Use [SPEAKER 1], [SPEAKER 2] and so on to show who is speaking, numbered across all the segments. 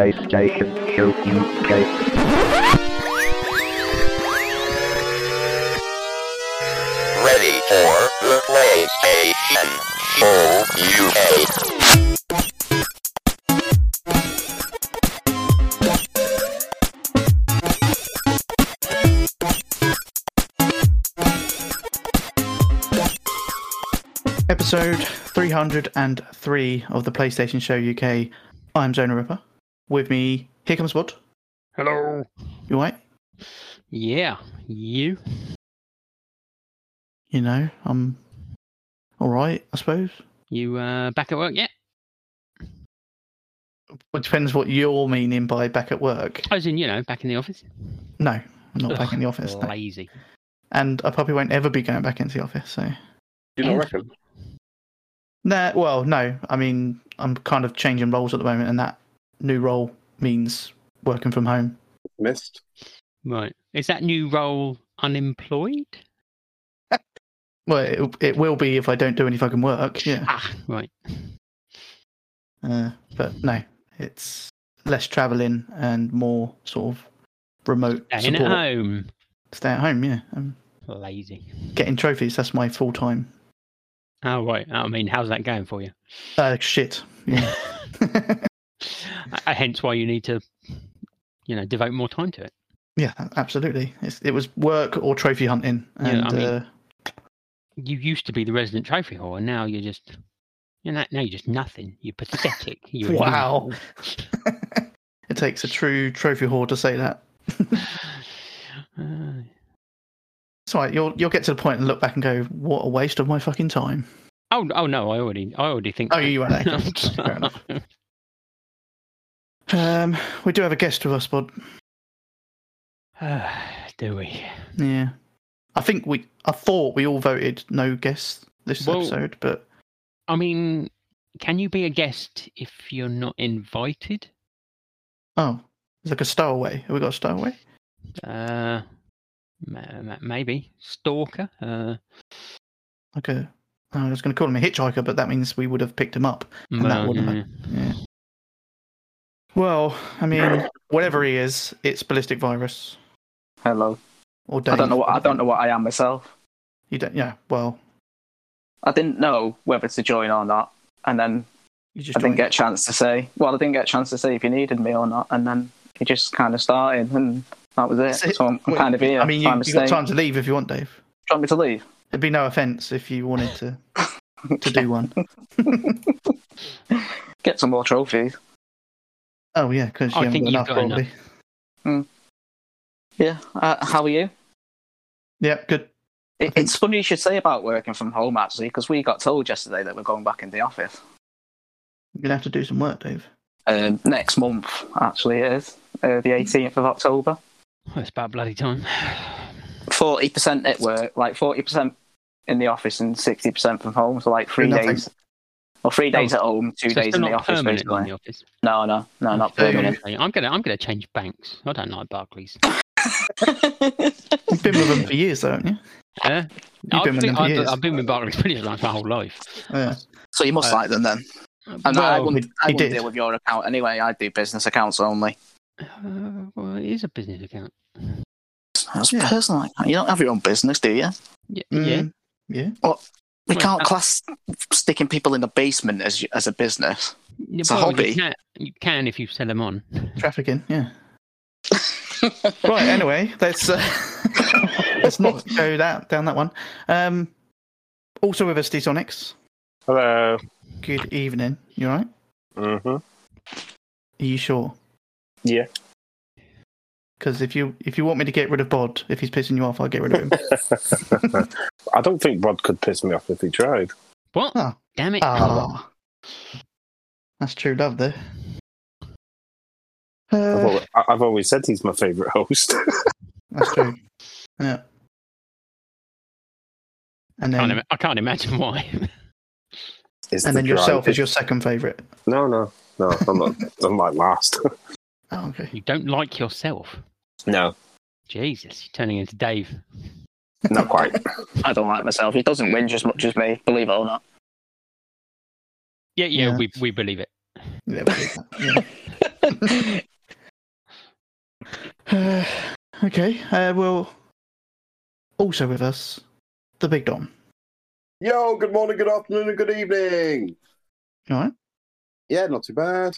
[SPEAKER 1] PlayStation Show UK.
[SPEAKER 2] Ready for the PlayStation Show UK.
[SPEAKER 3] Episode 303 of the PlayStation Show UK. I'm Zonal Ripper. With me, here comes Bod.
[SPEAKER 4] Hello.
[SPEAKER 3] You right?
[SPEAKER 4] Yeah, you.
[SPEAKER 3] You know, I'm alright, I suppose.
[SPEAKER 4] You uh, back at work yet?
[SPEAKER 3] It depends what you're meaning by back at work.
[SPEAKER 4] As in, you know, back in the office.
[SPEAKER 3] No, I'm not back in the office. no.
[SPEAKER 4] Lazy.
[SPEAKER 3] And I probably won't ever be going back into the office, so.
[SPEAKER 5] You don't reckon?
[SPEAKER 3] Nah, well, no. I mean, I'm kind of changing roles at the moment, and that new role means working from home.
[SPEAKER 5] Missed.
[SPEAKER 4] Right. Is that new role unemployed?
[SPEAKER 3] Well, it, it will be if I don't do any fucking work, yeah.
[SPEAKER 4] Ah, right.
[SPEAKER 3] Uh, but no, it's less travelling and more sort of remote
[SPEAKER 4] Staying at home.
[SPEAKER 3] Stay at home, yeah. Um,
[SPEAKER 4] Lazy.
[SPEAKER 3] getting trophies, that's my full time.
[SPEAKER 4] Oh, right. I mean, how's that going for you?
[SPEAKER 3] Uh, shit. Yeah.
[SPEAKER 4] Uh, Hence why you need to, you know, devote more time to it.
[SPEAKER 3] yeah, absolutely. It's, it was work or trophy hunting.
[SPEAKER 4] Yeah,
[SPEAKER 3] And
[SPEAKER 4] I mean-
[SPEAKER 3] uh,
[SPEAKER 4] You used to be the resident trophy whore, and now you're just, you know, now you're just nothing. You're pathetic. You're
[SPEAKER 3] Wow. it takes a true trophy whore to say that.
[SPEAKER 4] Uh,
[SPEAKER 3] It's all right. You'll, you'll get to the point and look back and go, what a waste of my fucking time.
[SPEAKER 4] oh, oh no! I already, I already think.
[SPEAKER 3] Oh, you are. Fair enough. Um, we do have a guest with us, Bod.
[SPEAKER 4] Do we?
[SPEAKER 3] Yeah. I think we, I thought we all voted no guest this
[SPEAKER 4] Well-
[SPEAKER 3] episode, but
[SPEAKER 4] I mean, can you be a guest if you're not invited?
[SPEAKER 3] oh, it's like a stowaway. Have we got a stowaway?
[SPEAKER 4] Uh, ma- ma- maybe stalker. Uh,
[SPEAKER 3] Like a, I was going to call him a hitchhiker, but that means we would have picked him up. And that wouldn't
[SPEAKER 4] yeah.
[SPEAKER 3] have- Yeah. Well, I mean, whatever he is, it's ballistic virus
[SPEAKER 6] Hello.
[SPEAKER 3] or Dave.
[SPEAKER 6] I don't know what I don't know what I am myself.
[SPEAKER 3] You don't. Yeah. Well,
[SPEAKER 6] I didn't know whether to join or not, and then
[SPEAKER 3] you just.
[SPEAKER 6] I didn't
[SPEAKER 3] joined.
[SPEAKER 6] get a chance to say. Well, I didn't get a chance to say if you needed me or not, and then it just kind of started, and that was it.
[SPEAKER 3] it.
[SPEAKER 6] So I'm, I'm
[SPEAKER 3] Well,
[SPEAKER 6] kind of here.
[SPEAKER 3] I mean, you, you got time to leave if you want, Dave.
[SPEAKER 6] Do you want me to leave?
[SPEAKER 3] It'd be no offence if you wanted to to do one.
[SPEAKER 6] Get some more trophies.
[SPEAKER 3] Oh yeah, because you
[SPEAKER 4] I
[SPEAKER 3] haven't got enough,
[SPEAKER 4] got
[SPEAKER 3] probably.
[SPEAKER 6] Yeah. Uh, how are you?
[SPEAKER 3] Yeah, good.
[SPEAKER 6] It, it's funny you should say about working from home actually, because we got told yesterday that we're going back in the office
[SPEAKER 3] You're gonna have to do some work, Dave.
[SPEAKER 6] um, next month. Actually, it is uh, the 18th of October.
[SPEAKER 4] It's about bloody time.
[SPEAKER 6] Forty percent at work, like forty percent in the office and sixty percent from home. So like three
[SPEAKER 3] nothing.
[SPEAKER 6] days. Well, three days at home, two
[SPEAKER 4] So
[SPEAKER 6] days in the
[SPEAKER 4] not
[SPEAKER 6] office.
[SPEAKER 4] permanent in the office.
[SPEAKER 6] No, no, no, not permanent.
[SPEAKER 4] I'm gonna, I'm gonna change banks. I don't like Barclays.
[SPEAKER 3] You've been with them for years, though, haven't you?
[SPEAKER 4] Yeah,
[SPEAKER 3] You've
[SPEAKER 4] I've
[SPEAKER 3] been with them for
[SPEAKER 4] I've,
[SPEAKER 3] years.
[SPEAKER 4] I've been with Barclays pretty much my whole life.
[SPEAKER 3] Yeah.
[SPEAKER 6] so you must
[SPEAKER 4] Uh,
[SPEAKER 6] like them then. And I
[SPEAKER 4] Well,
[SPEAKER 6] wouldn't,
[SPEAKER 3] he-
[SPEAKER 6] I wouldn't
[SPEAKER 3] did.
[SPEAKER 6] deal with your account anyway. I do business accounts only.
[SPEAKER 4] uh, well, it is a business account.
[SPEAKER 6] That's
[SPEAKER 3] Yeah.
[SPEAKER 6] personal account. You don't have your own business, do you?
[SPEAKER 4] Yeah, yeah.
[SPEAKER 3] Mm, yeah.
[SPEAKER 6] We
[SPEAKER 4] Well,
[SPEAKER 6] can't
[SPEAKER 4] uh,
[SPEAKER 6] class sticking people in the basement as as a business.
[SPEAKER 4] It's
[SPEAKER 6] a hobby.
[SPEAKER 4] You can, you can if you sell them on.
[SPEAKER 3] Trafficking. Yeah. Right. Anyway, let's uh, let's not go that down that one. Um, also with us, D-Sonics.
[SPEAKER 5] Hello.
[SPEAKER 3] Good evening. You all right?
[SPEAKER 5] Mm-hmm.
[SPEAKER 3] Are you sure?
[SPEAKER 5] Yeah.
[SPEAKER 3] Because if you if you want me to get rid of Bod, if he's pissing you off, I'll get rid of him.
[SPEAKER 5] I don't think Rod could piss me off if he tried.
[SPEAKER 4] What?
[SPEAKER 3] Oh.
[SPEAKER 4] Damn it!
[SPEAKER 3] Ah, that's true love there.
[SPEAKER 5] I've,
[SPEAKER 3] Uh,
[SPEAKER 5] always, I've always said he's my favourite host.
[SPEAKER 3] that's true. Yeah. And
[SPEAKER 4] I can't,
[SPEAKER 3] then
[SPEAKER 4] I can't imagine why.
[SPEAKER 5] Is
[SPEAKER 3] and
[SPEAKER 5] the
[SPEAKER 3] then yourself is your second favourite.
[SPEAKER 5] No, no, no. I'm not. I'm like last.
[SPEAKER 3] Oh, okay.
[SPEAKER 4] you don't like yourself.
[SPEAKER 5] No,
[SPEAKER 4] Jesus, you're turning into Dave.
[SPEAKER 5] not quite.
[SPEAKER 6] I don't like myself. He doesn't whinge as much as me, believe it or not.
[SPEAKER 4] Yeah, yeah,
[SPEAKER 3] Yeah.
[SPEAKER 4] we we believe it.
[SPEAKER 3] Yeah, believe that. Uh, okay. Uh, well, also with us, the Big Dom.
[SPEAKER 7] Yo, good morning, good afternoon, and good evening.
[SPEAKER 3] You all right?
[SPEAKER 7] Yeah, not too bad.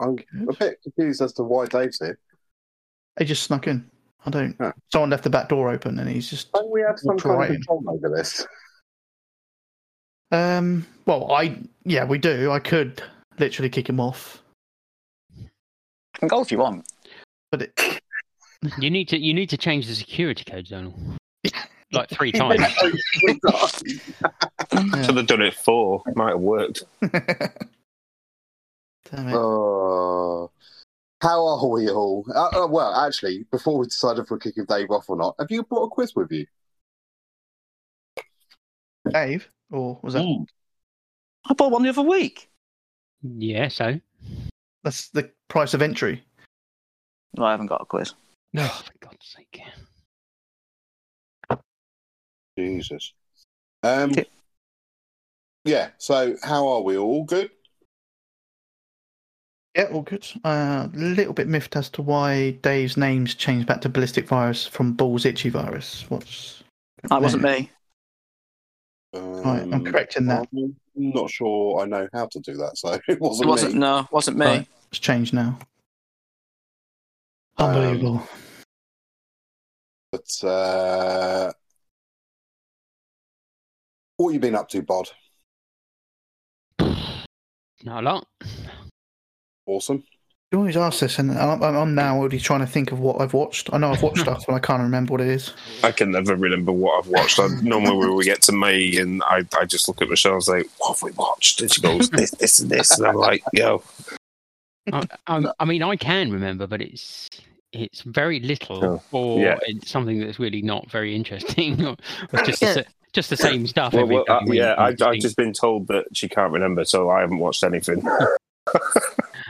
[SPEAKER 7] I'm a bit confused as to why Dave's here.
[SPEAKER 3] He just snuck in. I don't.
[SPEAKER 7] Huh.
[SPEAKER 3] Someone left the back door open, and he's just.
[SPEAKER 7] Don't we have some
[SPEAKER 3] Walked
[SPEAKER 7] kind
[SPEAKER 3] right
[SPEAKER 7] of
[SPEAKER 3] in.
[SPEAKER 7] control over this?
[SPEAKER 3] Um. Well, I yeah, we do. I could literally kick him off,
[SPEAKER 6] can go if you want.
[SPEAKER 3] but it,
[SPEAKER 4] You need to you need to change the security code, Zonal. Like three times.
[SPEAKER 3] yeah.
[SPEAKER 5] Should have done it four. It might have worked.
[SPEAKER 3] Damn it.
[SPEAKER 7] Oh, how are we all? Uh, uh, well, actually, before we decide if we're kicking Dave off or not, have you brought a quiz with you?
[SPEAKER 3] Dave, or was that?
[SPEAKER 7] Mm.
[SPEAKER 6] I bought one the other week.
[SPEAKER 4] Yeah, so.
[SPEAKER 3] That's the price of entry.
[SPEAKER 6] No, I haven't got a quiz.
[SPEAKER 4] No, for God's sake.
[SPEAKER 7] Jesus. Um, yeah. So, how are we all? Good.
[SPEAKER 3] Yeah, all good. A uh, little bit miffed as to why Dave's name's changed back to ballistic virus from Ball's itchy virus. What's
[SPEAKER 6] That wasn't me.
[SPEAKER 7] Um,
[SPEAKER 3] Right, I'm correcting that.
[SPEAKER 7] I'm not sure I know how to do that, so it
[SPEAKER 6] It
[SPEAKER 7] wasn't,
[SPEAKER 6] wasn't.
[SPEAKER 7] me.
[SPEAKER 6] No, wasn't me.
[SPEAKER 3] Right. It's changed now.
[SPEAKER 7] Um,
[SPEAKER 3] Unbelievable.
[SPEAKER 7] But uh, what you been up to, Bod?
[SPEAKER 4] Not a lot.
[SPEAKER 7] Awesome.
[SPEAKER 3] you always ask this, and I'm, I'm- I'm now already trying to think of what I've watched. I know I've watched stuff, but I can't remember what it is.
[SPEAKER 5] I can never remember what I've watched. I, normally, when we get to me, and I, I just look at Michelle and say, "What have we watched?" And she goes, "This, this, and this," and I'm like, "Yo,
[SPEAKER 4] I, I, I mean, I can remember, but it's it's very little,
[SPEAKER 5] Oh,
[SPEAKER 4] or
[SPEAKER 5] yeah.
[SPEAKER 4] it's something that's really not very interesting, or it's just
[SPEAKER 6] Yeah.
[SPEAKER 4] the, just the same stuff.
[SPEAKER 5] well,
[SPEAKER 4] every
[SPEAKER 5] well, uh, yeah." I, I've just been told that she can't remember, so I haven't watched anything.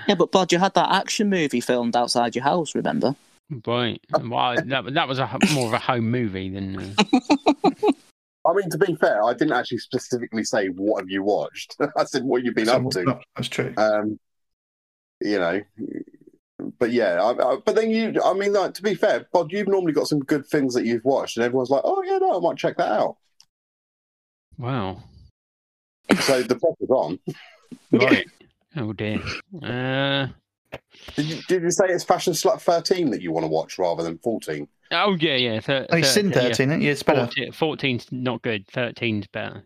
[SPEAKER 6] Yeah, but Bod, you had that action movie filmed outside your house. Remember?
[SPEAKER 4] right. Well, that that was a h- more of a home movie than. Uh,
[SPEAKER 7] I mean, to be fair, I didn't actually specifically say what have you watched. I said what you've been
[SPEAKER 3] So
[SPEAKER 7] up to.
[SPEAKER 3] not- That's true.
[SPEAKER 7] Um, you know, but yeah, I, I, but then you, I mean, like to be fair, Bod, you've normally got some good things that you've watched, and everyone's like, "Oh yeah, no, I might check that out."
[SPEAKER 4] wow.
[SPEAKER 7] So the press is on.
[SPEAKER 4] Right. Oh dear. Uh,
[SPEAKER 7] Did you, did you say it's Fashion Slut thirteen that you want to watch rather than fourteen?
[SPEAKER 4] oh yeah, yeah. Thir-
[SPEAKER 3] Oh, he's in
[SPEAKER 4] thir- yeah.
[SPEAKER 3] 13, isn't he? It's better.
[SPEAKER 4] 14 14's not good. 13's better.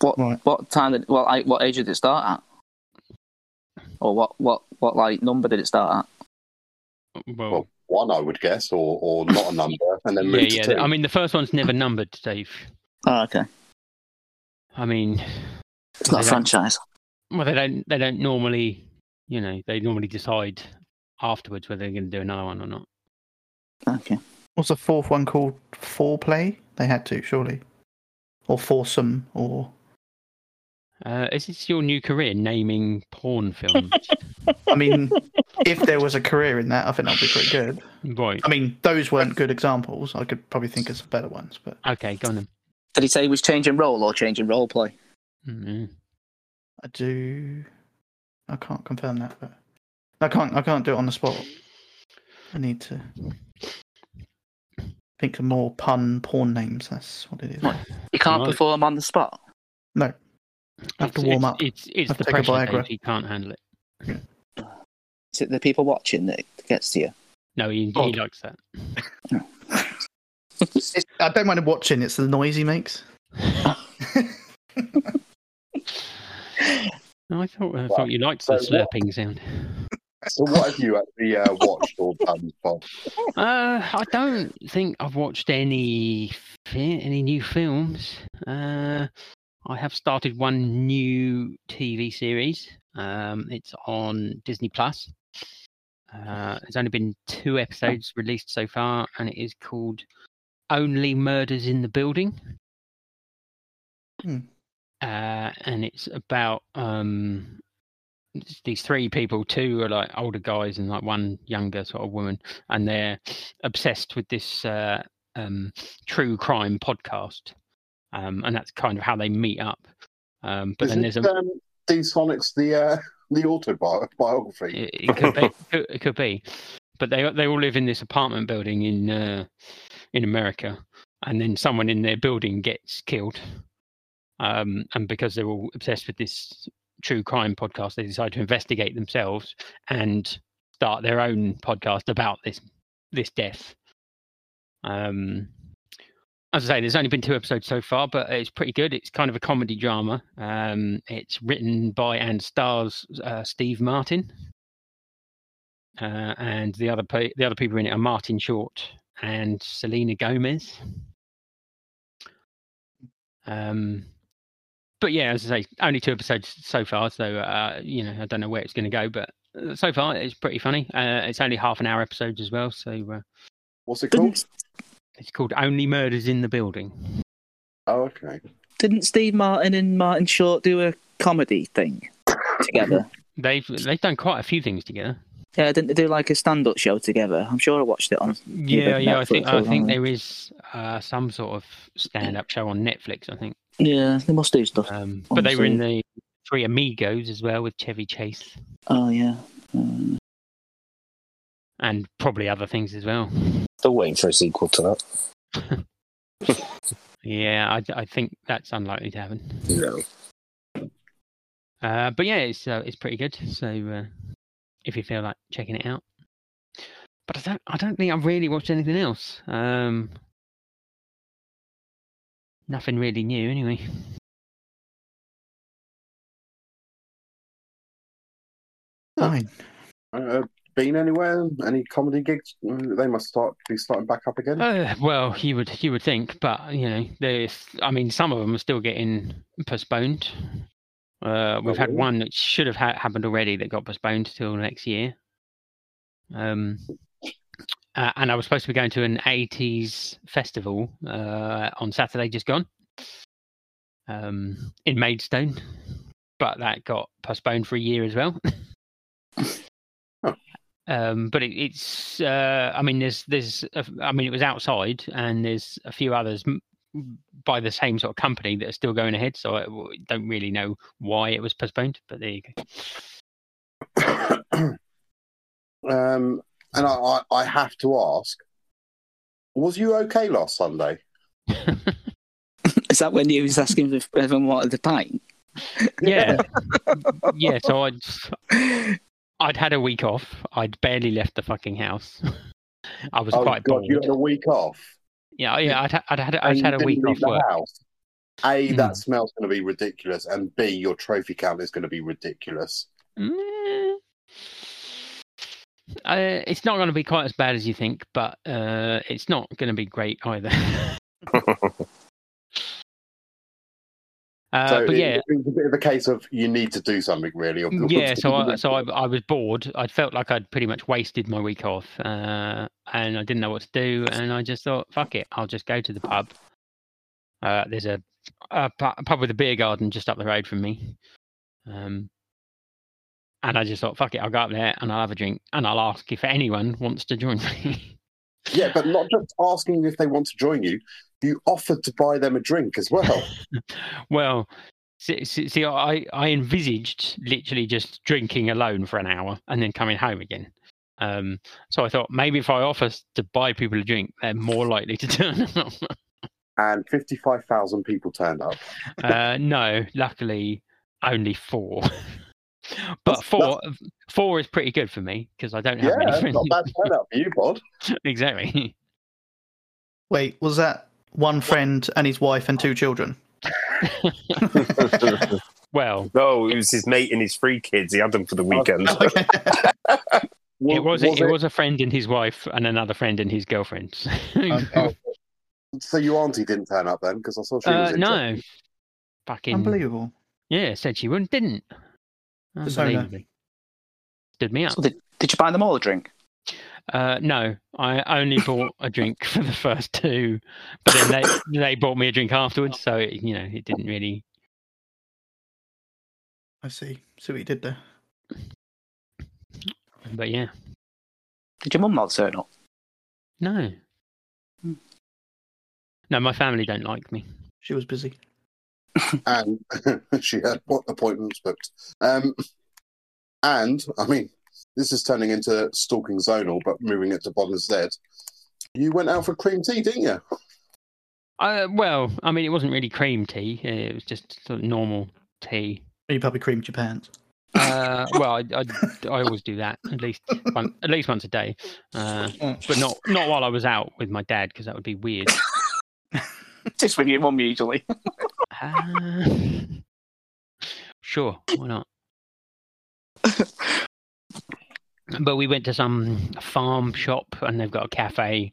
[SPEAKER 6] What
[SPEAKER 3] Right.
[SPEAKER 6] what time did well I, what age did it start at? Or what what what like number did it start at?
[SPEAKER 4] Well,
[SPEAKER 7] Well, one, I would guess, or or not a number, and then move
[SPEAKER 4] yeah, yeah.
[SPEAKER 7] two.
[SPEAKER 4] I mean, the first one's never numbered, Dave.
[SPEAKER 6] Oh, okay.
[SPEAKER 4] I mean,
[SPEAKER 6] It's not a
[SPEAKER 4] They don't-
[SPEAKER 6] franchise.
[SPEAKER 4] Well, they don't. They don't normally. You know, they normally decide afterwards whether they're going to do another one or not.
[SPEAKER 6] Okay.
[SPEAKER 3] What's the fourth one called? Foreplay? They had to, surely. Or foursome, or.
[SPEAKER 4] Uh, is this your new career, naming porn films?
[SPEAKER 3] I mean, if there was a career in that, I think that'd be pretty good.
[SPEAKER 4] right.
[SPEAKER 3] I mean, those weren't good examples. I could probably think of some better ones, but
[SPEAKER 4] Okay, go on then.
[SPEAKER 6] Did he say he was changing role or changing role play?
[SPEAKER 4] Mm,
[SPEAKER 3] I do. I can't confirm that, but I can't. I can't do it on the spot. I need to think of more pun porn names. That's what it is.
[SPEAKER 6] What? You can't
[SPEAKER 4] Right.
[SPEAKER 6] perform on the spot.
[SPEAKER 3] No, I have to warm
[SPEAKER 4] it's,
[SPEAKER 3] up.
[SPEAKER 4] It's it's
[SPEAKER 3] Have
[SPEAKER 4] the
[SPEAKER 3] to take a. Viagra.
[SPEAKER 4] Dave, He can't handle it. it.
[SPEAKER 6] Is it the people watching that gets to you?
[SPEAKER 4] No, he, he
[SPEAKER 3] oh.
[SPEAKER 4] likes that.
[SPEAKER 3] I don't mind him watching. It's the noise he makes.
[SPEAKER 4] No, I thought I
[SPEAKER 7] Well,
[SPEAKER 4] thought you liked the
[SPEAKER 7] so what-
[SPEAKER 4] slurping sound.
[SPEAKER 7] So, what have you actually uh, watched or done, Bob?
[SPEAKER 4] Uh, I don't think I've watched any any new films. Uh, I have started one new TV series. Um, it's on Disney Plus. Uh, there's only been two episodes released so far, and it is called "Only Murders in the Building."
[SPEAKER 3] Hmm.
[SPEAKER 4] Uh, and it's about um, it's these three people. Two are like older guys, and like one younger sort of woman, and they're obsessed with this uh, um, true crime podcast, um, and that's kind of how they meet up. Um, but
[SPEAKER 7] Is
[SPEAKER 4] then
[SPEAKER 7] it,
[SPEAKER 4] there's a
[SPEAKER 7] um, Sonic's the uh, the autobiography.
[SPEAKER 4] It, it could be. It could be. But they they all live in this apartment building in uh, in America, and then someone in their building gets killed. Um, and because they're all obsessed with this true crime podcast, they decide to investigate themselves and start their own podcast about this this death. Um, as I say, there's only been two episodes so far, but it's pretty good. It's kind of a comedy drama. Um, it's written by and stars uh, Steve Martin, uh, and the other pe- the other people in it are Martin Short and Selena Gomez. Um, but yeah, as I say, only two episodes so far, so uh, you know I don't know where it's going to go, but uh, so far it's pretty funny. Uh, it's only half an hour episodes as well, so uh,
[SPEAKER 7] What's it called?
[SPEAKER 4] It's called Only Murders in the Building.
[SPEAKER 7] Oh, okay.
[SPEAKER 8] didn't Steve Martin and Martin Short do a comedy thing together?
[SPEAKER 4] They've they've done quite a few things together.
[SPEAKER 8] yeah, didn't they do like a stand-up show together? I'm sure I watched it on.
[SPEAKER 4] Yeah, yeah. I think I think there is uh, some sort of stand-up show on Netflix. I think,
[SPEAKER 8] Yeah, they must do stuff.
[SPEAKER 4] um, but they were in the Three Amigos as well with Chevy Chase
[SPEAKER 8] Oh yeah. Um,
[SPEAKER 4] and probably other things as well.
[SPEAKER 5] Still waiting for a sequel to that.
[SPEAKER 4] Yeah, I, I think that's unlikely to happen.
[SPEAKER 5] No.
[SPEAKER 4] Uh, but yeah, it's uh, it's pretty good. So uh, if you feel like checking it out, but I don't I don't think I've really watched anything else. Um, nothing really new anyway.
[SPEAKER 3] Fine.
[SPEAKER 7] Uh, been anywhere? Any comedy gigs? Mm, They must start be starting back up again.
[SPEAKER 4] Uh, well, you would you would think, but you know, there's I mean, some of them are still getting postponed. Uh, we've had
[SPEAKER 7] really?
[SPEAKER 4] one that should have ha- happened already that got postponed till next year. Um, uh, and I was supposed to be going to an 80s festival uh, on Saturday, just gone, um, in Maidstone, but that got postponed for a year as well. Um, but it, it's, uh, I mean, there's, there's, a, I mean, it was outside, and there's a few others by the same sort of company that are still going ahead. So I don't really know why it was postponed, but there you go.
[SPEAKER 7] um, and I, I, I have to ask: Was you okay last Sunday?
[SPEAKER 8] is that when you was asking if everyone wanted the pint?
[SPEAKER 4] yeah, yeah. So I'd, I'd had a week off. I'd barely left the fucking house. I was
[SPEAKER 7] oh
[SPEAKER 4] quite
[SPEAKER 7] God,
[SPEAKER 4] bored.
[SPEAKER 7] you had a week off.
[SPEAKER 4] Yeah, yeah. I'd, I'd had, I'd
[SPEAKER 7] you
[SPEAKER 4] had a week off
[SPEAKER 7] the
[SPEAKER 4] work.
[SPEAKER 7] house. A,
[SPEAKER 4] Hmm.
[SPEAKER 7] that smell's going to be ridiculous, and B, your trophy count is going to be ridiculous.
[SPEAKER 4] Mm. Uh, it's not going to be quite as bad as you think, but uh, it's not going to be great either. uh,
[SPEAKER 7] so
[SPEAKER 4] but
[SPEAKER 7] it,
[SPEAKER 4] yeah,
[SPEAKER 7] it was a bit of a case of you need to do something really.
[SPEAKER 4] yeah. So I, so I, I was bored. I felt like I'd pretty much wasted my week off, uh, and I didn't know what to do. And I just thought, fuck it, I'll just go to the pub. Uh, there's a, a pub with a beer garden just up the road from me. Um, and I just thought, fuck it, I'll go up there and I'll have a drink and I'll ask if anyone wants to join me.
[SPEAKER 7] yeah, but not just asking if they want to join you. You offered to buy them a drink as well.
[SPEAKER 4] well, see, see, I, I envisaged literally just drinking alone for an hour and then coming home again. Um, so I thought maybe if I offer to buy people a drink, they're more likely to turn up.
[SPEAKER 7] and fifty-five thousand people turned up.
[SPEAKER 4] uh, no, luckily only four. But
[SPEAKER 7] That's-
[SPEAKER 4] four, four is pretty good for me because I don't have
[SPEAKER 7] Yeah,
[SPEAKER 4] many
[SPEAKER 7] that's
[SPEAKER 4] friends.
[SPEAKER 7] not bad turnout for you, Bod.
[SPEAKER 4] exactly.
[SPEAKER 3] Wait, was that one friend and his wife and two children?
[SPEAKER 4] Well,
[SPEAKER 5] no, it was his mate and his three kids. He had them for the weekend.
[SPEAKER 3] Okay.
[SPEAKER 4] it was, it, was a friend and his wife and another friend and his girlfriend.
[SPEAKER 7] Oh, so your auntie didn't turn up then because I saw she was
[SPEAKER 4] uh, no, fucking
[SPEAKER 3] Unbelievable.
[SPEAKER 4] yeah, said she wouldn't, didn't.
[SPEAKER 3] Persona.
[SPEAKER 4] Unbelievably. Stood me up.
[SPEAKER 6] So did, did you buy them all a drink?
[SPEAKER 4] Uh, no, I only bought a drink for the first two, but then they they bought me a drink afterwards, so it, you know it didn't really.
[SPEAKER 3] I see. See what you did there.
[SPEAKER 4] But yeah,
[SPEAKER 6] Did your mum not turn up?
[SPEAKER 4] no,
[SPEAKER 6] Hmm.
[SPEAKER 4] no, my family don't like me.
[SPEAKER 3] She was busy.
[SPEAKER 7] And she had what appointments booked. Um, And I mean, this is turning into stalking zonal, but moving it to Bod instead. You went out for cream tea, didn't you?
[SPEAKER 4] Uh, well, I mean, it wasn't really cream tea. uh, It was just sort of normal tea.
[SPEAKER 3] You probably creamed your pants.
[SPEAKER 4] Uh, well, I, I, I always do that at least one, at least once a day, uh, but not not while I was out with my dad because that would be weird.
[SPEAKER 6] Just with your mum usually.
[SPEAKER 4] Uh, sure, why not? but we went to some farm shop and they've got a cafe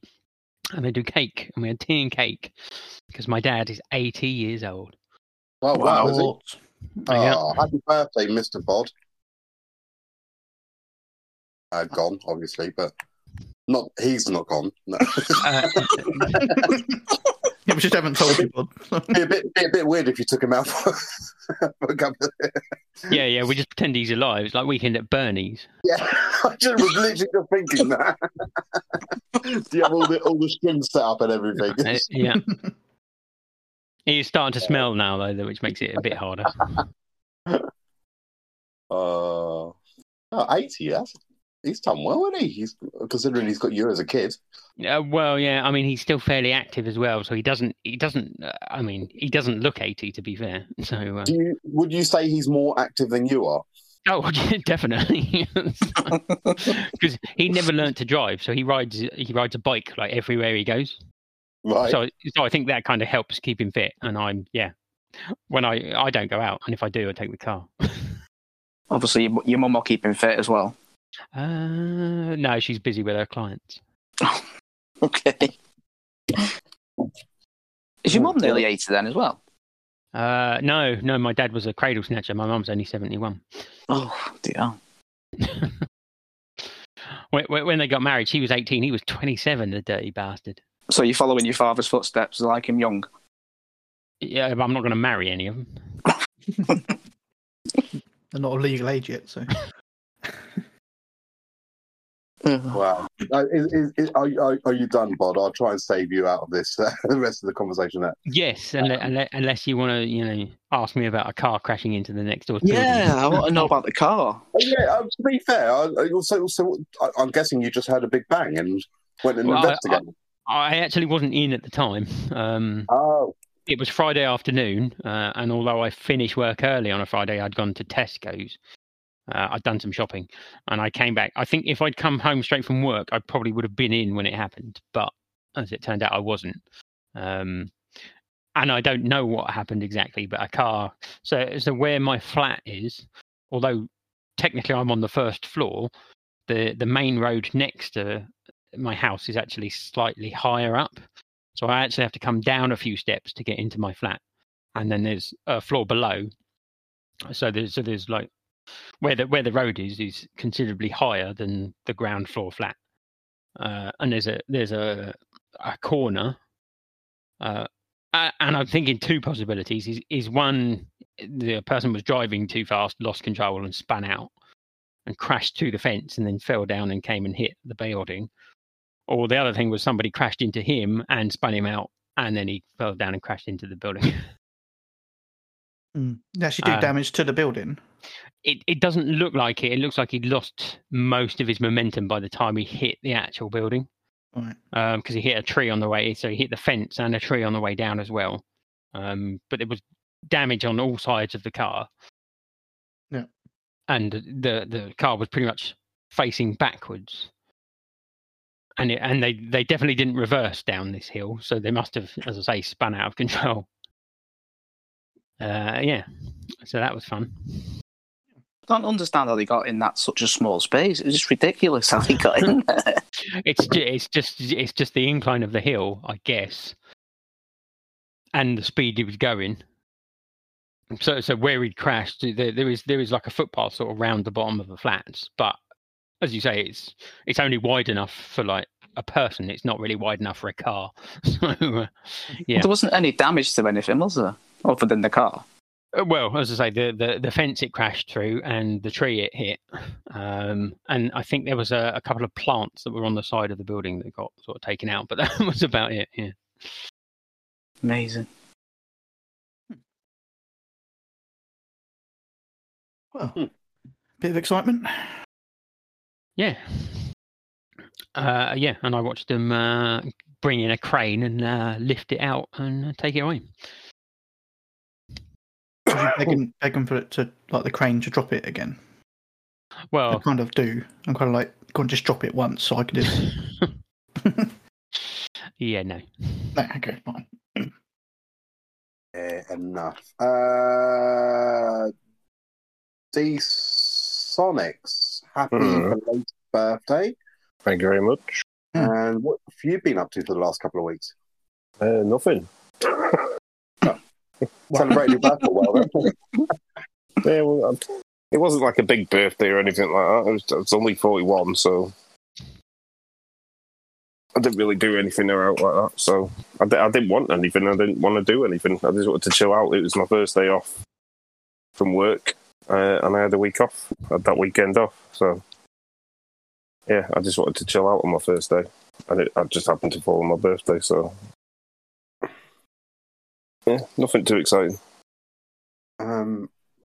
[SPEAKER 4] and they do cake and we had tea and cake because my dad is 80 years old.
[SPEAKER 7] Oh wow! is it?
[SPEAKER 3] What?
[SPEAKER 4] Yeah.
[SPEAKER 7] Oh, happy birthday, Mr. Bod. Uh, gone, obviously, but not. He's not gone. No.
[SPEAKER 4] Uh,
[SPEAKER 3] Yeah, we just haven't told people.
[SPEAKER 7] be a bit, be a bit weird if you took him out for, for a couple of
[SPEAKER 4] yeah, yeah, we just pretend he's alive. It's like weekend at Bernie's.
[SPEAKER 7] Yeah, I just was literally just thinking that. Do you have all the all the strings set up and everything?
[SPEAKER 4] Uh, yeah. He's starting to smell now, though, though, which makes it a bit harder.
[SPEAKER 7] Uh, oh, 80, that's, he's done well, isn't he? He's considering he's got you as a kid.
[SPEAKER 4] Uh, well, yeah, I mean, he's still fairly active as well, so he doesn't. He doesn't. Uh, I mean, he doesn't look eighty, to be fair. So, uh,
[SPEAKER 7] Do you, would you say he's more active than you are?
[SPEAKER 4] oh, definitely, because he never learned to drive, so he rides. He rides a bike like everywhere he goes.
[SPEAKER 7] Right.
[SPEAKER 4] So, so I think that kind of helps keep him fit. And I'm, yeah, when I I don't go out, and if I do, I take the car.
[SPEAKER 6] Obviously, your, your mum will keep him fit as well.
[SPEAKER 4] Uh, no, she's busy with her clients.
[SPEAKER 6] Okay. Is your mum nearly 80 then as well?
[SPEAKER 4] Uh, no, no, my dad was a cradle snatcher. My mum's only seventy-one.
[SPEAKER 6] Oh, dear.
[SPEAKER 4] when, when when they got married, she was eighteen. He was twenty-seven. The dirty bastard.
[SPEAKER 6] So you're following your father's footsteps like him young?
[SPEAKER 4] Yeah, but I'm not going to marry any of them.
[SPEAKER 3] They're not of legal age yet, so.
[SPEAKER 7] Wow. Uh, is, is, is, are, you- are, are you done, Bod? I'll try and save you out of this, uh, the rest of the conversation. There.
[SPEAKER 4] Yes, unless, unless, unless you want to, you know, ask me about a car crashing into the next door. building.
[SPEAKER 6] Yeah, I want to know about the car.
[SPEAKER 7] Oh, yeah, uh, to be fair, I, I also, also, I, I'm guessing you just heard a big bang and went and
[SPEAKER 4] Well, I-
[SPEAKER 7] investigated.
[SPEAKER 4] I actually wasn't in at the time. Um,
[SPEAKER 7] oh,
[SPEAKER 4] it was Friday afternoon, uh, and although I finished work early on a Friday, I'd gone to Tesco's. Uh, I'd done some shopping, and I came back. I think if I'd come home straight from work, I probably would have been in when it happened. But as it turned out, I wasn't. Um, and I don't know what happened exactly, but a car. So, so where my flat is, although technically I'm on the first floor, the the main road next to my house is actually slightly higher up. So I actually have to come down a few steps to get into my flat, and then there's a floor below. So there's so there's like where the where the road is is considerably higher than the ground floor flat, uh, and there's a there's a a corner. Uh, and I'm thinking two possibilities. Is is one the person was driving too fast, lost control, and spun out, and crashed to the fence, and then fell down and came and hit the building or the other thing was somebody crashed into him and spun him out, and then he fell down and crashed into the building.
[SPEAKER 3] Mm. They actually do
[SPEAKER 4] Uh,
[SPEAKER 3] damage to the building.
[SPEAKER 4] it it doesn't look like it. It looks like he'd lost most of his momentum by the time he hit the actual building,
[SPEAKER 3] Right.
[SPEAKER 4] because he hit a tree on the way. So he hit the fence and a tree on the way down as well. Um, but there was damage on all sides of the car.
[SPEAKER 3] Yeah.
[SPEAKER 4] and the the car was pretty much facing backwards. And it, and they, they definitely didn't reverse down this hill, so they must have, as I say, spun out of control. Uh, yeah, so that was fun.
[SPEAKER 6] I don't understand how they got in that such a small space. It's just ridiculous how they got in there.
[SPEAKER 4] It's ju- it's just it's just the incline of the hill, I guess, and the speed he was going. So so where he'd crashed, there, there is there is like a footpath sort of round the bottom of the flats, but as you say, it's it's only wide enough for like a person. It's not really wide enough for a car. So uh, Yeah.
[SPEAKER 6] There wasn't any damage to anything, was there? Other than the car.
[SPEAKER 4] Uh, Well, as I say, the, the, the fence it crashed through and the tree it hit. Um, and I think there was a, a couple of plants that were on the side of the building that got sort of taken out, but that was about it. Yeah.
[SPEAKER 6] Amazing.
[SPEAKER 3] Well,
[SPEAKER 7] Hmm.
[SPEAKER 3] Bit of excitement.
[SPEAKER 4] Yeah. Uh, yeah, and I watched them uh, bring in a crane and uh, lift it out and uh, take it away.
[SPEAKER 3] Did you beg him, beg him for it to like the crane to drop it again? Well, I
[SPEAKER 4] Well,
[SPEAKER 3] kind of do. I'm kind of like, go on, just drop it once so I can just.
[SPEAKER 4] yeah, no.
[SPEAKER 3] no, okay, fine.
[SPEAKER 7] Yeah, enough. Uh, D Sonics, happy belated birthday.
[SPEAKER 5] Thank you very much.
[SPEAKER 3] Hmm.
[SPEAKER 7] And what have you been up to for the last couple of weeks?
[SPEAKER 5] Uh, nothing.
[SPEAKER 7] Celebrating your birthday well.
[SPEAKER 5] Yeah, well, I- it wasn't like a big birthday or anything like that. I was, I was only 41, so I didn't really do anything out like that. So I didn't want anything. I didn't want to do anything. I just wanted to chill out. It was my first day off from work, uh, and I had a week off. I had that weekend off. So yeah, I just wanted to chill out on my first day, and it I just happened to fall on my birthday. So yeah, nothing too exciting.
[SPEAKER 7] Um,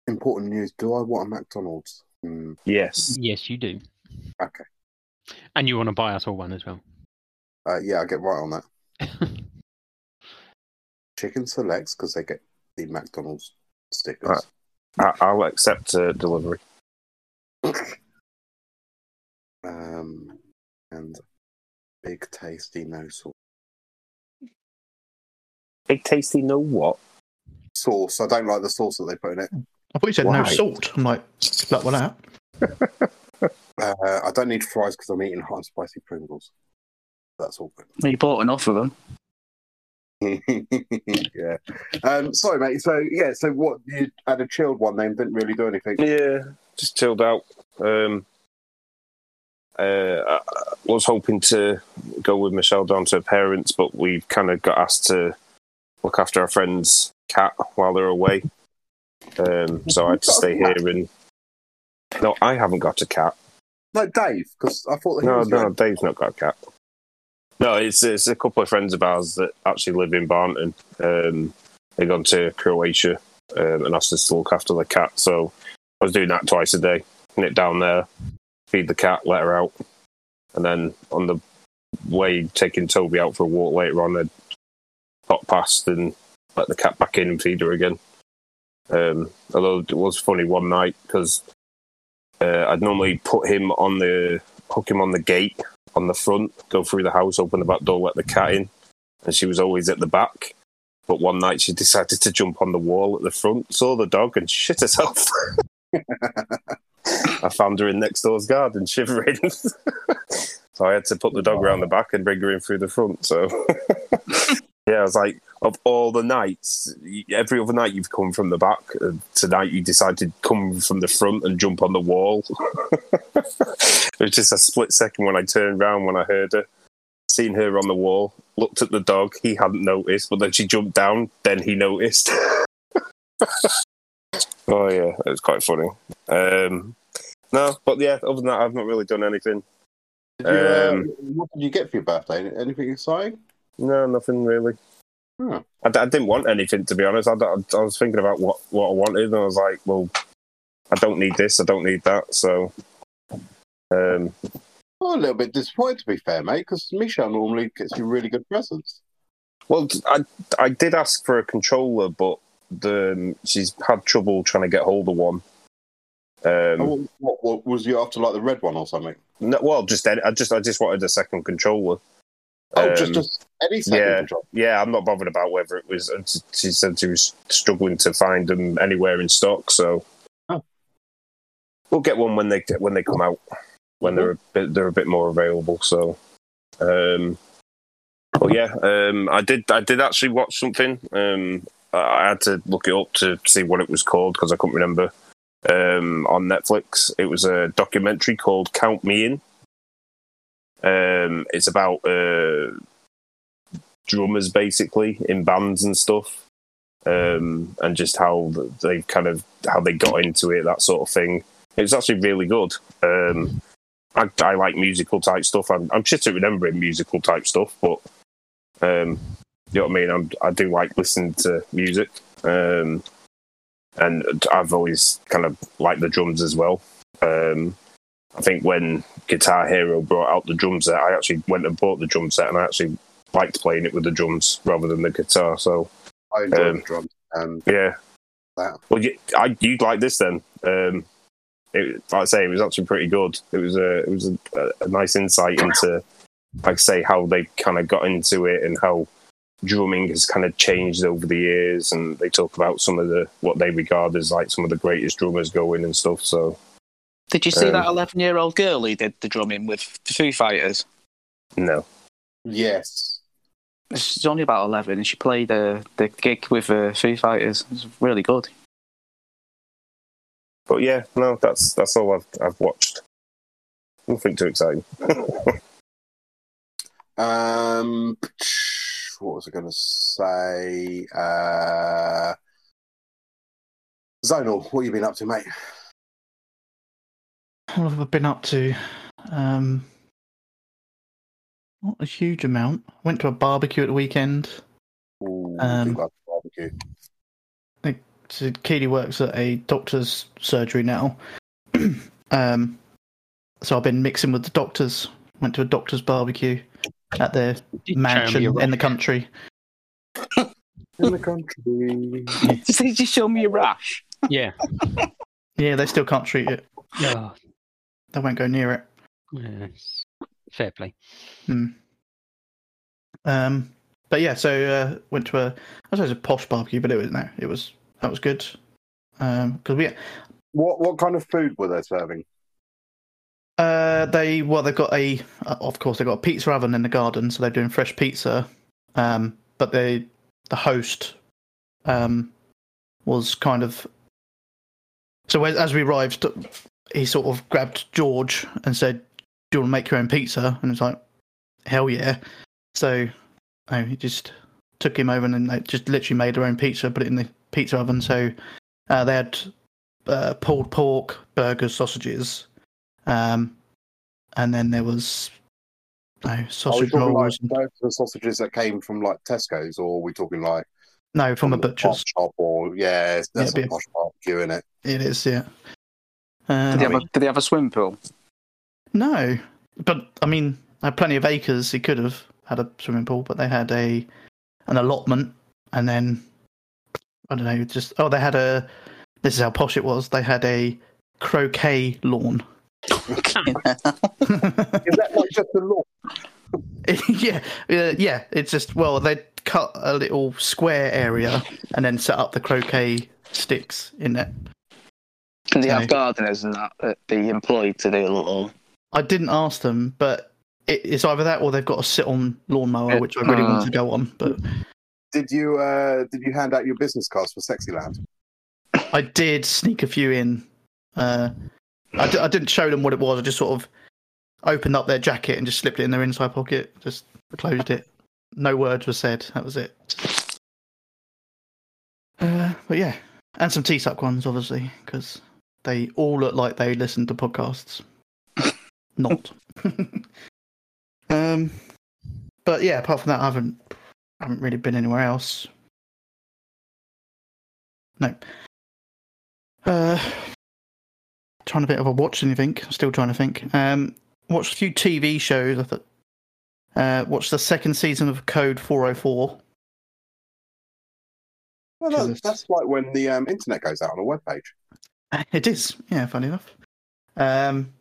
[SPEAKER 7] important news. Do I want a McDonald's? Hmm.
[SPEAKER 5] Yes.
[SPEAKER 4] Yes, you do.
[SPEAKER 7] Okay.
[SPEAKER 4] And you want to buy us all one as well.
[SPEAKER 7] Uh, yeah, I'll get right on that. Chicken selects because they get the McDonald's stickers.
[SPEAKER 5] Right. I, I'll accept uh, delivery.
[SPEAKER 7] Um, and big tasty no sauce.
[SPEAKER 5] Big tasty, no what?
[SPEAKER 7] Sauce. I don't like the sauce that they put in it.
[SPEAKER 3] I thought you said no salt. I'm like, that one out.
[SPEAKER 7] Uh, I don't need fries because I'm eating hot and spicy Pringles. That's all
[SPEAKER 6] You bought enough of them.
[SPEAKER 7] yeah. Um, sorry, mate. So yeah. So what? You had a chilled one then? Didn't really do anything.
[SPEAKER 5] Yeah, just chilled out. Um, uh, I I was hoping to go with Michelle down to her parents, but we kind of got asked to look after our friend's cat while they're away. Um, so I had to stay here and. No, I haven't got a cat.
[SPEAKER 7] No, Dave. Because I thought
[SPEAKER 5] No, no,
[SPEAKER 7] going-
[SPEAKER 5] Dave's not got a cat. No, it's it's a couple of friends of ours that actually live in Barnton. Um, they've gone to Croatia um, and asked us to look after the cat. So I was doing that twice a day. Nip down there, feed the cat, let her out, and then on the way taking Toby out for a walk later on, I'd pop past and let the cat back in and feed her again. Um, although it was funny one night because uh, I'd normally put him on the hook him on the gate on the front, go through the house, open the back door, let the cat in, and she was always at the back. But one night she decided to jump on the wall at the front, saw the dog, and shit herself. I found her in next door's garden, shivering. so I had to put the dog around the back and bring her in through the front. So yeah, I was like, of all the nights, every other night you've come from the back. uh, Tonight you decided to come from the front and jump on the wall. it was just a split second when I turned around when I heard her. Seen her on the wall, looked at the dog. He hadn't noticed, but then she jumped down. Then he noticed. oh yeah, it was quite funny. Um, no, but yeah, other than that, I've not really done anything.
[SPEAKER 7] Did you, uh,
[SPEAKER 5] Um,
[SPEAKER 7] what did you get for your birthday? Anything exciting?
[SPEAKER 5] No, nothing really.
[SPEAKER 7] Hmm.
[SPEAKER 5] I, I didn't want anything to be honest. I was thinking about what, what I wanted, and I was like, well, I don't need this, I don't need that. So, um,
[SPEAKER 7] Oh, a little bit disappointed to be fair, mate, because Michelle normally gets you really good presents.
[SPEAKER 5] well, I I did ask for a controller, but the she's had trouble trying to get hold of one. Um,
[SPEAKER 7] Oh, what, what was you after, like the red one or something?
[SPEAKER 5] no, well, just I just I just wanted a second controller.
[SPEAKER 7] Oh,
[SPEAKER 5] Um,
[SPEAKER 7] just, just any second
[SPEAKER 5] yeah. yeah, I'm not bothered about whether it was. and She said she was struggling to find them anywhere in stock, so
[SPEAKER 7] Oh.
[SPEAKER 5] we'll get one when they when they come out when they're a bit they're a bit more available. So, um, well, yeah, um, I did I did actually watch something. Um, I I had to look it up to see what it was called because I couldn't remember. Um, on Netflix, it was a documentary called "Count Me In." Um, it's about uh, drummers basically in bands and stuff, um, and just how they kind of how they got into it, that sort of thing. It's actually really good. Um, I, I like musical type stuff. I'm, I'm shit at remembering musical type stuff, but um, you know what I mean. I'm, I do like listening to music, um, and I've always kind of liked the drums as well. Um, I think when Guitar Hero brought out the drum set, I actually went and bought the drum set, and I actually liked playing it with the drums rather than the guitar. So
[SPEAKER 7] I enjoy
[SPEAKER 5] Um,
[SPEAKER 7] the drums. And
[SPEAKER 5] yeah,
[SPEAKER 7] that.
[SPEAKER 5] well, you, I, you'd like this then. Um, it, like I say, it was actually pretty good. It was a it was a, a nice insight into, like I say, how they kind of got into it and how drumming has kind of changed over the years. And they talk about some of the what they regard as like some of the greatest drummers going and stuff. So
[SPEAKER 6] Did you see
[SPEAKER 5] Um,
[SPEAKER 6] that 11 year old girl who did the drumming with the Foo Fighters?
[SPEAKER 5] no,
[SPEAKER 7] Yes.
[SPEAKER 6] She's only about 11 and she played uh, the gig with uh, Foo Fighters. It was really good.
[SPEAKER 5] but yeah, no, that's that's all I've I've watched. Nothing too exciting.
[SPEAKER 7] Um, what was I going to say? Uh, Zonal, what have you been up to, mate?
[SPEAKER 3] What have I been up to? Um, not a huge amount. Went to a barbecue at the weekend.
[SPEAKER 7] Ooh,
[SPEAKER 3] Um,
[SPEAKER 7] do like barbecue.
[SPEAKER 3] So Keely works at a doctor's surgery now. um, so I've been mixing with the doctors. Went to a doctor's barbecue at their
[SPEAKER 4] Did
[SPEAKER 3] mansion
[SPEAKER 4] show me your
[SPEAKER 3] in the country.
[SPEAKER 7] In the country.
[SPEAKER 6] Did you show me a rash?
[SPEAKER 4] Yeah.
[SPEAKER 3] Yeah, they still can't treat it.
[SPEAKER 4] Oh,
[SPEAKER 3] They won't go near it.
[SPEAKER 4] yes. Fair play.
[SPEAKER 3] Um, but yeah, so uh, went to a I suppose a posh barbecue, but it was no, it was that was good. Um, because we
[SPEAKER 7] What what kind of food were they serving?
[SPEAKER 3] Uh, they well, they've got a uh, of course they've got a pizza oven in the garden, so they're doing fresh pizza. Um, but they the host um was kind of so as, as we arrived, he sort of grabbed George and said, "Do you want to make your own pizza?" And it's like, "Hell yeah!" So he just took him over and they just literally made their own pizza, put it in the pizza oven. So uh, they had uh, pulled pork, burgers, sausages. Um, and then there was no
[SPEAKER 7] Are we
[SPEAKER 3] sausage
[SPEAKER 7] talking like
[SPEAKER 3] and-
[SPEAKER 7] the sausages that came from like Tesco's, or are we talking like
[SPEAKER 3] no, from a butcher's.
[SPEAKER 7] shop? Or yeah, that's
[SPEAKER 3] Yeah,
[SPEAKER 7] a
[SPEAKER 3] be-
[SPEAKER 7] posh barbecue, in it?
[SPEAKER 3] It is, yeah. Um,
[SPEAKER 6] Did they, have a, did they have a swim pool?
[SPEAKER 3] no, but I mean, they had plenty of acres. He could have had a swimming pool, but they had a an allotment, and then I don't know, just oh, they had a. This is how posh it was. They had a croquet lawn.
[SPEAKER 7] Is that like just a law?
[SPEAKER 3] yeah, uh, yeah. It's just well, they cut a little square area and then set up the croquet sticks in it.
[SPEAKER 6] Can they
[SPEAKER 3] No.
[SPEAKER 6] have gardeners and that that be employed to do a little?
[SPEAKER 3] I didn't ask them, but it, it's either that or they've got a sit-on lawnmower, which I really want to go on. But
[SPEAKER 7] Did you uh did you hand out your business cards for Sexyland?
[SPEAKER 3] I did sneak a few in. Uh, I, d- I didn't show them what it was. I just sort of opened up their jacket and just slipped it in their inside pocket. Just closed it. No words were said. That was it. Uh, but yeah, and some T-Suck ones, obviously, because they all look like they listen to podcasts. Not. um, but yeah, apart from that, I haven't haven't really been anywhere else. No. Uh, trying to think of a watched anything. Still trying to think. Um, watched a few TV shows. I thought. Uh, watched the second season of Code 404.
[SPEAKER 7] Well, that,
[SPEAKER 3] Jesus.
[SPEAKER 7] that's like when the um, internet goes out on a web page.
[SPEAKER 3] It is, yeah, funny enough. Um,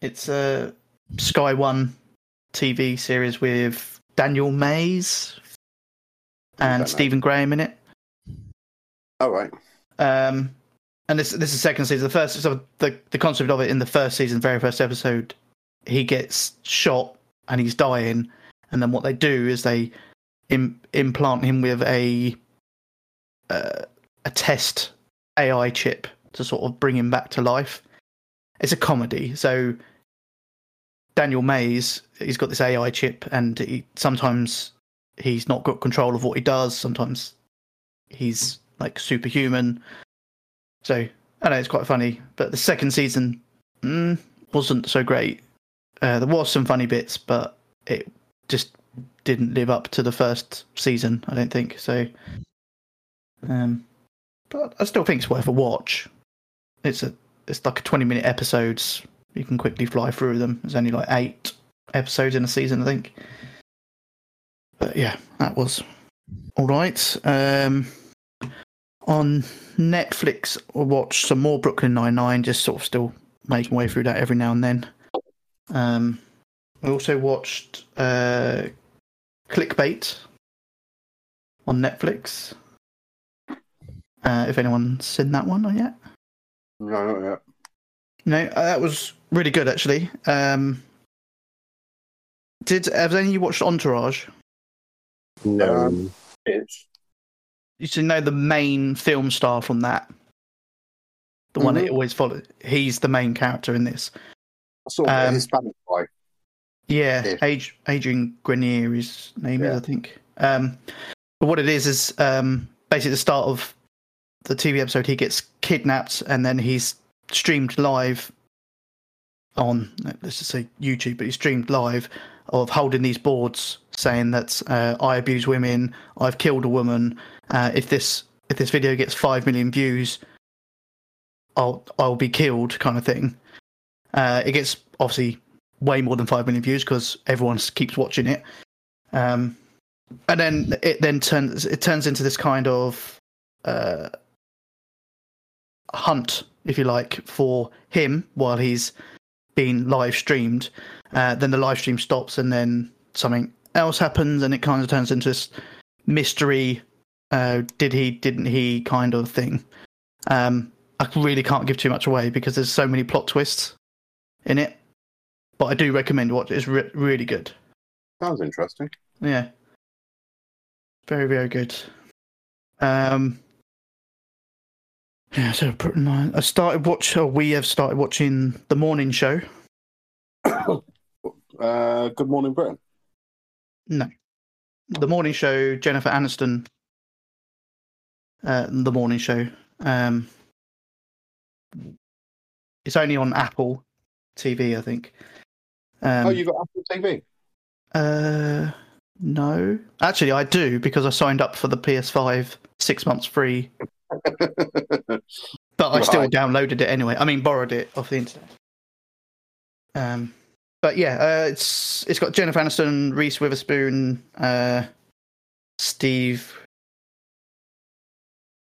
[SPEAKER 3] it's a Sky One TV series with Daniel Mays and. Stephen Graham in it.
[SPEAKER 7] Oh right.
[SPEAKER 3] Um, and this this is the second season. The first, so the the concept of it in the first season, very first episode, he gets shot and he's dying, and then what they do is they Im- implant him with a uh, a test AI chip to sort of bring him back to life. It's a comedy, so Daniel Mays he's got this AI chip, and he, sometimes he's not got control of what he does. Sometimes he's like superhuman. So I know it's quite funny, but the second season mm, wasn't so great. Uh, there was some funny bits, but it just didn't live up to the first season. I don't think so. Um, but I still think it's worth a watch. It's a it's like a twenty minute episodes. You can quickly fly through them. There's only like eight episodes in a season, I think. But yeah, that was all right. Um, on Netflix, I watched some more Brooklyn Nine Nine. Just sort of still making way through that every now and then. Um, I also watched uh, Clickbait on Netflix. Uh, if anyone's seen that one yet.
[SPEAKER 7] No, not yet.
[SPEAKER 3] No, uh, that was really good actually. Um, did have any of you watched Entourage?
[SPEAKER 5] No.
[SPEAKER 7] Um, It's
[SPEAKER 3] You should know the main film star from that. The one
[SPEAKER 7] Mhm.
[SPEAKER 3] it always follows. He's the main character in this.
[SPEAKER 7] sort of a
[SPEAKER 3] Um,
[SPEAKER 7] Hispanic guy.
[SPEAKER 3] Yeah,
[SPEAKER 7] Yeah.
[SPEAKER 3] Ad- Adrian Grenier, his name
[SPEAKER 7] Yeah.
[SPEAKER 3] is, I think. Um, but what it is is um, basically the start of the TV episode. He gets kidnapped, and then he's streamed live on let's just say YouTube, but he's streamed live of holding these boards saying that uh, I abuse women, I've killed a woman. Uh, if this if this video gets five million views, I'll I'll be killed, kind of thing. Uh, it gets obviously way more than five million views because everyone keeps watching it. Um, and then it then turns it turns into this kind of uh, hunt, if you like, for him while he's being live streamed. Uh, then the live stream stops, and then something else happens, and it kind of turns into this mystery. Uh, did he? Didn't he? Kind of thing. Um, I really can't give too much away because there's so many plot twists in it. But I do recommend watch. It's re- really good.
[SPEAKER 7] Sounds interesting.
[SPEAKER 3] Yeah. Very, very good. Um Yeah, so I started watch or we have started watching the morning show.
[SPEAKER 7] Uh, Good Morning Britain.
[SPEAKER 3] No. The morning show, Jennifer Aniston. Uh the morning show. Um it's only on Apple TV, I think. Um,
[SPEAKER 7] oh, you got Apple TV.
[SPEAKER 3] Uh, no. Actually, I do because I signed up for the PS5 six months free, but I still
[SPEAKER 7] Right.
[SPEAKER 3] downloaded it anyway. I mean, borrowed it off the internet. Um, but yeah, uh, it's it's got Jennifer Aniston, Reese Witherspoon, uh, Steve.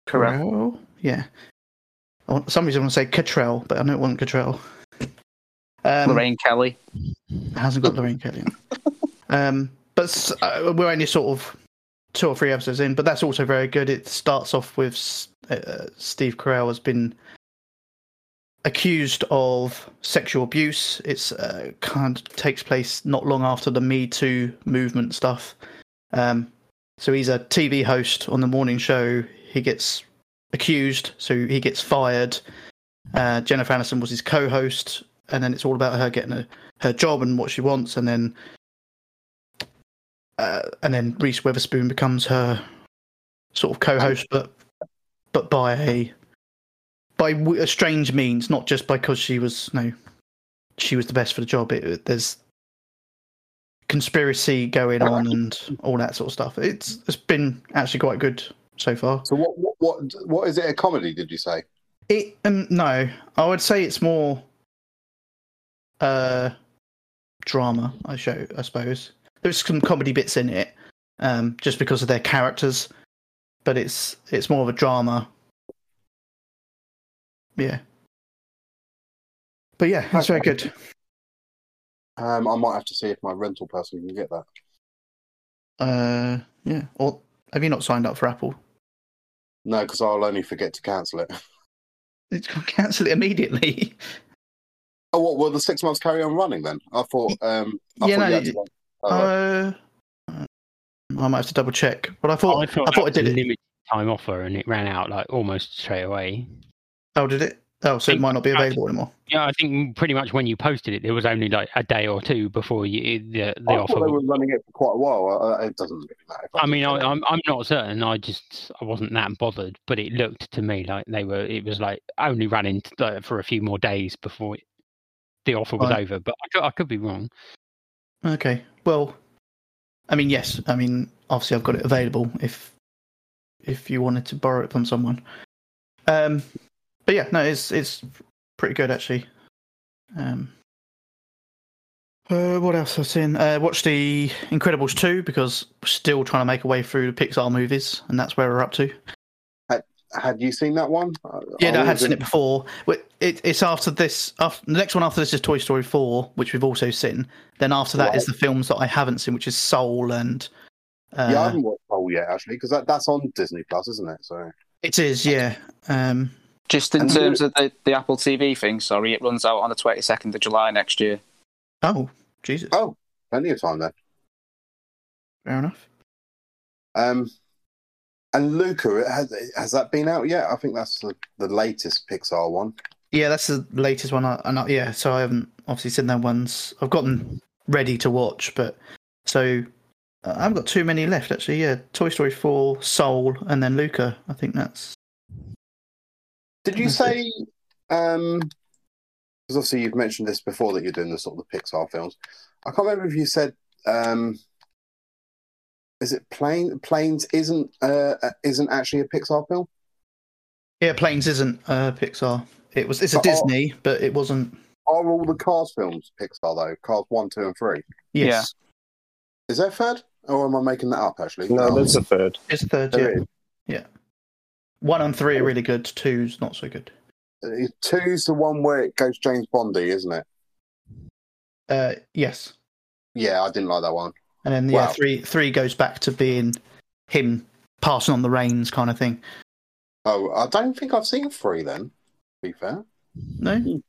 [SPEAKER 3] Carell. Yeah. Want, some reason I want to say Cattrall, but I don't want Cattrall. Um,
[SPEAKER 6] Lorraine Kelly.
[SPEAKER 3] hasn't got Lorraine Kelly. um, but uh, we're only sort of two or three episodes in, but that's also very good. It starts off with uh, Steve Carell has been accused of sexual abuse. It's uh, kind of takes place not long after the Me Too movement stuff. Um, so he's a TV host on the morning show. He gets accused, so he gets fired. Uh, Jennifer Aniston was his co-host, and then it's all about her getting a, her job and what she wants, and then uh, and then Reese Witherspoon becomes her sort of co-host, but but by a by a strange means, not just because she was no, she was the best for the job. It, there's conspiracy going on and all that sort of stuff. It's it's been actually quite good so far.
[SPEAKER 7] So what, what what what is it? A comedy? Did you say?
[SPEAKER 3] It um, no, I would say it's more uh drama. I show, I suppose. There's some comedy bits in it, um, just because of their characters, but it's it's more of a drama. Yeah, but yeah, it's very good.
[SPEAKER 7] Um, I might have to see if my rental person can get that.
[SPEAKER 3] Uh, yeah. Or have you not signed up for Apple?
[SPEAKER 7] No, because I'll only forget to cancel it.
[SPEAKER 3] It's gonna cancel it immediately.
[SPEAKER 7] Oh, what? Will the six months carry on running then? I thought. Um, I
[SPEAKER 3] Yeah,
[SPEAKER 7] thought
[SPEAKER 3] no,
[SPEAKER 7] you had to
[SPEAKER 3] you-
[SPEAKER 7] go- oh.
[SPEAKER 3] Uh, I might have to double check, but I thought
[SPEAKER 4] I
[SPEAKER 3] I
[SPEAKER 4] thought,
[SPEAKER 3] thought,
[SPEAKER 4] that
[SPEAKER 3] it did
[SPEAKER 4] a
[SPEAKER 3] it.
[SPEAKER 4] limited time offer and it ran out like almost straight away.
[SPEAKER 3] Oh, did it? Oh, so it
[SPEAKER 4] think-
[SPEAKER 3] might not be
[SPEAKER 4] I-
[SPEAKER 3] available anymore.
[SPEAKER 4] Yeah, I think pretty much when you posted it, there was only like a day or two before you the the
[SPEAKER 7] I
[SPEAKER 4] offer.
[SPEAKER 7] thought they were running it for quite a while. Uh, it doesn't really matter.
[SPEAKER 4] I mean, I, I'm I'm not certain. I just I wasn't that bothered, but it looked to me like they were. It was like only running t- uh, for a few more days before it, the offer was
[SPEAKER 3] Right.
[SPEAKER 4] over. But I could, I could be wrong.
[SPEAKER 3] Okay. Well, I mean, yes. I mean, obviously, I've got it available if if you wanted to borrow it from someone. Um, but yeah, no, it's it's pretty good actually. Um, uh, what else I've seen? Uh, watched the Incredibles 2 because we're still trying to make a way through the Pixar movies, and that's where we're up to.
[SPEAKER 7] Had you seen that one?
[SPEAKER 3] Yeah, no, I had
[SPEAKER 7] was
[SPEAKER 3] seen it before. But It, it's after this. After, the next one after this is Toy Story 4, which we've also seen. Then after that is
[SPEAKER 7] Right.
[SPEAKER 3] the films that I haven't seen, which is Soul and. Uh,
[SPEAKER 7] yeah, I haven't watched Soul yet actually because that, that's on Disney Plus, isn't it? So
[SPEAKER 3] It is, yeah. Um,
[SPEAKER 6] Just in
[SPEAKER 7] And
[SPEAKER 6] terms of the, the Apple TV thing, sorry, it runs out on the 22nd of July next year.
[SPEAKER 3] oh, Jesus.
[SPEAKER 7] oh, plenty of time then.
[SPEAKER 3] Fair enough.
[SPEAKER 7] Um, and Luca, has, has that been out yet? I think that's the, the latest Pixar one.
[SPEAKER 3] Yeah, that's the latest one. I, and I, yeah, so I haven't obviously seen that ones. I've gotten ready to watch, but so uh, I haven't got too many left actually. Yeah, Toy Story 4, Soul, and then Luca. I think that's.
[SPEAKER 7] Did you
[SPEAKER 3] That's
[SPEAKER 7] say? Um, because obviously you've mentioned this before that you're doing the sort of the Pixar films. I can't remember if you said. Um, is it plane planes isn't uh uh, isn't actually a Pixar film?
[SPEAKER 3] Yeah, Planes isn't uh, Pixar. It was. It's a
[SPEAKER 7] But,
[SPEAKER 3] Disney, but it wasn't.
[SPEAKER 7] Are all the Cars films Pixar though? Cars one, two, and three.
[SPEAKER 3] Yes,
[SPEAKER 7] Is there a third, or am I making that up? Actually,
[SPEAKER 5] No, there's a third.
[SPEAKER 3] it's a third.
[SPEAKER 7] There
[SPEAKER 3] Yeah,
[SPEAKER 7] is.
[SPEAKER 3] yeah. One and three are really good. Two's not so good.
[SPEAKER 7] Uh, Two's the one where it goes James Bondy, isn't it?
[SPEAKER 3] Uh, yes,
[SPEAKER 7] Yeah, I didn't like that one.
[SPEAKER 3] And then yeah,
[SPEAKER 7] Wow.
[SPEAKER 3] three three goes back to being him passing on the reins, kind of thing.
[SPEAKER 7] Oh, I don't think I've seen three. Then, to be fair.
[SPEAKER 3] No,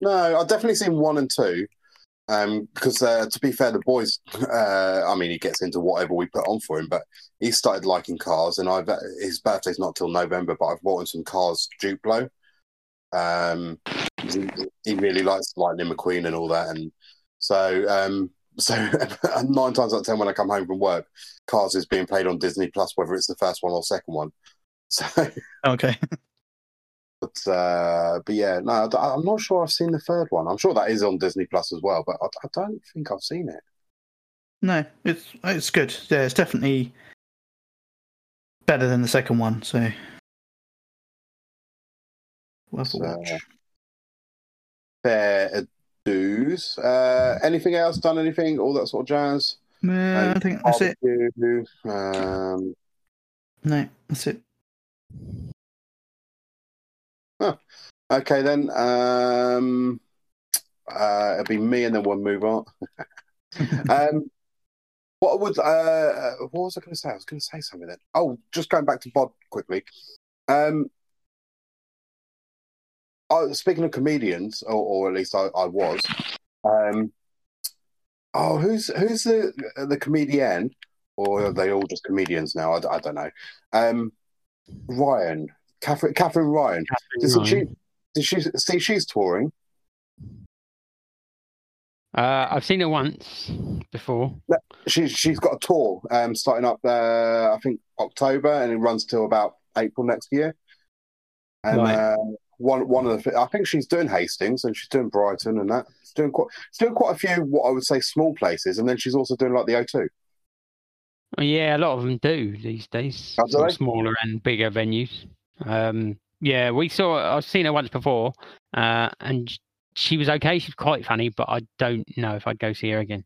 [SPEAKER 7] No, I've definitely seen one and two. Um, because uh, to be fair, the boys, uh, I mean, he gets into whatever we put on for him, but he started liking cars, and I've his birthday's not till November, but I've bought him some cars Duplo. Um, he, he really likes Lightning McQueen and all that, and so um, so nine times out of ten when I come home from work, Cars is being played on Disney Plus, whether it's the first one or second one. So
[SPEAKER 3] okay.
[SPEAKER 7] But uh, but yeah, no, I- I'm not sure I've seen the third one. I'm sure that is on Disney Plus as well, but I, I don't think I've seen it.
[SPEAKER 3] No, it's it's good. Yeah, it's definitely better than the second one. So worth a
[SPEAKER 7] So,
[SPEAKER 3] watch.
[SPEAKER 7] Fair dues. Uh, anything else? Done anything? All that sort of jazz.
[SPEAKER 3] Uh, I think that's it.
[SPEAKER 7] Um,
[SPEAKER 3] No, that's it.
[SPEAKER 7] okay then. Um, uh, it'll be me, and then we'll move on. um, what would uh, what was I going to say? I was going to say something then. Oh, just going back to Bod quickly. Um, I, speaking of comedians, or, or at least I, I was. Um, oh, who's who's the the comedian, or are they all just comedians now? I, I don't know. Um, Ryan, Katherine, Katherine Ryan. Did she, did she see she's touring?
[SPEAKER 4] Uh, I've seen her once before.
[SPEAKER 7] She she's got a tour um, starting up uh, I think October and it runs till about April next year. And
[SPEAKER 4] Right.
[SPEAKER 7] uh, one one of the I think she's doing Hastings and she's doing Brighton and that. She's doing quite she's doing quite a few what I would say small places and then she's also doing like the O2.
[SPEAKER 4] Oh, Yeah, a lot of them do these days.
[SPEAKER 7] Oh, do
[SPEAKER 4] sort of
[SPEAKER 7] they?
[SPEAKER 4] smaller and bigger venues. Um, yeah, we saw. I've seen her once before, uh, and she was okay. She's quite funny, but I don't know if I'd go see her again.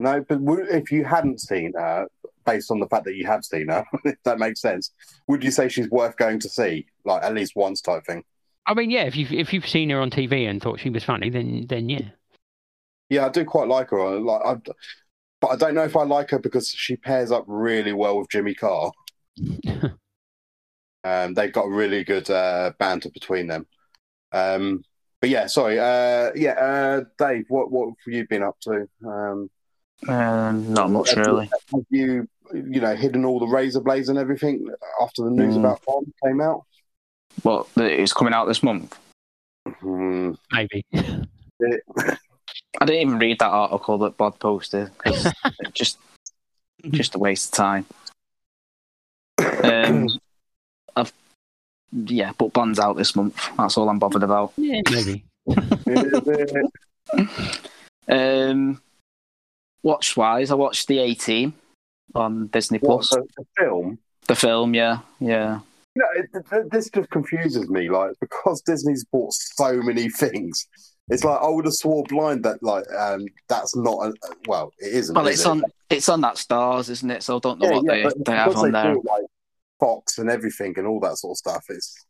[SPEAKER 7] No, but if you hadn't seen her, based on the fact that you have seen her, if that makes sense, would you say she's worth going to see, like at least once type thing?
[SPEAKER 4] I mean, yeah, if you've if you've seen her on TV and thought she was funny, then then yeah.
[SPEAKER 7] Yeah, I do quite like her. I- Like, I, but I don't know if I like her because she pairs up really well with Jimmy Carr. Um, they've got a really good uh, banter between them. Um, but yeah, sorry. Uh, yeah, uh, Dave, what what have you been up to? Um,
[SPEAKER 6] Um, not much really.
[SPEAKER 7] have you you know hidden all the razor blades and everything after the news
[SPEAKER 6] Mm.
[SPEAKER 7] about Bond came out?
[SPEAKER 6] But it's coming out this month.
[SPEAKER 7] Hmm.
[SPEAKER 4] Maybe.
[SPEAKER 6] I didn't even read that article that Bod posted just just a waste of time. Um, I've yeah, but Bond's out this month. That's all I'm bothered about.
[SPEAKER 4] yeah, maybe.
[SPEAKER 6] Um, watch wise, I watched the A Team on Disney
[SPEAKER 7] What,
[SPEAKER 6] Plus.
[SPEAKER 7] the, the film?
[SPEAKER 6] The film, yeah, yeah.
[SPEAKER 7] You know, it, th- this just confuses me. Like because Disney's bought so many things, it's like I would have swore blind that like um that's not a well, it isn't.
[SPEAKER 6] Well,
[SPEAKER 7] is
[SPEAKER 6] it's
[SPEAKER 7] it?
[SPEAKER 6] on it's on that stars, isn't it? So I don't know
[SPEAKER 7] Yeah,
[SPEAKER 6] what
[SPEAKER 7] yeah,
[SPEAKER 6] they, they have on
[SPEAKER 7] they
[SPEAKER 6] there.
[SPEAKER 7] bought, like Fox and everything and all that sort of stuff. It's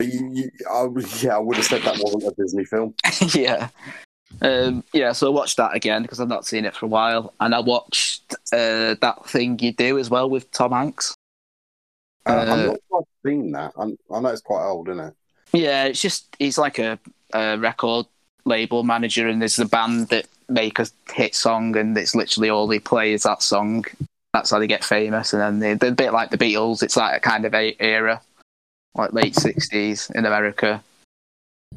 [SPEAKER 7] you, you, I, yeah, I would have said that wasn't a Disney film.
[SPEAKER 6] yeah. Um, yeah, so I watched that again because I've not seen it for a while, and I watched uh, that thing you do as well with Tom Hanks.
[SPEAKER 7] Uh, I'm
[SPEAKER 6] Uh,
[SPEAKER 7] not sure I've seen that. I'm, I know it's quite old, isn't it?
[SPEAKER 6] Yeah, it's just he's like a, a record label manager, and there's a band that make a hit song, and it's literally all they play is that song. That's how they get famous, and then they, they're a bit like the Beatles. It's like a kind of a era, like late '60s in America.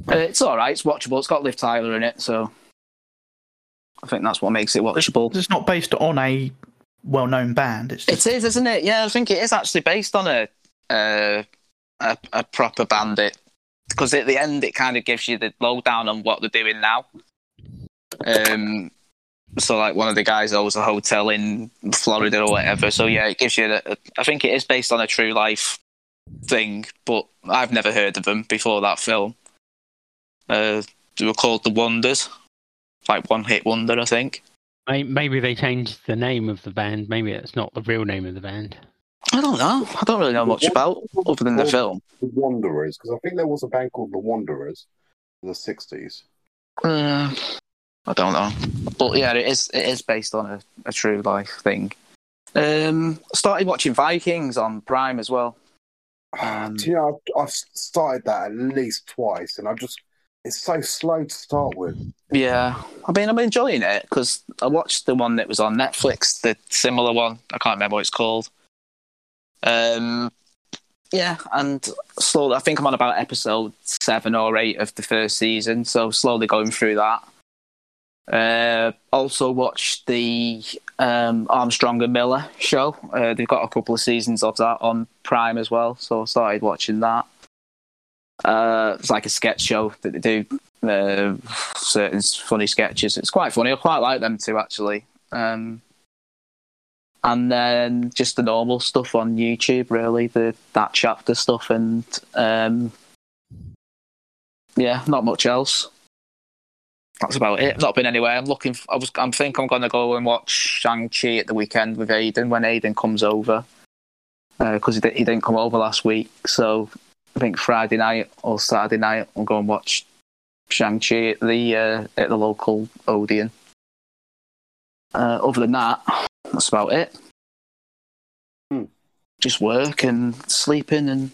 [SPEAKER 6] Uh, it's all right. It's watchable. It's got Liv Tyler in it, so I think that's what makes it watchable.
[SPEAKER 3] It's not based on a well-known band. It's just
[SPEAKER 6] It is, isn't it? Yeah, I think it is actually based on a uh, a, a proper bandit because at the end it kind of gives you the lowdown on what they're doing now. Um, so like one of the guys owns a hotel in Florida or whatever. So yeah, it gives you. A, I think it is based on a true life thing, but I've never heard of them before that film. Uh, they were called the Wonders, like one hit wonder, I think.
[SPEAKER 4] May- Maybe they changed the name of the band. Maybe it's not the real name of the band.
[SPEAKER 6] I don't know. I don't really know much about other than the film.
[SPEAKER 7] The Wanderers, because I think there was a band called The Wanderers in the 60s.
[SPEAKER 6] Uh, I don't know, but yeah, it is. It is based on a, a true life thing. Um, started watching Vikings on Prime as well. Um,
[SPEAKER 7] Do you know, I've, I've started that at least twice, and I just, it's so slow to start with.
[SPEAKER 6] Yeah, I mean, I'm enjoying it because I watched the one that was on Netflix, the similar one. I can't remember what it's called. Um, yeah, and slowly, I think I'm on about episode seven or eight of the first season, so slowly going through that. Uh, also watched the um, Armstrong and Miller show. Uh, they've got a couple of seasons of that on Prime as well, so I started watching that. Uh, it's like a sketch show that they do uh, certain funny sketches. It's quite funny. I quite like them too, actually. Um, and then just the normal stuff on YouTube, really the that chapter stuff, and um, yeah, not much else. That's about it. Not been anywhere. I'm looking. I was. I'm think I'm going to go and watch Shang Chi at the weekend with Aiden when Aiden comes over, because he, di- he didn't come over last week. So think Friday night or Saturday night we'll go and watch Shang Chi at the uh, at the local Odeon. Uh, other than that, that's about it.
[SPEAKER 7] Hmm.
[SPEAKER 6] Just work and sleeping and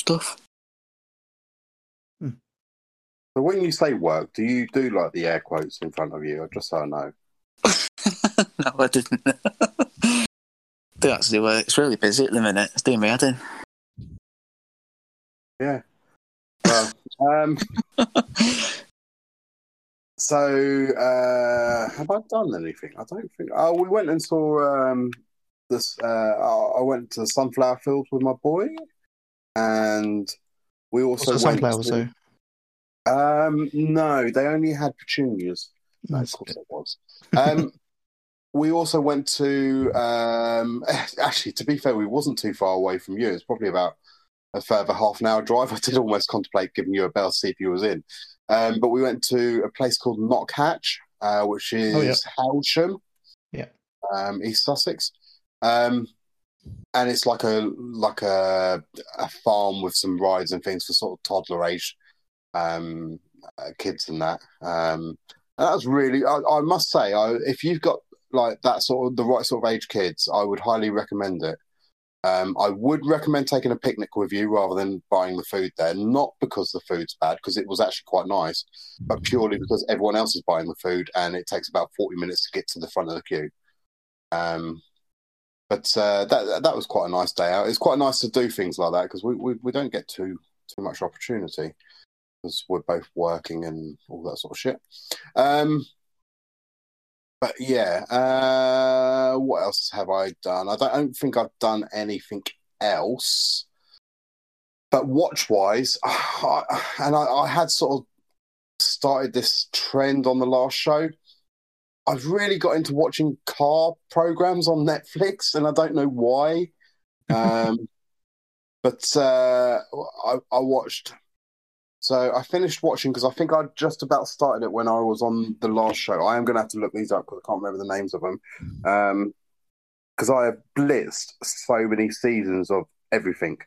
[SPEAKER 6] stuff.
[SPEAKER 7] So when you say work, do you do like the air quotes in front of you, or just so I know?
[SPEAKER 6] no, I didn't. do actually work. It's really busy at the minute. It's doing me head in.
[SPEAKER 7] Yeah. Well, um, so uh, have I done anything? I don't think. Oh, we went and saw um, this. Uh, I went to the sunflower fields with my boy, and we also went.
[SPEAKER 3] sunflowers,
[SPEAKER 7] to- Um, no, they only had petunias. No, of course it was. Um, we also went to. Um, actually, to be fair, we wasn't too far away from you. It's probably about a further half an hour drive. I did almost contemplate giving you a bell to see if you was in. Um, but we went to a place called Knockhatch, uh, which is
[SPEAKER 3] Oh, yeah.
[SPEAKER 7] Hailsham,
[SPEAKER 3] Yeah.
[SPEAKER 7] um, East Sussex. Um, and it's like a like a a farm with some rides and things for sort of toddler age um, uh, kids and that. Um, and that was really, I, I must say, I, if you've got like that sort of the right sort of age kids, I would highly recommend it. Um, I would recommend taking a picnic with you rather than buying the food there. Not because the food's bad, because it was actually quite nice, but purely because everyone else is buying the food and it takes about forty minutes to get to the front of the queue. Um, but uh, that that was quite a nice day out. It's quite nice to do things like that because we, we, we don't get too too much opportunity because we're both working and all that sort of shit. Um, but yeah, uh, what else have I done? I don't, I don't think I've done anything else. But watch wise, and I, I had sort of started this trend on the last show. I've really got into watching car programs on Netflix, and I don't know why. Um, But uh, I, I watched. So I finished watching because I think I just about started it when I was on the last show. I am going to have to look these up because I can't remember the names of them. Um, because I have blitzed so many seasons of everything.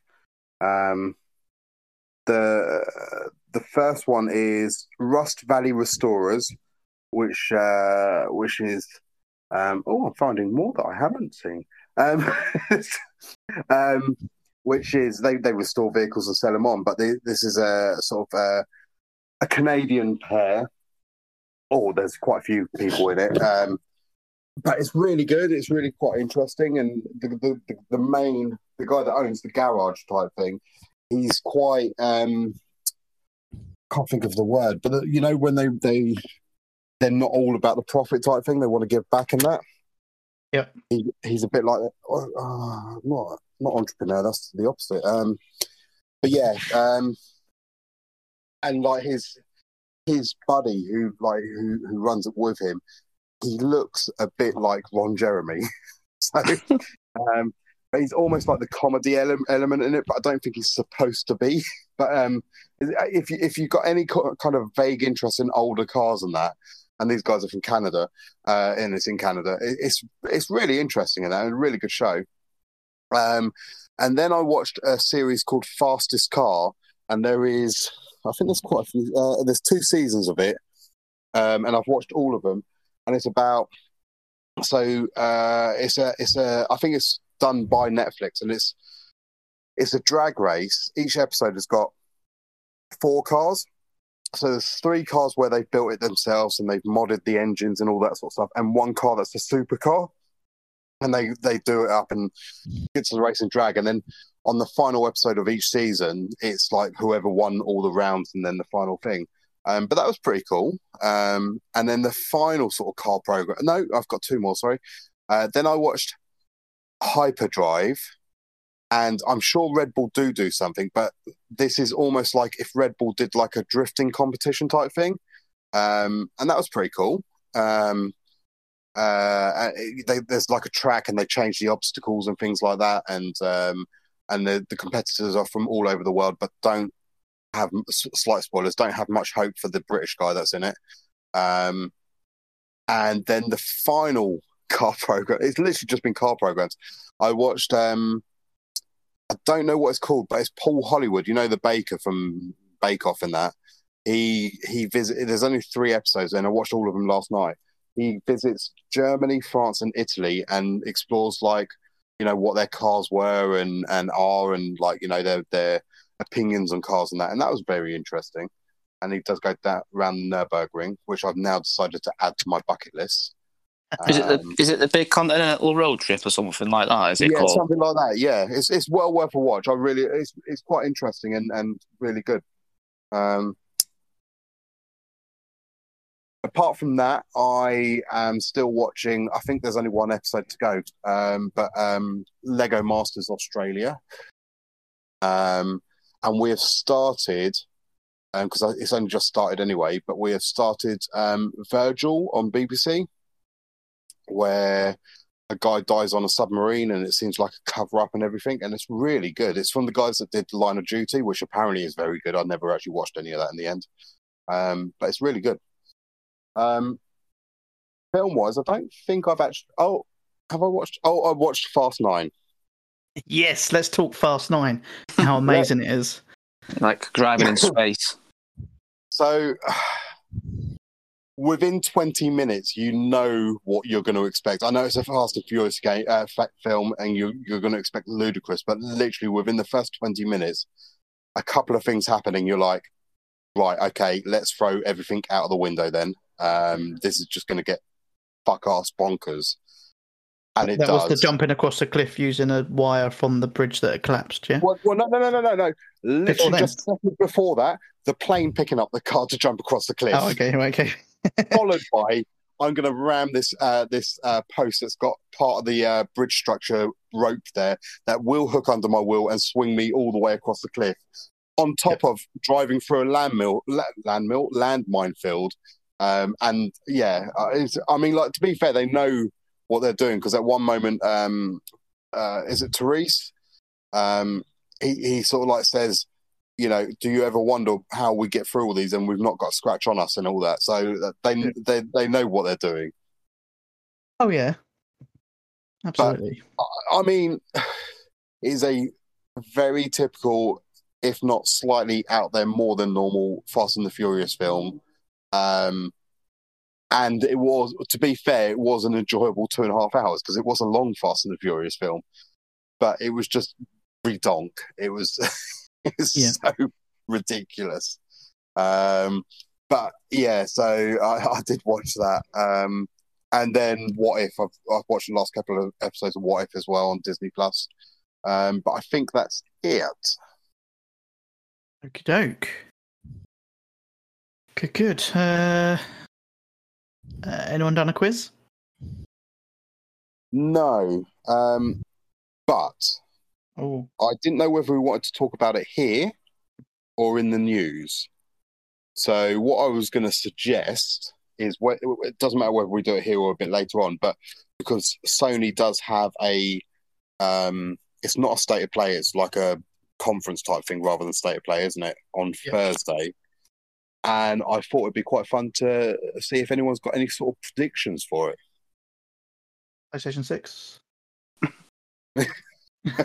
[SPEAKER 7] Um, the the first one is Rust Valley Restorers, which uh, which is um, oh, I'm finding more that I haven't seen. Um, um, which is they, they restore vehicles and sell them on, but they, this is a sort of uh, a Canadian pair. Oh, there's quite a few people in it. Um, but it's really good. It's really quite interesting, and the, the the the main the guy that owns the garage type thing, he's quite um can't think of the word, but uh, you know when they they they're not all about the profit type thing. They want to give back and that.
[SPEAKER 3] Yep.
[SPEAKER 7] He, he's a bit like uh, uh, not not entrepreneur. That's the opposite. Um, but yeah, um, and like his his buddy who like who who runs it with him, he looks a bit like Ron Jeremy. so um, he's almost like the comedy ele- element in it, but I don't think he's supposed to be. but um, if you if you've got any co- kind of vague interest in older cars and that, and these guys are from Canada, uh, and it's in Canada, it, it's it's really interesting and a really good show. Um, and then I watched a series called Fastest Car, and there is, I think there's quite a few. Uh, there's two seasons of it, um, and I've watched all of them, and it's about. So uh, it's a it's a I think it's done by Netflix, and it's it's a drag race. Each episode has got four cars. So there's three cars where they've built it themselves and they've modded the engines and all that sort of stuff, and one car that's a supercar. And they they do it up and get to the race and drag, and then on the final episode of each season, it's like whoever won all the rounds and then the final thing. Um, but that was pretty cool. Um, and then the final sort of car program. No, I've got two more. Sorry. Uh, then I watched Hyperdrive, and I'm sure Red Bull do do something, but this is almost like if Red Bull did like a drifting competition type thing, um, and that was pretty cool. Um, uh, they, there's like a track, and they change the obstacles and things like that, and um, and the, the competitors are from all over the world, but don't have slight spoilers. Don't have much hope for the British guy that's in it. Um, and then the final car program. It's literally just been car programs. I watched. um I don't know what it's called, but it's Paul Hollywood. You know the baker from Bake Off and that. He he visited. There's only three episodes, and I watched all of them last night. He visits Germany, France, and Italy, and explores like you know what their cars were and and are, and like you know their their opinions on cars and that. And that was very interesting. And he does go that around the Nurburgring, which I've now decided to add to my bucket list.
[SPEAKER 6] Is it the
[SPEAKER 7] Um,
[SPEAKER 6] is it the big continental road trip or something like that? Is it
[SPEAKER 7] yeah,
[SPEAKER 6] called?
[SPEAKER 7] something like that. Yeah, it's it's well worth a watch. I really, it's it's quite interesting and and really good. Um, apart from that, I am still watching. I think there's only one episode to go. Um, but um, Lego Masters Australia. Um, and we have started because it's only just started anyway. But we have started um, Vigil on BBC, where a guy dies on a submarine and it seems like a cover up and everything and it's really good it's from the guys that did line of duty which apparently is very good i never actually watched any of that in the end um, but it's really good um, film wise i don't think i've actually oh have i watched oh i watched fast nine
[SPEAKER 3] Yes, let's talk Fast Nine. How amazing it is.
[SPEAKER 6] Like driving in space.
[SPEAKER 7] so within 20 minutes you know what you're going to expect i know it's a fast and furious game uh, film and you, you're going to expect ludicrous but literally within the first 20 minutes a couple of things happen and you're like right okay let's throw everything out of the window then um, this is just going to get fuck ass bonkers and it
[SPEAKER 3] that
[SPEAKER 7] does
[SPEAKER 3] was the jumping across the cliff using a wire from the bridge that had collapsed. Yeah.
[SPEAKER 7] well, well no no no no no no literally just seconds before that the plane picking up the car to jump across the cliff
[SPEAKER 3] Oh, okay, okay.
[SPEAKER 7] followed by I'm going to ram this uh, this uh, post that's got part of the uh, bridge structure rope there that will hook under my wheel and swing me all the way across the cliff. On top of driving through a land mill, la- land mill, land minefield, um, and yeah, uh, it's, I mean, like to be fair, they know what they're doing because at one moment, um, uh, is it Tyrese? Um, he, he sort of like says, you know, do you ever wonder how we get through all these and we've not got a scratch on us and all that? So they
[SPEAKER 3] Yeah.
[SPEAKER 7] they they know what they're doing.
[SPEAKER 3] Oh yeah, absolutely.
[SPEAKER 7] I- I mean, is a very typical, if not slightly out there more than normal, Fast and the Furious film. Um, and it was, to be fair, it was an enjoyable two and a half hours because it was a long Fast and the Furious film, but it was just redonk. It was, it was
[SPEAKER 3] Yeah.
[SPEAKER 7] so ridiculous. Um, but yeah, so I, I did watch that. Um, and then What If? I've, I've watched the last couple of episodes of What If as well on Disney Plus. Um, but I think that's it.
[SPEAKER 3] Okie doke. Good, good. Uh, uh, anyone done a quiz?
[SPEAKER 7] No, um, but
[SPEAKER 3] Oh,
[SPEAKER 7] I didn't know whether we wanted to talk about it here or in the news. So what I was going to suggest is it doesn't matter whether we do it here or a bit later on, but because Sony does have a, um, it's not a state of play, it's like a conference type thing rather than state of play, isn't it? On
[SPEAKER 3] Yeah.
[SPEAKER 7] Thursday. And I thought it'd be quite fun to see if anyone's got any sort of predictions for it.
[SPEAKER 3] PlayStation Six.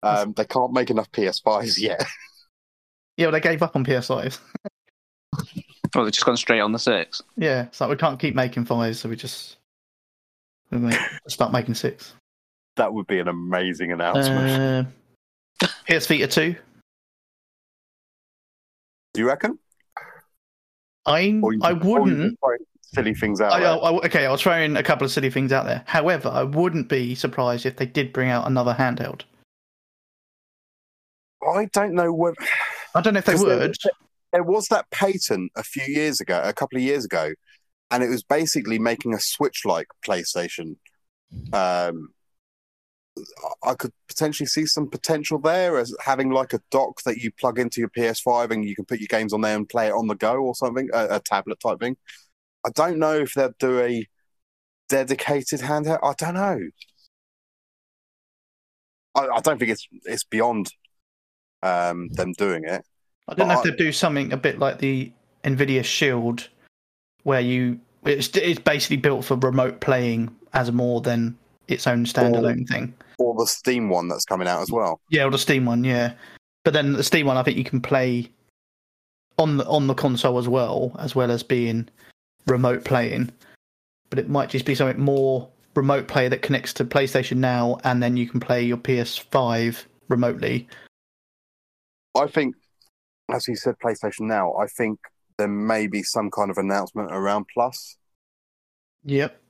[SPEAKER 7] Um, they can't make enough PS5s yet.
[SPEAKER 3] Yeah, well, they gave up on PS5.
[SPEAKER 6] Well, they've just gone straight on the six.
[SPEAKER 3] yeah, it's like we can't keep making fives, so we just we make, start making six.
[SPEAKER 7] That would be an amazing announcement.
[SPEAKER 3] Uh, PS Vita two.
[SPEAKER 7] Do you reckon?
[SPEAKER 3] I
[SPEAKER 7] Or you
[SPEAKER 3] I
[SPEAKER 7] just- or you
[SPEAKER 3] wouldn't.
[SPEAKER 7] Silly things out.
[SPEAKER 3] I,
[SPEAKER 7] there?
[SPEAKER 3] I, okay, I'll throw in a couple of silly things out there. However, I wouldn't be surprised if they did bring out another handheld.
[SPEAKER 7] I don't know what.
[SPEAKER 3] I don't know if they would.
[SPEAKER 7] There was that patent a few years ago, a couple of years ago, and it was basically making a Switch-like PlayStation. Um, I- I could potentially see some potential there as having like a dock that you plug into your PS5 and you can put your games on there and play it on the go or something, a, a tablet type thing. I don't know if they'll do a dedicated handheld. I don't know. I, I don't think it's it's beyond um, them doing it.
[SPEAKER 3] I don't know if
[SPEAKER 7] I-
[SPEAKER 3] they'd do something a bit like the Nvidia Shield, where you it's it's basically built for remote playing as more than its own standalone thing.
[SPEAKER 7] or the Steam one that's coming out as well.
[SPEAKER 3] Yeah, or the Steam one, yeah. But then the Steam one, I think you can play on the on the console as well, as well as being remote playing. But it might just be something more remote play that connects to PlayStation Now, and then you can play your PS5 remotely.
[SPEAKER 7] I think, as you said, PlayStation Now. I think there may be some kind of announcement around Plus,
[SPEAKER 3] Yep.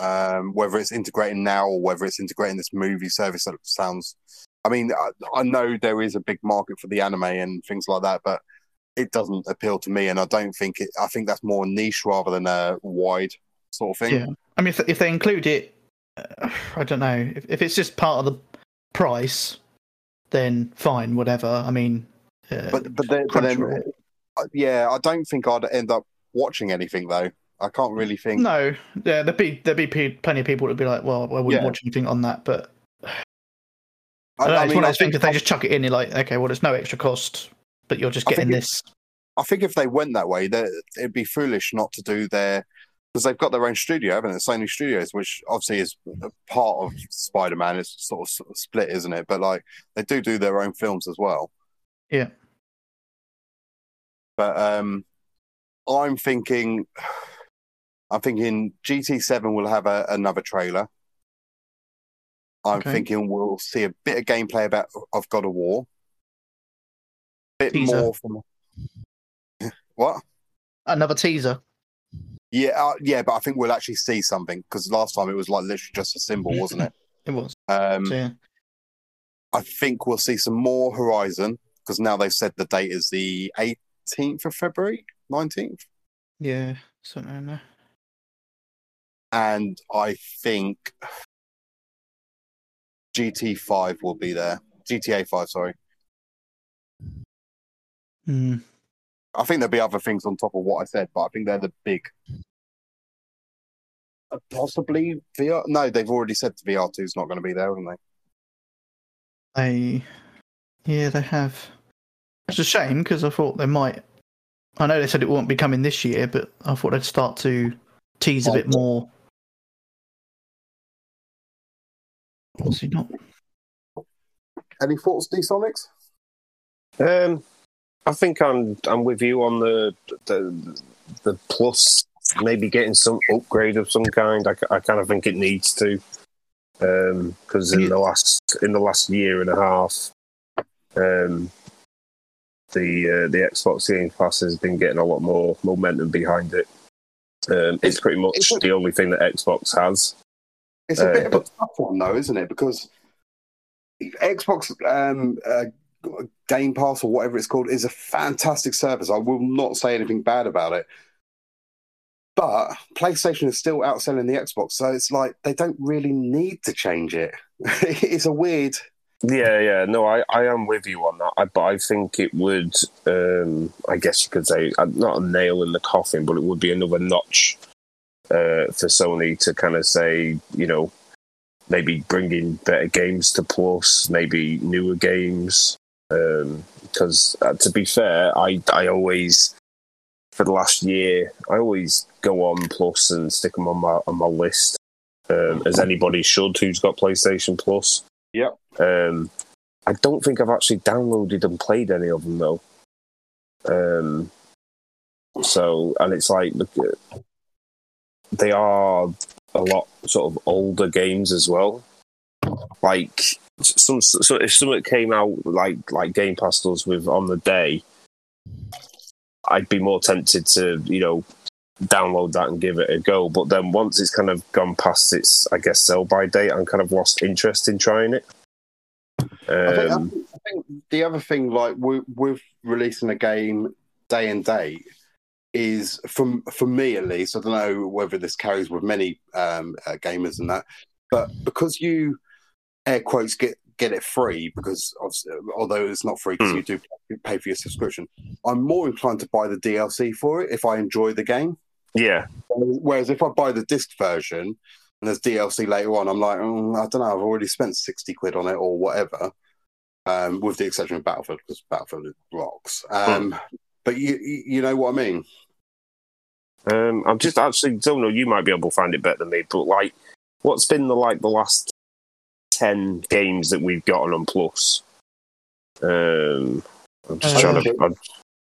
[SPEAKER 7] um, whether it's integrating now or whether it's integrating this movie service. That sounds. I mean, I, I know there is a big market for the anime and things like that, but it doesn't appeal to me, and I don't think it. I think that's more niche rather than a wide sort of thing.
[SPEAKER 3] Yeah. I mean, if if they include it, uh, I don't know. If if it's just part of the price, then fine, whatever. I mean, uh,
[SPEAKER 7] But but then, but then uh, yeah, I don't think I'd end up watching anything though. I can't really think.
[SPEAKER 3] No, yeah, there'd be there'd be plenty of people that'd be like, well, I wouldn't
[SPEAKER 7] Yeah.
[SPEAKER 3] watch anything on that. But
[SPEAKER 7] I,
[SPEAKER 3] I don't know, it's
[SPEAKER 7] mean,
[SPEAKER 3] one of those things. If they just chuck it in, you're like, okay, well, it's no extra cost, but you're just
[SPEAKER 7] I
[SPEAKER 3] getting
[SPEAKER 7] it-
[SPEAKER 3] this.
[SPEAKER 7] I think if they went that way, that it'd be foolish not to do their because they've got their own studio, haven't they? Sony Studios, which obviously is part of Spider Man. It's sort of, sort of split, isn't it? But like they do do their own films as well.
[SPEAKER 3] Yeah.
[SPEAKER 7] But um, I'm thinking, I'm thinking GT Seven will have a, another trailer. I'm
[SPEAKER 3] Okay.
[SPEAKER 7] thinking we'll see a bit of gameplay about of God of War. Bit
[SPEAKER 3] Teaser.
[SPEAKER 7] more from what?
[SPEAKER 3] Another teaser.
[SPEAKER 7] Yeah, uh, yeah, but I think we'll actually see something because last time it was like literally just a symbol, wasn't it?
[SPEAKER 3] It was.
[SPEAKER 7] Um,
[SPEAKER 3] So, yeah.
[SPEAKER 7] I think we'll see some more Horizon because now they've said the date is the 18th of February, 19th,
[SPEAKER 3] Yeah. Something in there.
[SPEAKER 7] and I think GT5 will be there. GTA 5, sorry.
[SPEAKER 3] Hmm.
[SPEAKER 7] I think there'll be other things on top of what I said, but I think they're the big. Uh, Possibly VR. No, they've already said the VR2 is not going to be there, haven't they?
[SPEAKER 3] They, yeah, they have. It's a shame because I thought they might. I know they said it won't be coming this year, but I thought they'd start to tease a bit more. Obviously not.
[SPEAKER 7] Any thoughts, D Sonics?
[SPEAKER 5] Um, I think I'm I'm with you on the the the plus. Maybe getting some upgrade of some kind. I, I kind of think it needs to because in the last in the last year and a half, um, the uh, the Xbox Game Pass has been getting a lot more momentum behind it. Um, it's pretty much
[SPEAKER 7] it's a-
[SPEAKER 5] the only thing that Xbox has.
[SPEAKER 7] It's a
[SPEAKER 5] Uh,
[SPEAKER 7] bit of a tough one, though, isn't it? Because Xbox um, uh, Game Pass or whatever it's called is a fantastic service. I will not say anything bad about it. But PlayStation is still outselling the Xbox, so it's like they don't really need to change it. it's a weird.
[SPEAKER 5] Yeah, yeah, no, I, I am with you on that. I, but I think it would, um, I guess you could say, uh, not a nail in the coffin, but it would be another notch uh, for Sony to kind of say, you know, maybe bringing better games to Plus, maybe newer games. Because uh, to be fair, I I always for the last year I always go on Plus and stick them on my on my list, um, as anybody should who's got PlayStation Plus.
[SPEAKER 7] Yep.
[SPEAKER 5] Um, I don't think I've actually downloaded and played any of them though. Um, so and it's like look, uh, they are a lot sort of older games as well. Like some, so if something came out like like Game Pass does with on the day, I'd be more tempted to you know download that and give it a go. But then once it's kind of gone past its I guess sell by date, I'm kind of lost interest in trying it.
[SPEAKER 7] I, think,
[SPEAKER 5] Um,
[SPEAKER 7] I think the other thing, like with, with releasing a game day and date, is from for me at least. I don't know whether this carries with many um, uh, gamers and that, but because you air quotes get get it free because obviously, although it's not free because
[SPEAKER 5] Hmm.
[SPEAKER 7] you do pay for your subscription, I'm more inclined to buy the DLC for it if I enjoy the game.
[SPEAKER 5] yeah,
[SPEAKER 7] Whereas if I buy the disc version and there's DLC later on, I'm like, oh, I don't know, I've already spent 60 quid on it or whatever, um, with the exception of Battlefield, because Battlefield rocks. Um, But you, you you know what I mean?
[SPEAKER 5] Um, I'm just actually don't know. You might be able to find it better than me, but like, what's been the like the last ten games that we've gotten on Plus? Um, I'm just
[SPEAKER 3] Uh,
[SPEAKER 5] trying to. I'm,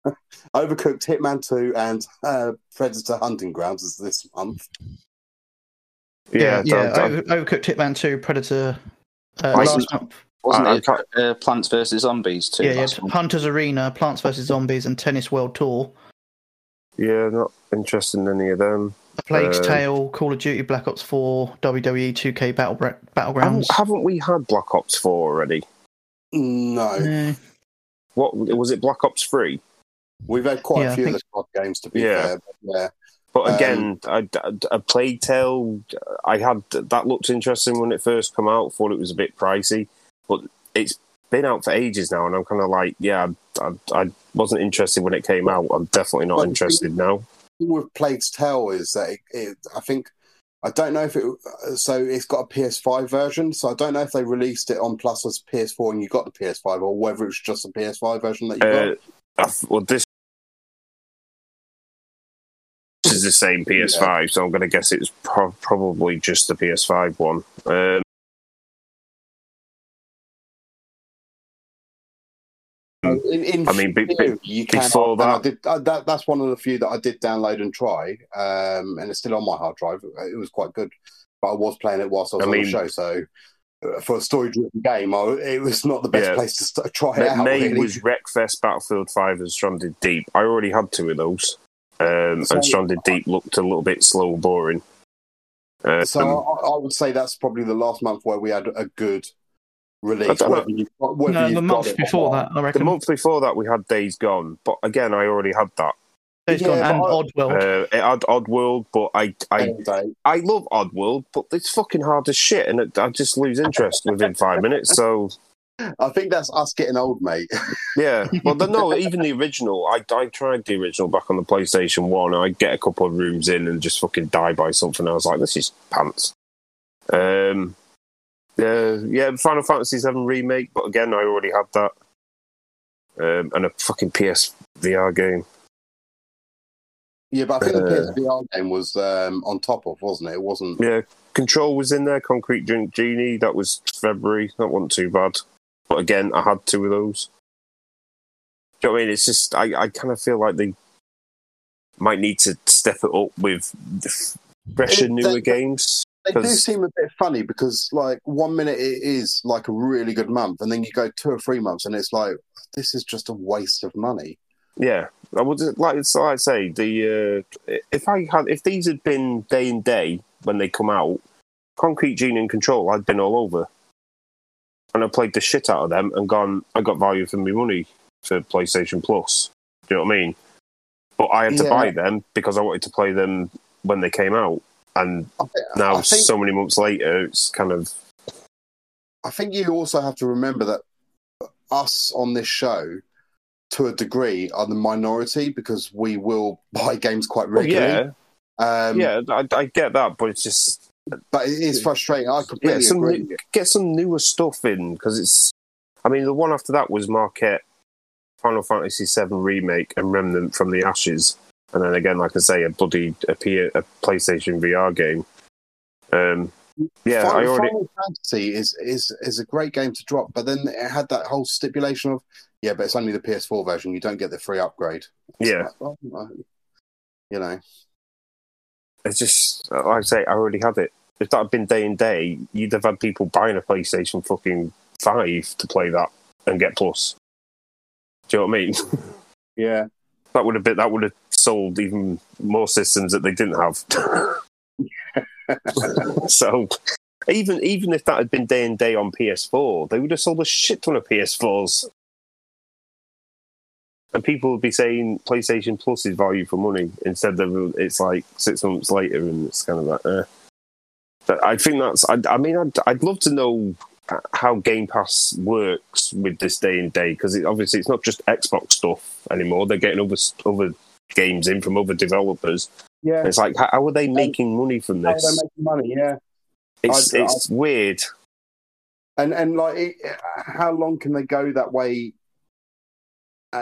[SPEAKER 7] Overcooked, Hitman 2, and uh, Predator Hunting Grounds is this month.
[SPEAKER 5] yeah,
[SPEAKER 3] yeah.
[SPEAKER 5] I- I-
[SPEAKER 3] Over, Overcooked Hitman Two, Predator. Uh,
[SPEAKER 6] I
[SPEAKER 3] last
[SPEAKER 6] see.
[SPEAKER 3] month.
[SPEAKER 6] Wasn't
[SPEAKER 5] I- I
[SPEAKER 6] it
[SPEAKER 5] can't-
[SPEAKER 6] uh, Plants vs Zombies too?
[SPEAKER 3] Yeah, yeah.
[SPEAKER 6] last?
[SPEAKER 3] Hunters Arena, Plants vs Zombies, and Tennis World Tour.
[SPEAKER 5] Yeah, not interested in any of them.
[SPEAKER 3] A Plague's
[SPEAKER 5] Um,
[SPEAKER 3] Tale, Call of Duty, Black Ops 4, WWE 2K Battle
[SPEAKER 5] Haven't,
[SPEAKER 3] Battlegrounds.
[SPEAKER 5] haven't we had Black Ops Four already?
[SPEAKER 7] No,
[SPEAKER 3] Yeah.
[SPEAKER 5] What was it? Black Ops Three?
[SPEAKER 7] we've had quite
[SPEAKER 3] Yeah, I
[SPEAKER 7] a few of the COD games to be
[SPEAKER 5] Yeah.
[SPEAKER 7] fair. But yeah,
[SPEAKER 5] But
[SPEAKER 7] Um,
[SPEAKER 5] again, I, a Plague Tale, I had that looked interesting when it first came out. Thought it was a bit pricey, but it's been out for ages now, and I'm kind of like, yeah, I, I, wasn't interested when it came out. I'm definitely not
[SPEAKER 7] But-
[SPEAKER 5] interested now.
[SPEAKER 7] with Plague's Tale is that it, it, I think I don't know if it so it's got a PS5 version, so I don't know if they released it on Plus as PS4 and you got the PS5 or whether it's just a PS5 version that you
[SPEAKER 5] Uh,
[SPEAKER 7] got.
[SPEAKER 5] I well, this is the same PS5, so I'm going to guess it's pro- probably just the PS5 one. Um,
[SPEAKER 7] In, in
[SPEAKER 5] I mean, be-
[SPEAKER 7] theory, you can.
[SPEAKER 5] before
[SPEAKER 7] and I
[SPEAKER 5] that-
[SPEAKER 7] did, uh, that that's one of the few that I did download and try, um, and it's still on my hard drive. It was quite good, but I was playing it whilst I was
[SPEAKER 5] I
[SPEAKER 7] on
[SPEAKER 5] mean-
[SPEAKER 7] the show, so. uh, For a story-driven game, I, it was not the best
[SPEAKER 5] Yeah.
[SPEAKER 7] place to st- try it
[SPEAKER 5] May,
[SPEAKER 7] out.
[SPEAKER 5] May
[SPEAKER 7] really.
[SPEAKER 5] was Wreckfest, Battlefield 5, and Stranded Deep. I already had two of those. Um,
[SPEAKER 7] So-
[SPEAKER 5] and Stranded Deep looked a little bit slow boring. Um,
[SPEAKER 7] So I, I would say that's probably the last month where we had a good release. Whether you've whether
[SPEAKER 3] No, the month before that, I reckon.
[SPEAKER 5] the month before that, we had Days Gone. But again, I already had that.
[SPEAKER 3] Days
[SPEAKER 7] Yeah,
[SPEAKER 3] Gone
[SPEAKER 7] but
[SPEAKER 3] and
[SPEAKER 7] I-
[SPEAKER 3] Oddworld.
[SPEAKER 5] Uh, it had Oddworld, but I, I, I love Oddworld, but it's fucking hard as shit, and it, I just lose interest within five minutes. So
[SPEAKER 7] I think that's us getting old, mate.
[SPEAKER 5] yeah, well, the, no, even the original. I, I tried the original back on the PlayStation One. And I get a couple of rooms in and just fucking die by something. I was like, this is pants. Um, Uh, yeah, Final Fantasy VII remake, but again, I already had that, um, and a fucking PS VR game.
[SPEAKER 7] Yeah, but I think the
[SPEAKER 5] Uh,
[SPEAKER 7] PSVR game was um, on top of, wasn't it? It wasn't.
[SPEAKER 5] Yeah, Control was in there. Concrete Gen- Genie, that was February. That wasn't too bad. But again, I had two of those. Do you know what I mean? It's just I, I kind of feel like they might need to step it up with fresher, newer games.
[SPEAKER 7] They do seem a bit funny because, like, one minute it is like a really good month, and then you go two or three months, and it's like this is just a waste of money.
[SPEAKER 5] Yeah, I would like it's like I say the uh, if I had if these had been day and day when they come out, Concrete Genie and Control, I'd been all over, and I played the shit out of them and gone. I got value for my money for PlayStation Plus. Do you know what I mean? But I had to
[SPEAKER 7] Yeah.
[SPEAKER 5] buy them because I wanted to play them when they came out, and
[SPEAKER 7] I,
[SPEAKER 5] now
[SPEAKER 7] I think
[SPEAKER 5] so many months later, it's kind of
[SPEAKER 7] I think you also have to remember that us on this show, to a degree, are the minority because we will buy games quite
[SPEAKER 5] well,
[SPEAKER 7] regularly.
[SPEAKER 5] yeah,
[SPEAKER 7] Um,
[SPEAKER 5] yeah. I, I get that, but it's just
[SPEAKER 7] but it is frustrating. I
[SPEAKER 5] yeah,
[SPEAKER 7] completely
[SPEAKER 5] some
[SPEAKER 7] agree.
[SPEAKER 5] new, get some newer stuff in because it's. I mean, the one after that was Maquette, Final Fantasy VII remake, and Remnant from the Ashes, and then again, like I say, a bloody a, P- a PlayStation VR game. Um, yeah,
[SPEAKER 7] Final,
[SPEAKER 5] I already.
[SPEAKER 7] Final Fantasy is, is is a great game to drop, but then it had that whole stipulation of yeah, but it's only the PS4 version. You don't get the free upgrade. It's
[SPEAKER 5] Yeah.
[SPEAKER 7] like, well, you know.
[SPEAKER 5] It's just like I say, I already had it. If that had been day and day, you'd have had people buying a PlayStation fucking five to play that and get plus. Do you know what I mean?
[SPEAKER 7] Yeah.
[SPEAKER 5] that would have been that would have sold even more systems that they didn't have. so even even if that had been day and day on PS4, they would have sold a shit ton of PS4s. And people would be saying PlayStation Plus is value for money instead of it's like six months later, and it's kind of like, eh. But I think that's. I, I mean, I'd, I'd love to know how Game Pass works with this day and day because it, obviously it's not just Xbox stuff anymore. They're getting other other games in from other developers.
[SPEAKER 7] Yeah.
[SPEAKER 5] It's like, how, are they making money from
[SPEAKER 7] How
[SPEAKER 5] this?
[SPEAKER 7] they making money? Yeah.
[SPEAKER 5] It's
[SPEAKER 7] I- I-
[SPEAKER 5] it's weird.
[SPEAKER 7] and and like it, how long can they go that way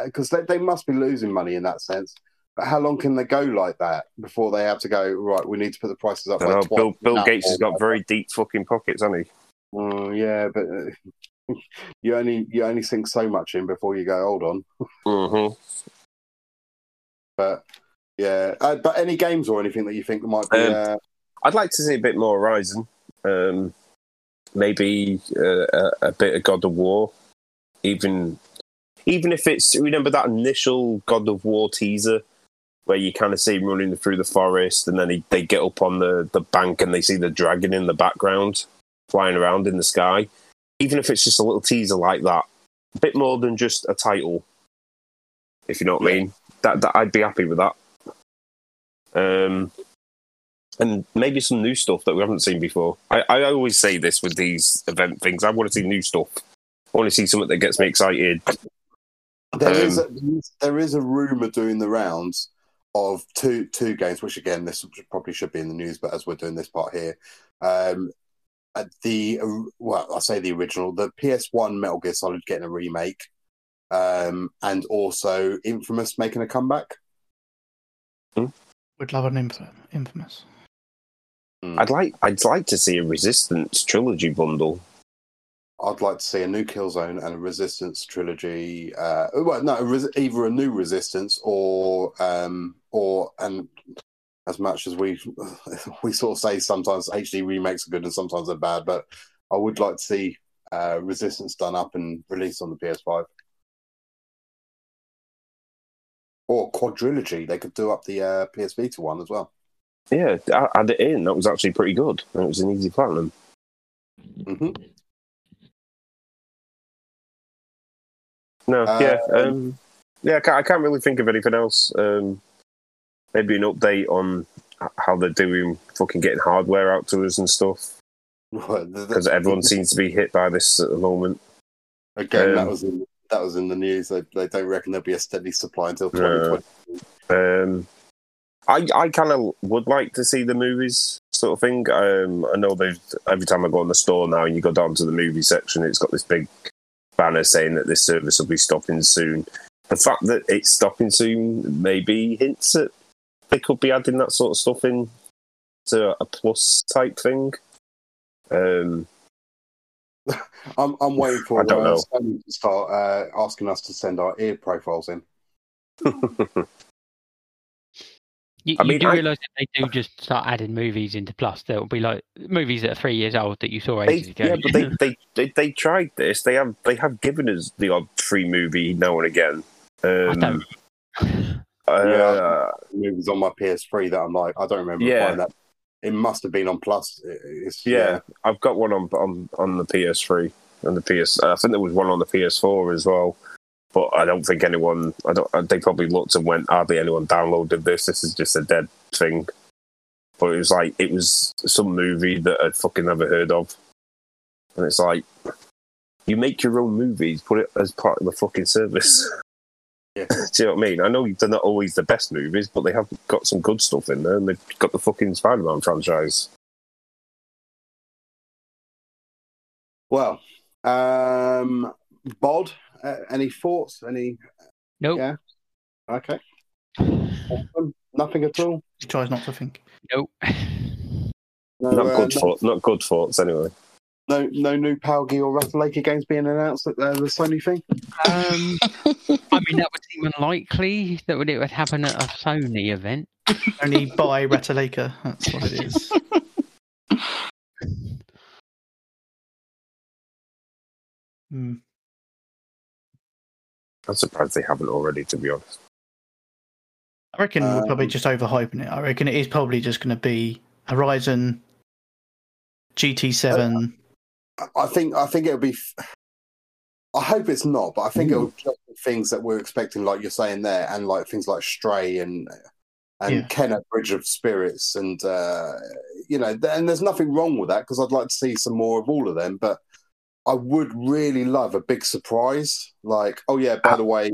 [SPEAKER 7] because they, they must be losing money in that sense but how long can they go like that before they have to go right we need to put the prices up
[SPEAKER 5] I know, Bill Bill Gates has got very deep fucking pockets, hasn't he?
[SPEAKER 7] Mm, yeah but uh, you only you only sink so much in before you go hold on
[SPEAKER 5] Mm-hmm.
[SPEAKER 7] But yeah uh, but any games or anything that you think might be
[SPEAKER 5] Um,
[SPEAKER 7] uh,
[SPEAKER 5] I'd like to see a bit more Horizon. Um, maybe uh, a, a bit of God of War, even even if it's remember that initial God of War teaser where you kind of see him running through the forest, and then he, they get up on the, the bank and they see the dragon in the background flying around in the sky. Even if it's just a little teaser like that, a bit more than just a title, if you know what I mean. That, that I'd be happy with that. Um, and maybe some new stuff that we haven't seen before. I, I always say this with these event things. I want to see new stuff. I want to see something that gets me excited.
[SPEAKER 7] There is
[SPEAKER 5] Um,
[SPEAKER 7] a, there is a rumor doing the rounds of two two games, which again this probably should be in the news, but as we're doing this part here, um, uh, the well, I say the original, the PS One Metal Gear Solid getting a remake, um, and also Infamous making a comeback.
[SPEAKER 3] We'd love an inf- infamous.
[SPEAKER 7] Mm.
[SPEAKER 5] I'd like I'd like to see a Resistance trilogy bundle.
[SPEAKER 7] I'd like to see a new Killzone and a Resistance trilogy. Uh, well, no, a res- either a new Resistance or um, or and as much as we we sort of say sometimes HD remakes are good and sometimes they're bad, but I would like to see uh, Resistance done up and released on the PS5 or quadrilogy. They could do up the uh, PS Vita one as well.
[SPEAKER 5] Yeah, add it in. That was actually pretty good. It was an easy platinum.
[SPEAKER 7] hmm
[SPEAKER 5] No,
[SPEAKER 7] Uh,
[SPEAKER 5] yeah, um, yeah. I can't, I can't really think of anything else. Um, maybe an update on how they're doing, fucking getting hardware out to us and stuff. Because everyone seems to be hit by this at the moment.
[SPEAKER 7] again that
[SPEAKER 5] um,
[SPEAKER 7] was in, that was in the news. They, they don't reckon there'll be a steady supply until
[SPEAKER 5] No.
[SPEAKER 7] 2020.
[SPEAKER 5] Um, I I kind of would like to see the movies sort of thing. Um, I know they've every time I go in the store now and you go down to the movie section, it's got this big banner saying that this service will be stopping soon. The fact that it's stopping soon maybe hints at they could be adding that sort of stuff in to a plus type thing. Um,
[SPEAKER 7] I'm, I'm waiting for
[SPEAKER 5] I don't
[SPEAKER 7] uh. Sony to start uh, asking us to send our ear profiles in.
[SPEAKER 4] You,
[SPEAKER 5] I
[SPEAKER 4] you
[SPEAKER 5] mean,
[SPEAKER 4] do
[SPEAKER 5] I-
[SPEAKER 4] realise if they do just start adding movies into Plus, there'll be like movies that are three years old that you saw
[SPEAKER 5] they,
[SPEAKER 4] ages ago.
[SPEAKER 5] yeah, but they, they, they they tried this. They have they have given us the odd free movie now and again. Um,
[SPEAKER 4] I don't.
[SPEAKER 5] Uh,
[SPEAKER 7] Yeah. Movies on my PS3 that I'm like, I don't remember
[SPEAKER 5] Yeah.
[SPEAKER 7] buying that. It must have been on Plus. It- It's,
[SPEAKER 5] Yeah, I've got one on on on the PS3 and the PS. I think there was one on the PS4 as well, but I don't think anyone. I don't. Uh, they probably looked and went, "Hardly anyone downloaded this. This is just a dead thing." But it was like it was some movie that I'd fucking never heard of, and it's like you make your own movies, put it as part of the fucking service.
[SPEAKER 7] Yeah.
[SPEAKER 5] Do you know what I mean? I know they're not always the best movies, but they have got some good stuff in there, and they've got the fucking Spider-Man franchise.
[SPEAKER 7] Well, um, Bod, uh, any thoughts? Any?
[SPEAKER 4] Nope.
[SPEAKER 7] Yeah. Okay. Awesome. Nothing at all.
[SPEAKER 3] He tries not to think.
[SPEAKER 4] Nope.
[SPEAKER 7] No,
[SPEAKER 5] not
[SPEAKER 7] uh,
[SPEAKER 5] good
[SPEAKER 7] no,
[SPEAKER 5] thoughts. Not good thoughts, anyway.
[SPEAKER 7] No, no new Palgi or Rattlelaker games being announced at uh, the Sony thing.
[SPEAKER 4] Um, I mean, that would seem unlikely that would it would happen at a Sony event.
[SPEAKER 3] Only buy Ratalaker. That's what it is. Hmm.
[SPEAKER 5] I'm surprised they haven't already, to be honest.
[SPEAKER 3] I reckon we're probably
[SPEAKER 7] Um,
[SPEAKER 3] just overhyping it. I reckon it is probably just going to be Horizon, GT7.
[SPEAKER 7] I- think I think it'll be. f- I hope it's not, but I think it'll just be things that we're expecting, like you're saying there, and like things like Stray and and
[SPEAKER 3] Yeah.
[SPEAKER 7] Kena Bridge of Spirits, and uh, you know, and there's nothing wrong with that because I'd like to see some more of all of them. But I would really love a big surprise, like oh yeah, by the way,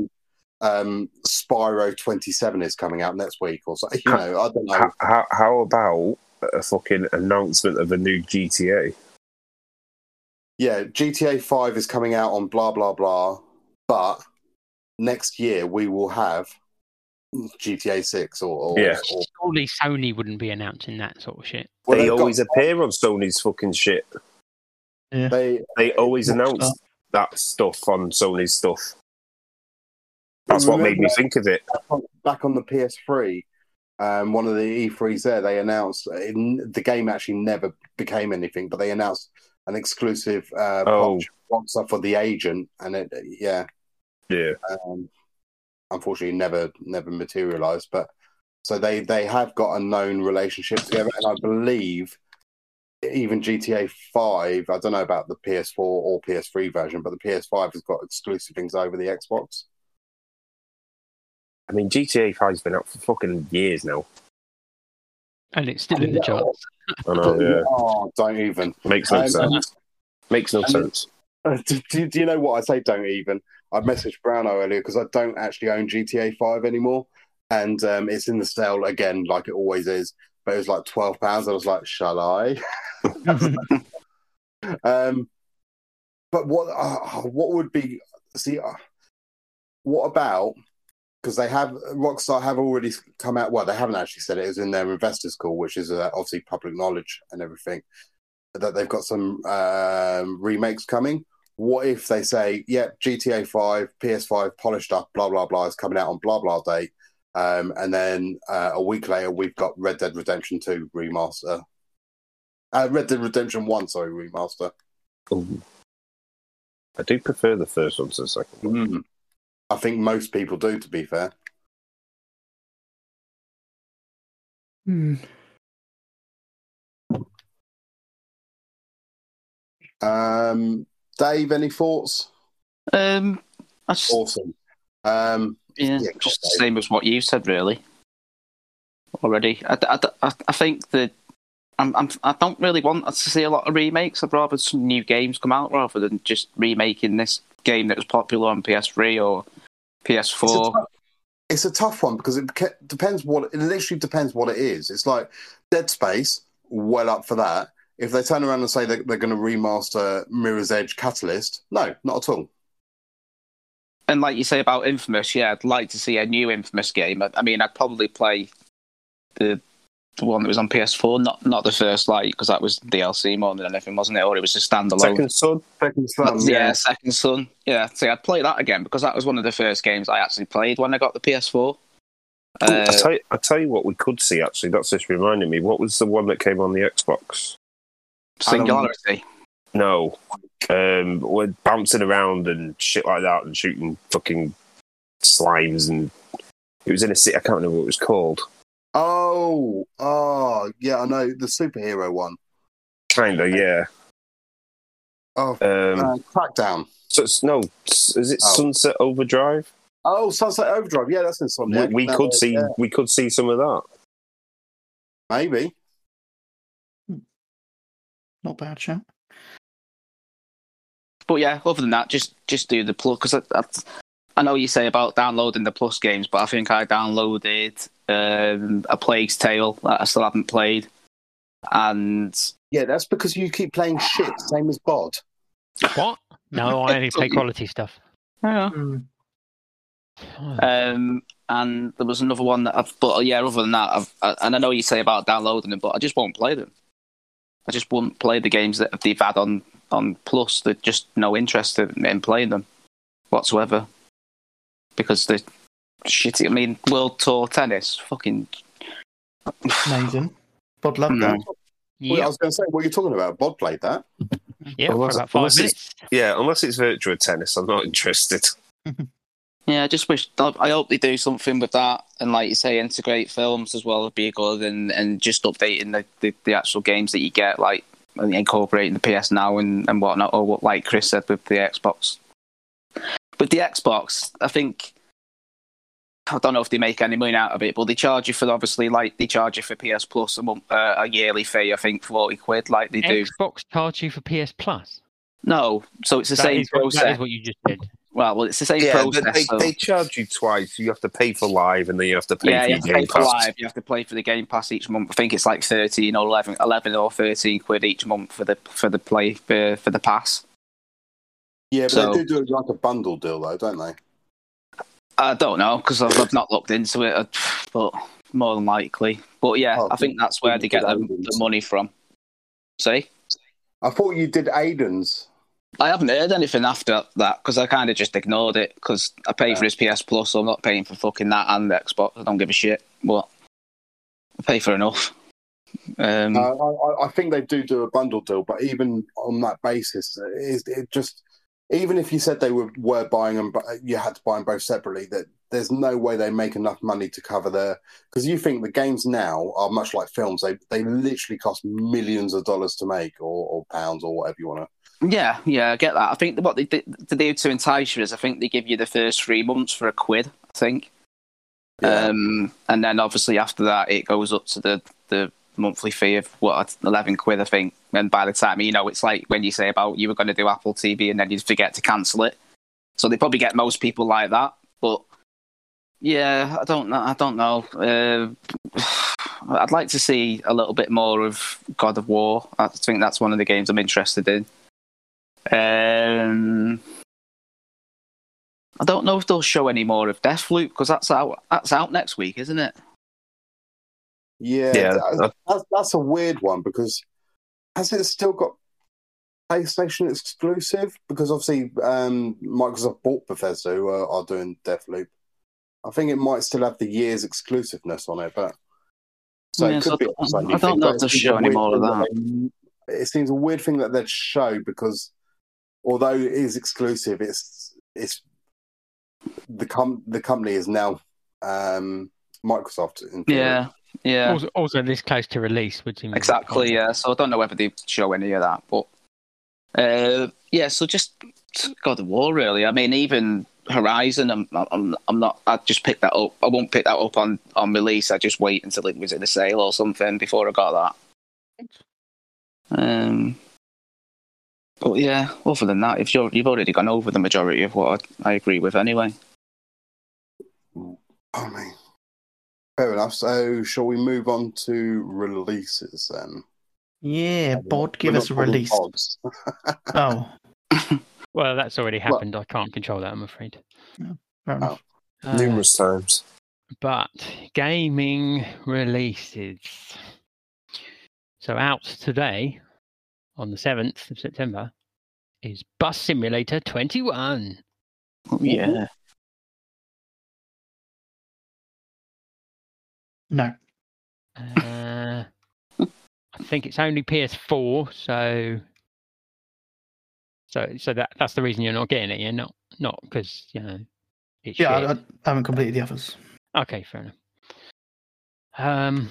[SPEAKER 7] um, Spyro 27 is coming out next week, or so. You know, I don't know.
[SPEAKER 5] How, how, how about a fucking announcement of a new GTA?
[SPEAKER 7] Yeah, GTA 5 is coming out on blah, blah, blah. But next year we will have GTA 6 or. or,
[SPEAKER 5] Yeah.
[SPEAKER 7] or
[SPEAKER 4] Surely Sony wouldn't be announcing that sort of shit.
[SPEAKER 7] well,
[SPEAKER 5] they
[SPEAKER 7] they've got-
[SPEAKER 5] always appear on Sony's fucking shit. Yeah.
[SPEAKER 7] They,
[SPEAKER 5] They always
[SPEAKER 3] Rockstar.
[SPEAKER 5] announce that stuff on Sony's stuff. That's what made me think of it.
[SPEAKER 7] back on, the PS3, um, one of the E3s there, they announced it, the game actually never became anything, but they announced an exclusive uh,
[SPEAKER 5] Oh.
[SPEAKER 7] patch Rockstar for the agent, and it, yeah,
[SPEAKER 5] Yeah.
[SPEAKER 7] um, unfortunately never never materialized. But so they they have got a known relationship together, and I believe even GTA Five. I don't know about the PS4 or PS3 version, but the PS5 has got exclusive things over the Xbox.
[SPEAKER 5] I mean, GTA 5's been out for fucking years now.
[SPEAKER 4] And it's still in the charts.
[SPEAKER 5] I know, yeah.
[SPEAKER 7] Oh, don't even.
[SPEAKER 5] Makes no
[SPEAKER 7] Um,
[SPEAKER 5] sense. Makes no
[SPEAKER 7] and-
[SPEAKER 5] sense.
[SPEAKER 7] Uh, do, do, do you know what I say? Don't even. I messaged Browno earlier because I don't actually own GTA Five anymore, and um, it's in the sale again, like it always is. But it was like twelve pounds. I was like, shall I? Um, but what uh, what would be see? Uh, what about because they have Rockstar have already come out. Well, they haven't actually said it. It was in their investors call, which is uh, obviously public knowledge and everything. That they've got some um, remakes coming. What if they say, "Yeah, GTA Five, PS5 polished up, blah blah blah, is coming out on blah blah date," um, and then uh, a week later we've got Red Dead Redemption Two remaster. Uh, Red Dead Redemption One, sorry, remaster.
[SPEAKER 5] Ooh. I do prefer the first one to the second one.
[SPEAKER 7] Mm. I think most people do, to be fair.
[SPEAKER 3] Hmm.
[SPEAKER 7] Um, Dave, any thoughts?
[SPEAKER 6] Um, I just,
[SPEAKER 7] Awesome. Um,
[SPEAKER 6] yeah,
[SPEAKER 7] yeah,
[SPEAKER 6] just the same as what you said, really. Already, I, I, I, I think that I'm, I'm, I don't really want to see a lot of remakes. I'd rather some new games come out rather than just remaking this game that was popular on PS3 or
[SPEAKER 7] it's, a
[SPEAKER 6] PS4.
[SPEAKER 7] tough, it's a tough one because it depends what it literally depends what it is. It's like Dead Space well up for that. If they turn around and say that they're going to remaster Mirror's Edge Catalyst, no, not at all.
[SPEAKER 6] And like you say about Infamous, yeah, I'd like to see a new Infamous game. I, I mean, I'd probably play the one that was on PS4, not not the first like because that was DLC more than anything, wasn't it? Or it was a standalone.
[SPEAKER 5] Second Son.
[SPEAKER 7] Second Son,
[SPEAKER 6] yeah, Second Son. Yeah, see, I'd play that again because that was one of the first games I actually played when I got the PS4. Uh,
[SPEAKER 5] I tell you, I tell you what, we could see actually. That's just reminding me. What was the one that came on the Xbox?
[SPEAKER 6] Singularity.
[SPEAKER 5] No, um, we're bouncing around and shit like that, and shooting fucking slimes, and it was in a city. I can't remember what it was called.
[SPEAKER 7] Oh, oh, yeah, I know the superhero one.
[SPEAKER 5] Kinda, yeah.
[SPEAKER 7] Oh,
[SPEAKER 5] Um,
[SPEAKER 7] uh, Crackdown.
[SPEAKER 5] so it's no, is it
[SPEAKER 7] Oh.
[SPEAKER 5] Sunset Overdrive?
[SPEAKER 7] Oh, Sunset Overdrive. Yeah, that's in
[SPEAKER 5] We, we
[SPEAKER 7] No,
[SPEAKER 5] could see,
[SPEAKER 7] yeah,
[SPEAKER 5] we could see some of that.
[SPEAKER 7] maybe.
[SPEAKER 3] Not bad shout.
[SPEAKER 6] But yeah, other than that, just just do the plus because I, I, I know you say about downloading the plus games, but I think I downloaded um, a Plague's Tale that I still haven't played, and
[SPEAKER 7] Yeah, that's because you keep playing shit, same as Bod.
[SPEAKER 4] What? No, I only play quality stuff.
[SPEAKER 6] yeah.
[SPEAKER 4] Oh,
[SPEAKER 6] Um, and there was another one that I've, but yeah, other than that, I've, I, and I know you say about downloading them, but I just won't play them. I just won't play the games that they've had on on Plus. There's just no interest in, in playing them whatsoever because they're shitty. I mean, World Tour Tennis, fucking
[SPEAKER 3] Amazing. Bod loved that.
[SPEAKER 7] Well, I was going to say, what are you talking about? Bod played that.
[SPEAKER 4] yeah, for
[SPEAKER 5] Unless-
[SPEAKER 4] about five
[SPEAKER 5] unless it's-
[SPEAKER 4] minutes.
[SPEAKER 5] Yeah, unless it's virtual tennis, I'm not interested.
[SPEAKER 6] Yeah, I just wish. I hope they do something with that, and like you say, integrate films as well would be good, and, and just updating the, the, the actual games that you get, like incorporating the PS Now and, and whatnot, or what like Chris said with the Xbox. With the Xbox, I think I don't know if they make any money out of it, but they charge you for obviously like they charge you for PS Plus a month, uh, a yearly fee. I think forty quid, like they do.
[SPEAKER 4] Xbox charge you for PS Plus.
[SPEAKER 6] No, so it's the
[SPEAKER 4] That
[SPEAKER 6] same
[SPEAKER 4] is,
[SPEAKER 6] process.
[SPEAKER 4] is what you just did.
[SPEAKER 6] Well, well, it's the same
[SPEAKER 5] Yeah,
[SPEAKER 6] process.
[SPEAKER 5] they,
[SPEAKER 6] so-
[SPEAKER 5] they charge you twice. You have to pay for live, and then you have to pay
[SPEAKER 6] yeah,
[SPEAKER 5] for
[SPEAKER 6] you
[SPEAKER 5] your
[SPEAKER 6] have to
[SPEAKER 5] game
[SPEAKER 6] pay for
[SPEAKER 5] pass.
[SPEAKER 6] live. You have to pay for the game pass each month. I think it's like thirteen or 11, 11 or thirteen quid each month for the for the play for, for the pass.
[SPEAKER 7] Yeah, but
[SPEAKER 6] So-
[SPEAKER 7] they do do it like a bundle deal, though, don't they?
[SPEAKER 6] I don't know because I've, I've not looked into it, uh, but more than likely. But yeah,
[SPEAKER 7] Oh,
[SPEAKER 6] I think that's where they get the, the money from. See,
[SPEAKER 7] I thought you did Aiden's.
[SPEAKER 6] I haven't heard anything after that because I kind of just ignored it because I pay for his PS Plus, so I'm not paying for fucking that and the Xbox. I don't give a shit. But I pay for enough. Um,
[SPEAKER 7] Uh, I, I- I think they do do a bundle deal, but even on that basis, it, it just even if you said they were were buying them, but you had to buy them both separately. That there's no way they make enough money to cover their because you think the games now are much like films. They they literally cost millions of dollars to make, or, or pounds, or whatever you want to.
[SPEAKER 6] Yeah, yeah, I get that. I think what they do, to do to entice you is I think they give you the first three months for a quid, I think.
[SPEAKER 7] Yeah.
[SPEAKER 6] Um, and then obviously after that it goes up to the, the monthly fee of what eleven quid, I think. And by the time you know, it's like when you say about you were going to do Apple TV and then you forget to cancel it. So they probably get most people like that. But yeah, I don't know. I don't know. Uh, I'd like to see a little bit more of God of War. I think that's one of the games I'm interested in. Um, I don't know if they'll show any more of Deathloop because that's out. That's out next week, isn't it?
[SPEAKER 7] Yeah,
[SPEAKER 5] Yeah,
[SPEAKER 7] that- that's, that's a weird one because has it still got PlayStation exclusive? Because obviously um, Microsoft bought Bethesda, who are, are doing Deathloop. I think it might still have the year's exclusiveness on it, but so
[SPEAKER 6] Yeah,
[SPEAKER 7] it could
[SPEAKER 6] so
[SPEAKER 7] be.
[SPEAKER 6] I don't- I don't
[SPEAKER 7] think,
[SPEAKER 6] know
[SPEAKER 7] but
[SPEAKER 6] if they'll
[SPEAKER 7] it seems
[SPEAKER 6] show
[SPEAKER 7] a
[SPEAKER 6] any
[SPEAKER 7] weird
[SPEAKER 6] more of
[SPEAKER 7] thing they- it seems a weird thing that they'd show because although it is exclusive, it's it's the com- the company is now um, Microsoft. In.
[SPEAKER 6] Yeah, yeah,
[SPEAKER 4] Also, also this close to release, which seems
[SPEAKER 6] exactly. Yeah, so I don't know whether they show any of that, but uh, yeah. So just God of War, really. I mean, even Horizon. I'm, I'm, I'm not. I just pick that up. I won't pick that up on on release. I just wait until it was in a sale or something before I got that. Um. But yeah, other than that, if you're you've already gone over the majority of what I, I agree with anyway.
[SPEAKER 7] I mean, fair enough. So, shall we move on to releases then?
[SPEAKER 3] Yeah, Bod, give
[SPEAKER 7] We're
[SPEAKER 3] us a release. Oh,
[SPEAKER 4] Well, that's already
[SPEAKER 6] Well-
[SPEAKER 4] happened. I can't control that, I'm afraid.
[SPEAKER 3] fair enough.
[SPEAKER 4] Uh,
[SPEAKER 5] Numerous times.
[SPEAKER 4] but gaming releases. So out today, on the seventh of September, is Bus Simulator 21.
[SPEAKER 6] Yeah.
[SPEAKER 3] No.
[SPEAKER 4] Uh, I think it's only PS4, so so so that that's the reason you're not getting it. You're not not because you know it's
[SPEAKER 3] Yeah. I, I haven't completed the others.
[SPEAKER 4] Okay, fair enough. Um,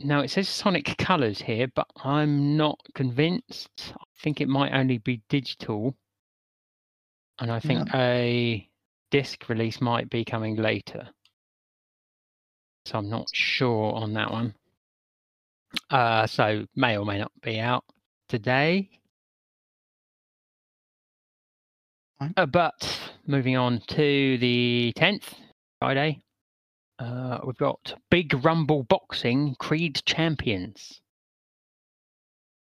[SPEAKER 4] now it says Sonic Colors here, but I'm not convinced. I think it might only be digital, and I think a disc release might be coming later. So I'm not sure on that one. Uh, so may or may not be out today. Uh, but moving on to the 10th, Friday, uh, we've got Big Rumble Boxing Creed Champions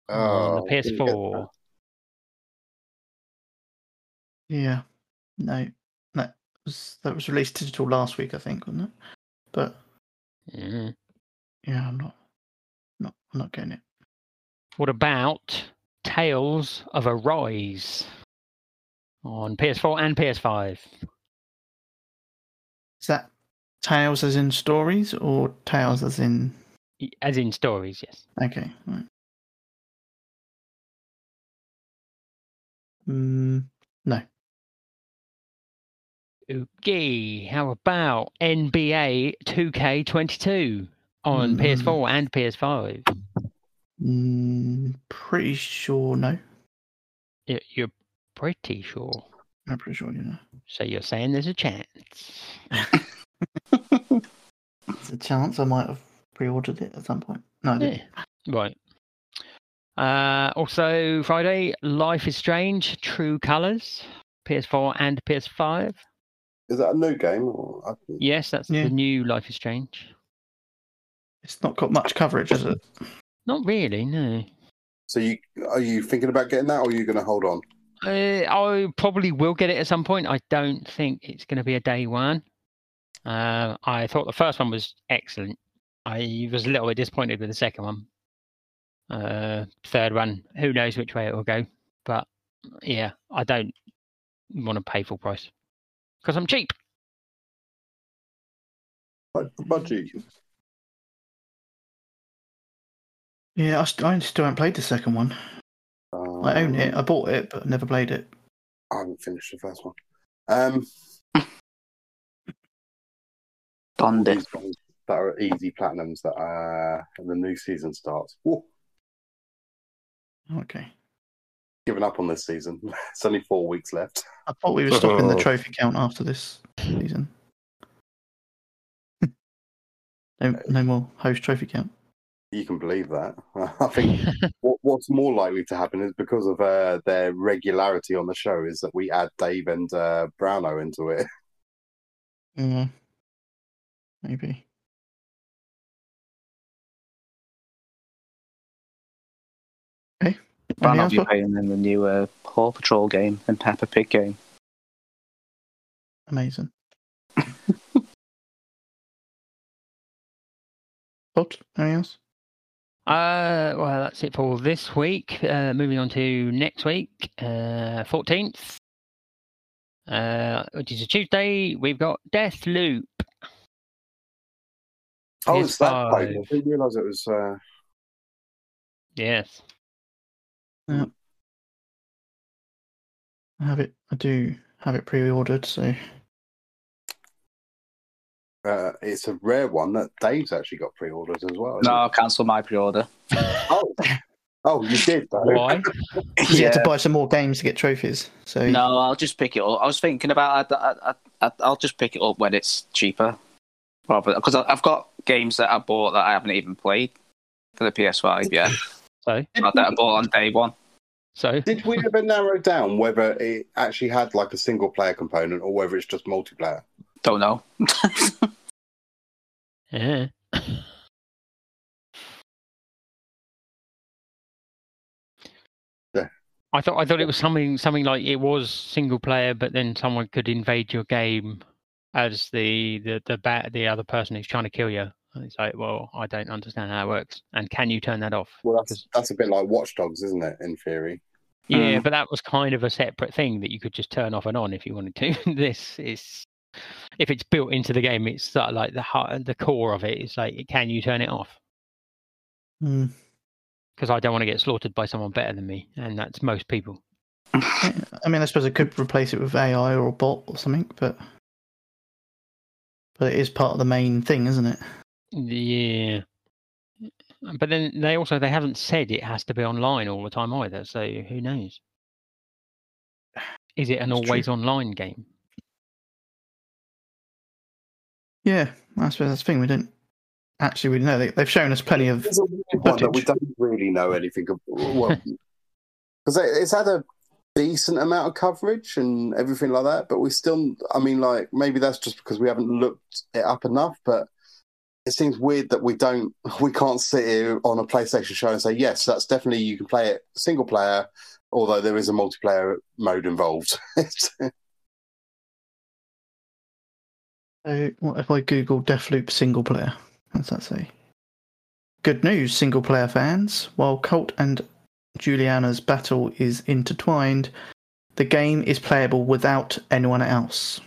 [SPEAKER 4] on
[SPEAKER 7] Oh,
[SPEAKER 4] the
[SPEAKER 7] didn't
[SPEAKER 4] PS4.
[SPEAKER 3] Yeah. No. No. It was, that was released digital last week, I think, wasn't it? But
[SPEAKER 4] Mm.
[SPEAKER 3] yeah, I'm not. Not. I'm not getting it.
[SPEAKER 4] What about Tales of Arise on PS4 and PS5?
[SPEAKER 3] Is that tales as in stories or tales as in?
[SPEAKER 4] As in stories, yes.
[SPEAKER 3] Okay. Right. Mm, no.
[SPEAKER 4] Okay, how about NBA 2K22 on
[SPEAKER 3] Mm.
[SPEAKER 4] PS4 and PS5?
[SPEAKER 3] Mm, pretty sure no.
[SPEAKER 4] You're pretty sure.
[SPEAKER 3] I'm pretty sure you know.
[SPEAKER 4] So you're saying there's a chance.
[SPEAKER 3] it's a chance I might have pre-ordered it at some point. No.
[SPEAKER 4] Yeah. Right. Uh, also, Friday, Life is Strange, True Colors, PS4 and PS5.
[SPEAKER 7] Is that a new game? Or
[SPEAKER 4] Yes, that's
[SPEAKER 3] Yeah.
[SPEAKER 4] the new Life is Strange.
[SPEAKER 3] It's not got much coverage, has it?
[SPEAKER 4] Not really, no.
[SPEAKER 7] So you are you thinking about getting that, or are you going to hold on?
[SPEAKER 4] Uh, I probably will get it at some point. I don't think it's going to be a day one. Uh, I thought the first one was excellent. I was a little bit disappointed with the second one. Uh, third one, who knows which way it will go. But yeah, I don't want to pay full price because I'm cheap.
[SPEAKER 7] Like the budget.
[SPEAKER 3] Yeah, I, st- I still haven't played the second one. I own it. I bought it, but never played it.
[SPEAKER 7] I haven't finished the first one. Um,
[SPEAKER 6] Donned it.
[SPEAKER 7] these ones that are easy platinums that uh, the new season starts. Woo,
[SPEAKER 3] Okay.
[SPEAKER 7] Giving up on this season. it's only four weeks left.
[SPEAKER 3] I thought we were stopping the trophy count after this season. no, no more host trophy count.
[SPEAKER 7] You can believe that. I think what, what's more likely to happen is because of uh, their regularity on the show is that we add Dave and uh, Browno into it.
[SPEAKER 3] Yeah. Maybe. Okay.
[SPEAKER 6] Ran
[SPEAKER 3] Anything
[SPEAKER 6] out
[SPEAKER 3] else,
[SPEAKER 6] you
[SPEAKER 3] Bob?
[SPEAKER 6] playing in the new uh, Paw Patrol game and Peppa Pig game.
[SPEAKER 3] Amazing. What? Anything else?
[SPEAKER 4] Uh, well, that's it for this week. Uh, moving on to next week, uh, 14th, uh, which is a Tuesday. We've got Deathloop.
[SPEAKER 7] Oh, it's that
[SPEAKER 4] PS5.
[SPEAKER 7] I didn't realise it was. Uh,
[SPEAKER 4] Yes.
[SPEAKER 3] I have it. I do have it pre-ordered, so
[SPEAKER 7] uh, it's a rare one that Dave's actually got pre-ordered as well.
[SPEAKER 6] No. I'll cancel my pre-order.
[SPEAKER 7] Oh, oh, you did though.
[SPEAKER 4] Why?
[SPEAKER 3] you had to buy some more games to get trophies. So
[SPEAKER 6] No, I'll just pick it up. I was thinking about. I, I, I, I'll just pick it up when it's cheaper, rather because I've got games that I bought that I haven't even played for the PS5 yet.
[SPEAKER 4] So,
[SPEAKER 6] Not that I bought on day one.
[SPEAKER 4] so
[SPEAKER 7] Did we ever narrow down whether it actually had like a single player component or whether it's just multiplayer?
[SPEAKER 6] Don't know.
[SPEAKER 4] yeah. I thought I thought it was something something like it was single player, but then someone could invade your game as the the the bat, the other person who's trying to kill you. And It's like, well, I don't understand how it works, and can you turn that off?
[SPEAKER 7] Well, that's that's a bit like Watch Dogs, isn't it? In theory.
[SPEAKER 4] Yeah,
[SPEAKER 8] Mm.
[SPEAKER 4] but that was kind of a separate thing that you could just turn off and on if you wanted to. this is if it's built into the game, it's sort of like the heart, the core of it is like, can you turn it off?
[SPEAKER 3] Hmm.
[SPEAKER 4] Because I don't want to get slaughtered by someone better than me, and that's most people.
[SPEAKER 3] I mean, I suppose I could replace it with AI or a bot or something, but but it is part of the main thing, isn't it?
[SPEAKER 4] Yeah. But then they also they haven't said it has to be online all the time either, so who knows? Is it an
[SPEAKER 3] It's true.
[SPEAKER 4] always online game?
[SPEAKER 3] Yeah, I suppose that's the thing. We don't actually really know. They, they've shown us plenty of.
[SPEAKER 7] It's a weird one that we don't really know anything of. Well, because it's had a decent amount of coverage and everything like that, but we still. I mean, like maybe that's just because we haven't looked it up enough, but. It seems weird that we don't, we can't sit here on a PlayStation show and say yes, that's definitely you can play it single player, although there is a multiplayer mode involved.
[SPEAKER 3] So what if I Google Deathloop single player? What does that say? Good news, single player fans. While Colt and Juliana's battle is intertwined, the game is playable without anyone else.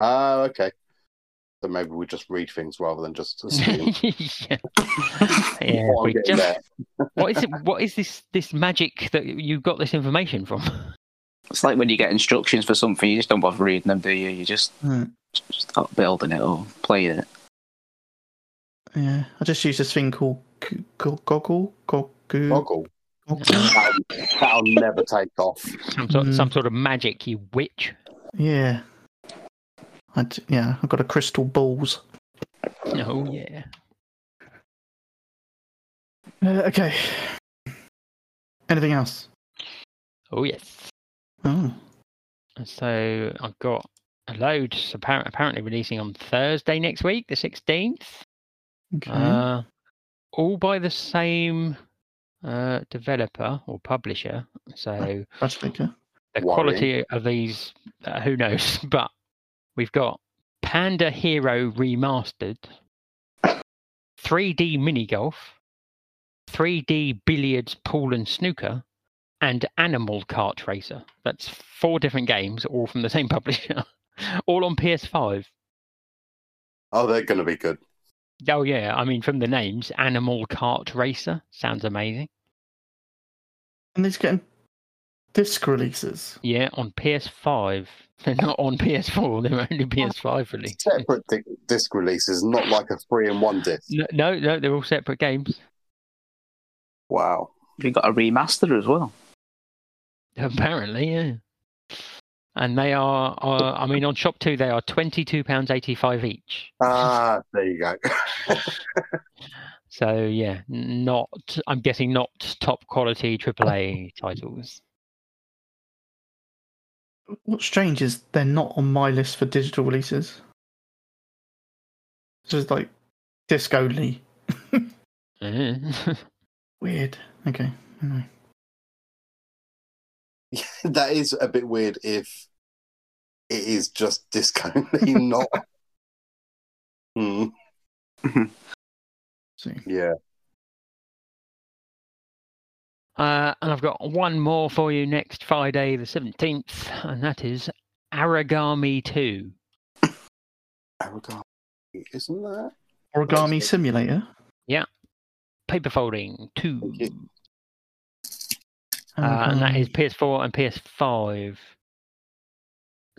[SPEAKER 7] Ah, okay. So maybe we just read things rather than just assume.
[SPEAKER 4] yeah. yeah
[SPEAKER 7] What
[SPEAKER 4] we just, what is it? What is this? This magic that you got this information from?
[SPEAKER 6] It's like when you get instructions for something, you just don't bother reading them, do you? You just
[SPEAKER 3] Hmm.
[SPEAKER 6] start building it or playing it.
[SPEAKER 3] Yeah, I just use this thing called G- G- Goggle. Goggle.
[SPEAKER 7] Goggle.
[SPEAKER 3] Goggle.
[SPEAKER 7] That'll, that'll never take off.
[SPEAKER 4] Some sort,
[SPEAKER 3] Mm.
[SPEAKER 4] some sort of magic, you witch.
[SPEAKER 3] Yeah. I d- yeah, I've got a crystal balls.
[SPEAKER 4] Oh yeah.
[SPEAKER 3] Uh, okay. Anything else?
[SPEAKER 4] Oh yes.
[SPEAKER 3] Oh,
[SPEAKER 4] So I've got a load apparently, apparently releasing on Thursday next week, the sixteenth.
[SPEAKER 3] okay.
[SPEAKER 4] Uh, all by the same uh, developer or publisher. So
[SPEAKER 3] Congratulator.
[SPEAKER 4] the
[SPEAKER 7] Worrying.
[SPEAKER 4] quality of these, uh, who knows? But we've got Panda Hero Remastered, 3D Mini Golf, 3D Billiards, Pool and Snooker, and Animal Kart Racer. That's four different games, all from the same publisher, all on PS5.
[SPEAKER 7] Oh, they're going to be good.
[SPEAKER 4] Oh yeah, I mean from the names, Animal Kart Racer sounds amazing.
[SPEAKER 3] And he's getting disc releases.
[SPEAKER 4] Yeah, on PS5. They're not on PS4. They're only PS5 release.
[SPEAKER 7] Separate di- disc releases, not like a three in one disc.
[SPEAKER 4] No, no, no, they're all separate games.
[SPEAKER 7] Wow.
[SPEAKER 6] We got a remaster as well.
[SPEAKER 4] Apparently, yeah. And they are, uh, I mean, on ShopTo, they are twenty-two pounds eighty-five each.
[SPEAKER 7] Ah, there you go.
[SPEAKER 4] So yeah, not. I'm guessing not top quality AAA titles.
[SPEAKER 3] What's strange is they're not on my list for digital releases. It's just like disc only.
[SPEAKER 4] Eh.
[SPEAKER 3] Weird. Okay. Anyway.
[SPEAKER 7] that is a bit weird if it is just disc only, not. Hmm,
[SPEAKER 3] See.
[SPEAKER 7] yeah.
[SPEAKER 4] Uh, and I've got one more for you next Friday, the 17th, and that is Aragami 2.
[SPEAKER 7] Origami, isn't that?
[SPEAKER 3] Origami Simulator. Yeah.
[SPEAKER 4] Paper Folding 2.
[SPEAKER 7] Thank.
[SPEAKER 4] Uh, and that is PS4 and PS5.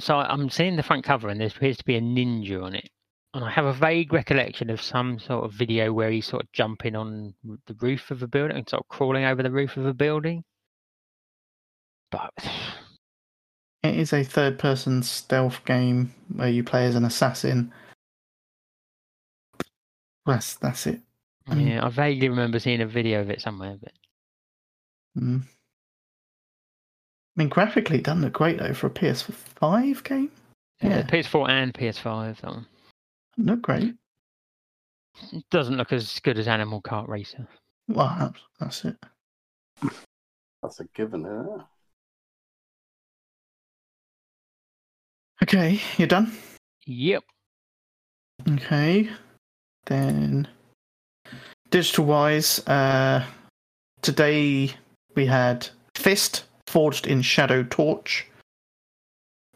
[SPEAKER 4] So I'm seeing the front cover, and there appears to be a ninja on it. And I have a vague recollection of some sort of video where he's sort of jumping on the roof of a building and sort of crawling over the roof of a building. But
[SPEAKER 3] It is a third person stealth game where you play as an assassin. That's that's it. Mm.
[SPEAKER 4] yeah, I vaguely remember seeing a video of it somewhere. But
[SPEAKER 3] Mm. I mean, graphically, it doesn't look great though for a PS5 game.
[SPEAKER 4] yeah,
[SPEAKER 3] Yeah.
[SPEAKER 4] PS4 and PS5. That one.
[SPEAKER 3] Look great.
[SPEAKER 4] It doesn't look as good as Animal Kart Racer.
[SPEAKER 3] Well, that's, that's it.
[SPEAKER 7] That's a given, huh?
[SPEAKER 3] Okay, you're done?
[SPEAKER 4] Yep.
[SPEAKER 3] Okay. Then digital wise, uh today we had Fist forged in Shadow Torch.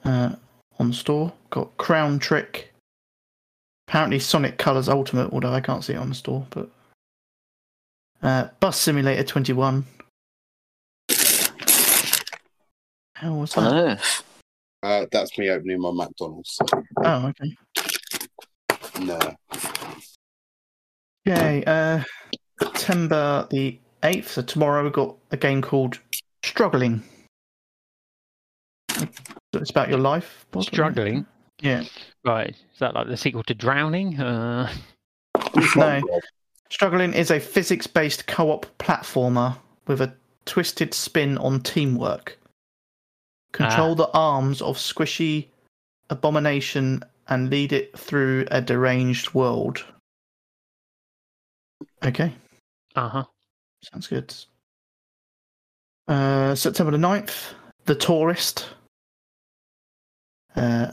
[SPEAKER 3] Uh on store. Got Crown Trick, Apparently Sonic Colors Ultimate, although I can't see it on the store, but uh Bus Simulator 21. How was that?
[SPEAKER 6] On Earth.
[SPEAKER 7] Uh, that's me opening my McDonald's. So,
[SPEAKER 3] Oh, okay.
[SPEAKER 7] no.
[SPEAKER 3] Okay, uh, September the 8th, so tomorrow we've got a game called Struggling. So it's about your life. wasn't it?
[SPEAKER 4] Struggling.
[SPEAKER 3] Yeah.
[SPEAKER 4] Right. Is that like the sequel to Drowning? Uh,
[SPEAKER 3] No. Struggling is a physics based co op platformer with a twisted spin on teamwork. Control the arms of Squishy Abomination and lead it through a deranged world. Okay.
[SPEAKER 4] uh huh.
[SPEAKER 3] Sounds good. Uh, September the 9th, The Tourist. Uh,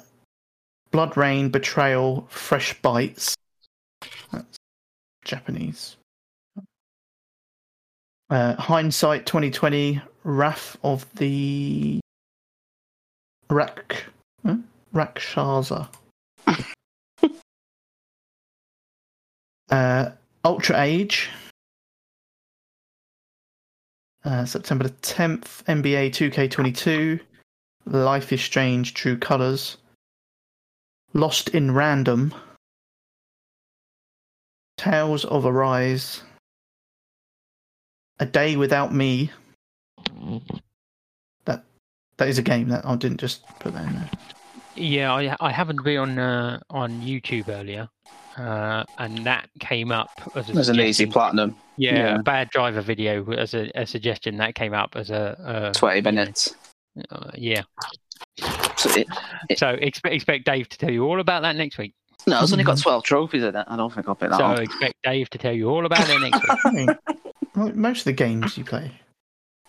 [SPEAKER 3] BloodRayne, Betrayal, Fresh Bites. That's Japanese. Uh, Hindsight 2020, Wrath of the Rak... Huh? Rakshasa. uh, Ultra Age. Uh, September the 10th, NBA 2K22, Life is Strange, True Colors, Lost in Random, Tales of Arise, A Day Without Me. That that is a game that I didn't just put that in there.
[SPEAKER 4] Yeah, I I happened to be on uh, on YouTube earlier, uh, and that came up as a
[SPEAKER 6] There's an easy platinum.
[SPEAKER 4] Yeah,
[SPEAKER 6] yeah.
[SPEAKER 4] a bad driver video as a, a suggestion that came up as a, a
[SPEAKER 6] 20 minutes.
[SPEAKER 4] Uh, yeah.
[SPEAKER 6] So it, It-
[SPEAKER 4] So expect expect Dave to tell you all about that next week.
[SPEAKER 6] no, it's only got 12 trophies in it. I don't think I'll pick that
[SPEAKER 4] So
[SPEAKER 6] up.
[SPEAKER 4] expect Dave to tell you all about it next week.
[SPEAKER 3] I mean, like most of the games you play,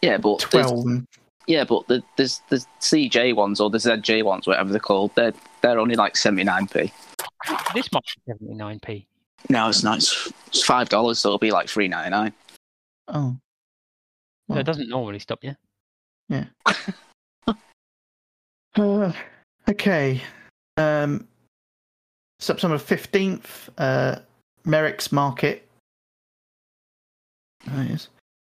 [SPEAKER 6] Yeah, but there's-
[SPEAKER 3] 12 and
[SPEAKER 6] yeah, but the, there's the CJ ones or the ZJ ones, whatever they're called, they're they're only like 79p.
[SPEAKER 4] This might be seventy nine p.
[SPEAKER 6] No, it's not. It's, it's five dollars, so it'll be like three ninety nine.
[SPEAKER 3] Oh.
[SPEAKER 4] So it doesn't normally stop you.
[SPEAKER 3] Uh, okay. Um, September 15th, uh, Merek's Market. There it is.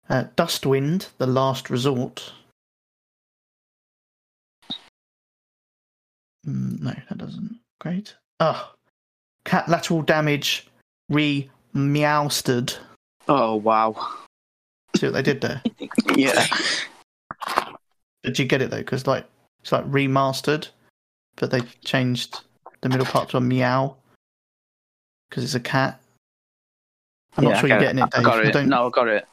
[SPEAKER 3] Uh, Dustwind, The Last Resort. Mm, no, that doesn't. Great. Oh. Cat lateral damage re meowsted.
[SPEAKER 6] Oh wow.
[SPEAKER 3] See what they did there?
[SPEAKER 6] Yeah.
[SPEAKER 3] Did you get it though? Because like it's like remastered, but they changed the middle part to a meow because it's a cat. I'm
[SPEAKER 6] Yeah,
[SPEAKER 3] not sure you're getting it,
[SPEAKER 6] I
[SPEAKER 3] Dave.
[SPEAKER 6] got
[SPEAKER 3] You
[SPEAKER 6] it.
[SPEAKER 3] don't,
[SPEAKER 6] No, I got it.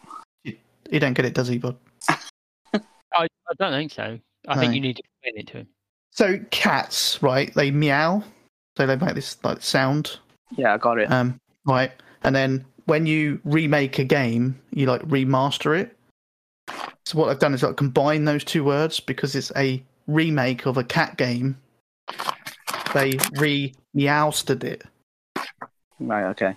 [SPEAKER 3] you don't get it, does he, bud?
[SPEAKER 4] I, I don't think so. I think you need to explain it to him.
[SPEAKER 3] So cats, right? They meow, so they make this like sound,
[SPEAKER 6] Yeah, I got it.
[SPEAKER 3] um, right? And then when you remake a game, you like remaster it. So what I've done is like combine those two words because it's a remake of a cat game. They re meowsted it.
[SPEAKER 6] Right. Okay.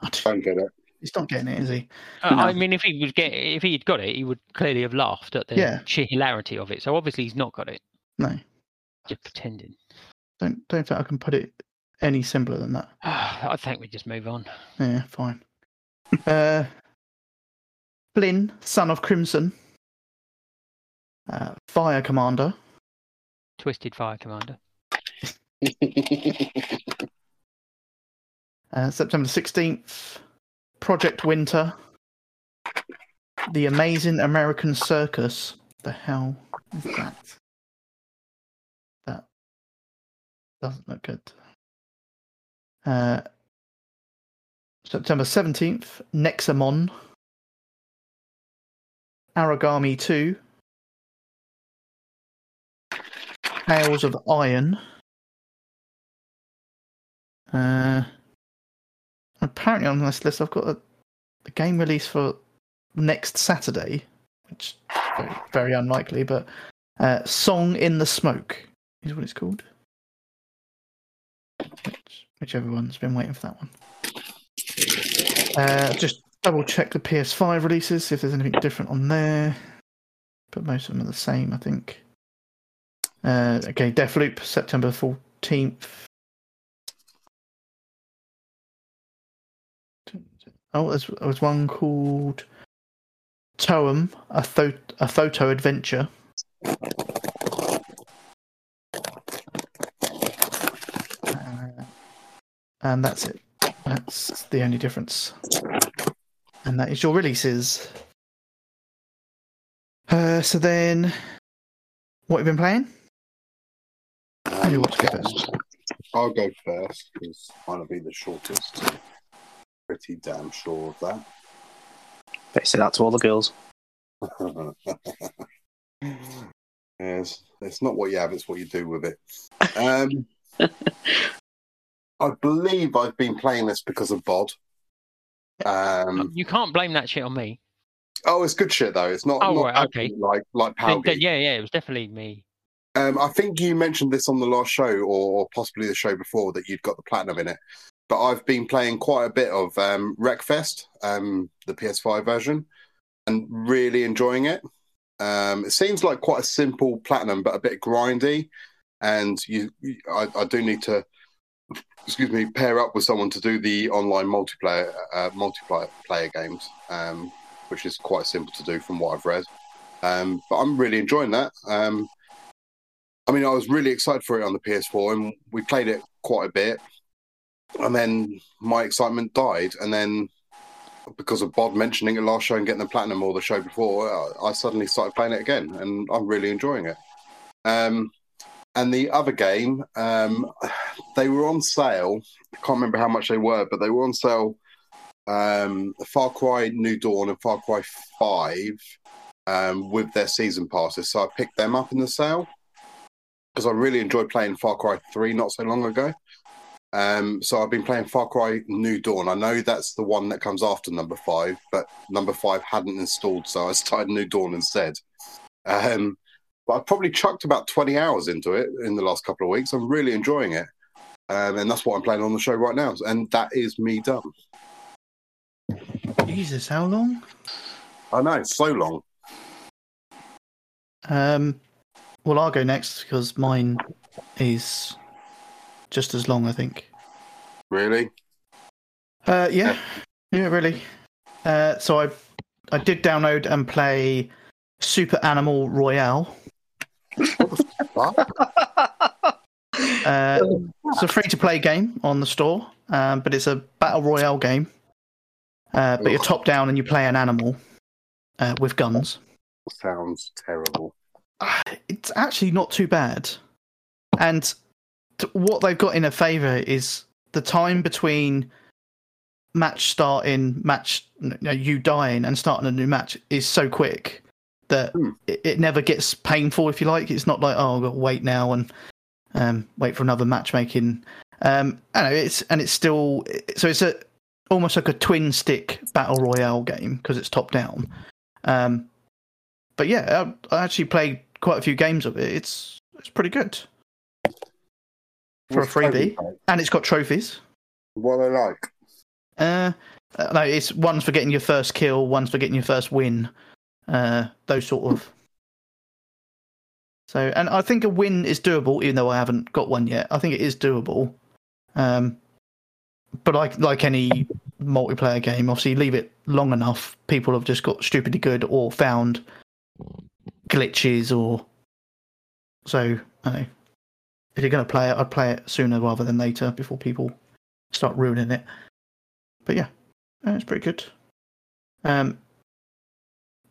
[SPEAKER 7] I don't get it.
[SPEAKER 3] He's not getting it, is he?
[SPEAKER 4] Uh,
[SPEAKER 6] No.
[SPEAKER 4] I mean, if he was get, if he'd got it, he would clearly have laughed at the
[SPEAKER 3] Yeah.
[SPEAKER 4] sheer hilarity of it. So obviously he's not got it.
[SPEAKER 3] No,
[SPEAKER 4] Just pretending.
[SPEAKER 3] don't don't think I can put it any simpler than that.
[SPEAKER 4] I think we just move on.
[SPEAKER 3] Yeah, fine. uh, Flynn, son of Crimson, uh, Fire Commander,
[SPEAKER 4] Twisted Fire Commander.
[SPEAKER 3] uh, September sixteenth, Project Winter, The Amazing American Circus. The hell is that? That doesn't look good. Uh, September 17th, Nexomon. Aragami 2. Tales of Iron. Uh, apparently on this list I've got a, a game release for next Saturday, which very, very unlikely, but uh, Song in the Smoke is what it's called. which, whichever one's been waiting for that one. Uh, just double check the PS5 releases, see if there's anything different on there. But most of them are the same, I think. Uh, okay, Deathloop, September 14th. Oh, there's, there was one called Toem, a, tho- a photo adventure. Uh, and that's it. That's the only difference. And that is your releases. Uh, so then, what have you been playing? Who do you want to go first?
[SPEAKER 7] I'll go first because might be the shortest. Pretty damn sure of that.
[SPEAKER 6] Better say that to all the girls.
[SPEAKER 7] yes, it's not what you have; it's what you do with it. Um, I believe I've been playing this because of Bod. Um,
[SPEAKER 4] You can't blame that shit on me.
[SPEAKER 7] oh, it's good shit though. It's not,
[SPEAKER 4] Oh,
[SPEAKER 7] not
[SPEAKER 4] right, okay.
[SPEAKER 7] like like
[SPEAKER 4] Then- then- yeah, yeah, it was definitely me.
[SPEAKER 7] Um, I think you mentioned this on the last show, or, possibly the show before, that you'd got the platinum in it. But I've been playing quite a bit of um, Wreckfest, um, the PS5 version, and really enjoying it. Um, it seems like quite a simple platinum, but a bit grindy. And you, I, I do need to, excuse me, pair up with someone to do the online multiplayer, uh, multiplayer player games, um, which is quite simple to do from what I've read. Um, but I'm really enjoying that. I mean, I was really excited for it on the PS4, and we played it quite a bit. And then my excitement died, and then because of Bod mentioning it last show and getting the platinum or the show before, I- I suddenly started playing it again, and I'm really enjoying it. Um, and the other game, um, they were on sale. I can't remember how much they were, but they were on sale. Um, Far Cry New Dawn and Far Cry Five um, with their season passes, so I picked them up in the sale because I really enjoyed playing Far Cry 3 not so long ago. Um, so I've been playing Far Cry New Dawn. I know that's the one that comes after number five, but number five hadn't installed, so I started New Dawn instead. Um, but I've probably chucked about 20 hours into it in the last couple of weeks. I'm really enjoying it. Um, and that's what I'm playing on the show right now. And that is me done.
[SPEAKER 3] Jesus, how long?
[SPEAKER 7] I know, it's so long.
[SPEAKER 3] Um, well, I'll go next because mine is just as long, I think.
[SPEAKER 7] Really?
[SPEAKER 3] Uh, yeah, yeah, really. Uh, so I, I did download and play Super Animal Royale. Uh, it's a free-to-play game on the store, um, but it's a battle royale game. Uh, but you're top down and you play an animal uh, with guns.
[SPEAKER 7] Sounds terrible.
[SPEAKER 3] it's actually not too bad. And what they've got in a favour is the time between match starting, match you, know, you dying, and starting a new match is so quick that
[SPEAKER 7] Hmm.
[SPEAKER 3] it, it never gets painful. If you like, it's not like oh, I've got to wait now and um, wait for another matchmaking. Um, I know it's and it's still so it's a almost like a twin stick battle royale game because it's top down. Um, but yeah, I, I actually played quite a few games of it. It's it's pretty good for a
[SPEAKER 7] What's Toby
[SPEAKER 3] freebie,
[SPEAKER 7] like?
[SPEAKER 3] and it's got trophies.
[SPEAKER 7] What are they like?
[SPEAKER 3] Uh, uh, no, it's one's for getting your first kill, one's for getting your first win. Uh, those sort of. So, and I think a win is doable, even though I haven't got one yet. I think it is doable. Um, but like like any multiplayer game, obviously, leave it long enough, people have just got stupidly good or found glitches or so. I know. If you're going to play it, I'd play it sooner rather than later before people start ruining it. But yeah, uh, it's pretty good. Um,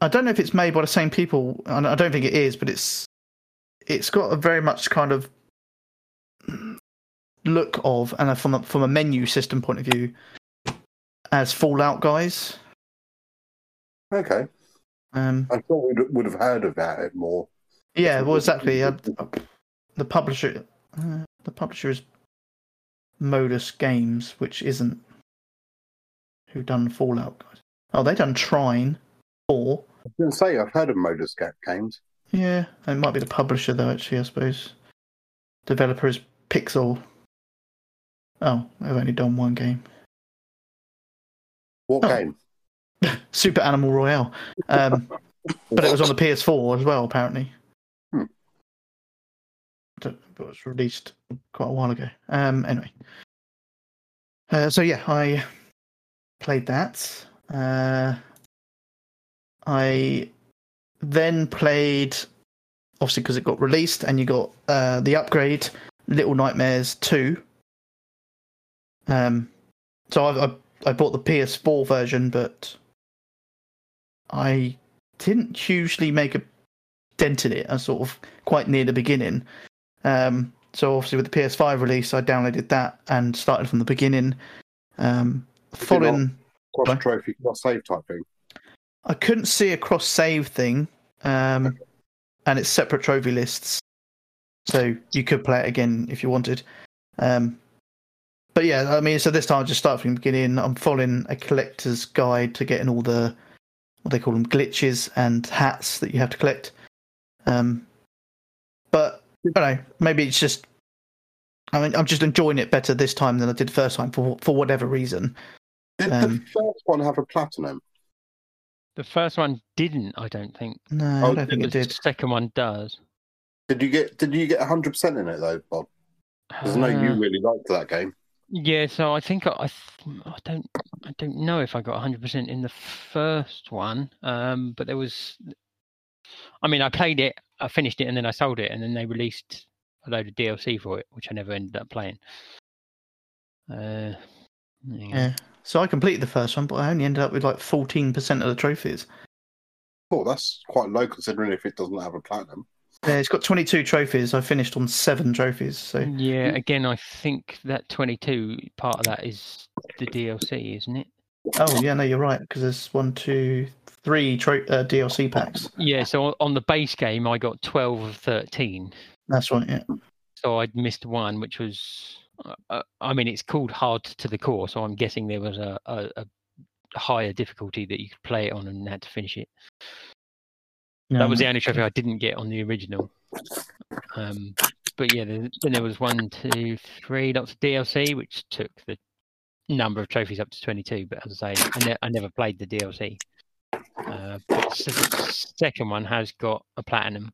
[SPEAKER 3] I don't know if it's made by the same people. I don't think it is, but it's it's got a very much kind of look of, and from a, from a menu system point of view, as Fallout guys.
[SPEAKER 7] Okay.
[SPEAKER 3] Um,
[SPEAKER 7] I thought we would have heard about it more.
[SPEAKER 3] yeah, well, exactly. Uh, the publisher, uh, the publisher is Modus Games, which isn't who done Fallout guys. Oh, they done Trine Four.
[SPEAKER 7] I was going to say, I've heard of Modus Games.
[SPEAKER 3] Yeah, it might be the publisher though. Actually, I suppose developer is Pixile. Oh, I've only done one game.
[SPEAKER 7] What
[SPEAKER 3] Oh.
[SPEAKER 7] game?
[SPEAKER 3] Super Animal Royale. Um, but it was on the PS4 as well, apparently.
[SPEAKER 7] Hmm.
[SPEAKER 3] It was released quite a while ago. Um, anyway, uh, so yeah, I played that. Uh, I then played, obviously because it got released, and you got uh, the upgrade, Little Nightmares Two. Um, so I, I I bought the PS4 version, but I didn't hugely make a dent in it. I sort of quite near the beginning. Um, so obviously with the PS5 release, I downloaded that and started from the beginning. Um, following,
[SPEAKER 7] Cross trophy, cross save type thing.
[SPEAKER 3] I couldn't see a cross save thing, um, and it's separate trophy lists, so you could play it again if you wanted. Um, but yeah, I mean, so this time I just start from the beginning. I'm following a collector's guide to getting all the what they call them glitches and hats that you have to collect. Um, but I don't know, maybe it's just. I mean, I'm just enjoying it better this time than I did the first time for for whatever reason.
[SPEAKER 7] Did
[SPEAKER 3] Um,
[SPEAKER 7] the first one have a platinum?
[SPEAKER 4] The first one didn't, I don't think.
[SPEAKER 3] No,
[SPEAKER 7] Oh,
[SPEAKER 3] I don't think it
[SPEAKER 4] The
[SPEAKER 3] did.
[SPEAKER 4] second one does.
[SPEAKER 7] Did you get Did you get 100 percent in it though, Bob? Because I know you
[SPEAKER 4] Uh,
[SPEAKER 7] really liked that game.
[SPEAKER 4] Yeah, so I think I, I, don't, I don't know if I got 100% in the first one. Um, but there was, I mean, I played it, I finished it, and then I sold it, and then they released a load of DLC for it, which I never ended up playing. Uh, yeah.
[SPEAKER 3] Yeah. So I completed the first one, but I only ended up with like 14% of the trophies.
[SPEAKER 7] Oh, that's quite low considering if it doesn't have a platinum.
[SPEAKER 3] Yeah, it's got 22 trophies. I finished on seven trophies. So
[SPEAKER 4] Yeah, again, I think that 22 part of that is the DLC, isn't it?
[SPEAKER 3] oh yeah, no, you're right because there's one, two, three tro- uh, DLC packs.
[SPEAKER 4] Yeah, so on- the base game, I got 12 of 13.
[SPEAKER 3] That's right. Yeah.
[SPEAKER 4] So I'd missed one, which was, uh, uh, I mean, it's called hard to the core, so I'm guessing there was a, a, a higher difficulty that you could play it on and had to finish it. That was the only trophy I didn't get on the original. Um, but yeah, then, then there was one, two, three lots of DLC, which took the number of trophies up to 22. But as I say, I, ne- I never played the DLC. Uh, but the second one has got a platinum,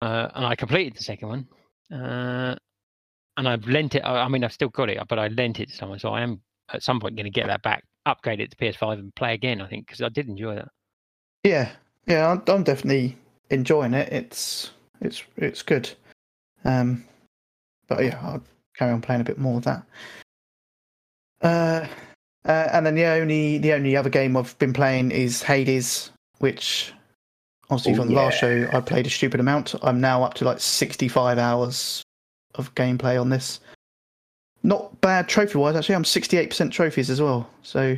[SPEAKER 4] uh, and I completed the second one. Uh, and I've lent it. I I mean, I've still got it, but I lent it to someone, so I am at some point going to get that back, upgrade it to PS5, and play again. I think because I did enjoy that.
[SPEAKER 3] Yeah, yeah, I'm, I'm definitely enjoying it. It's it's it's good. Um, but yeah, I'll carry on playing a bit more of that. Uh, uh, and then the only the only other game I've been playing is Hades, which obviously
[SPEAKER 7] Oh,
[SPEAKER 3] from the last show I played a stupid amount. I'm now up to like 65 hours of gameplay on this. Not bad trophy wise, actually. I'm 68% trophies as well. So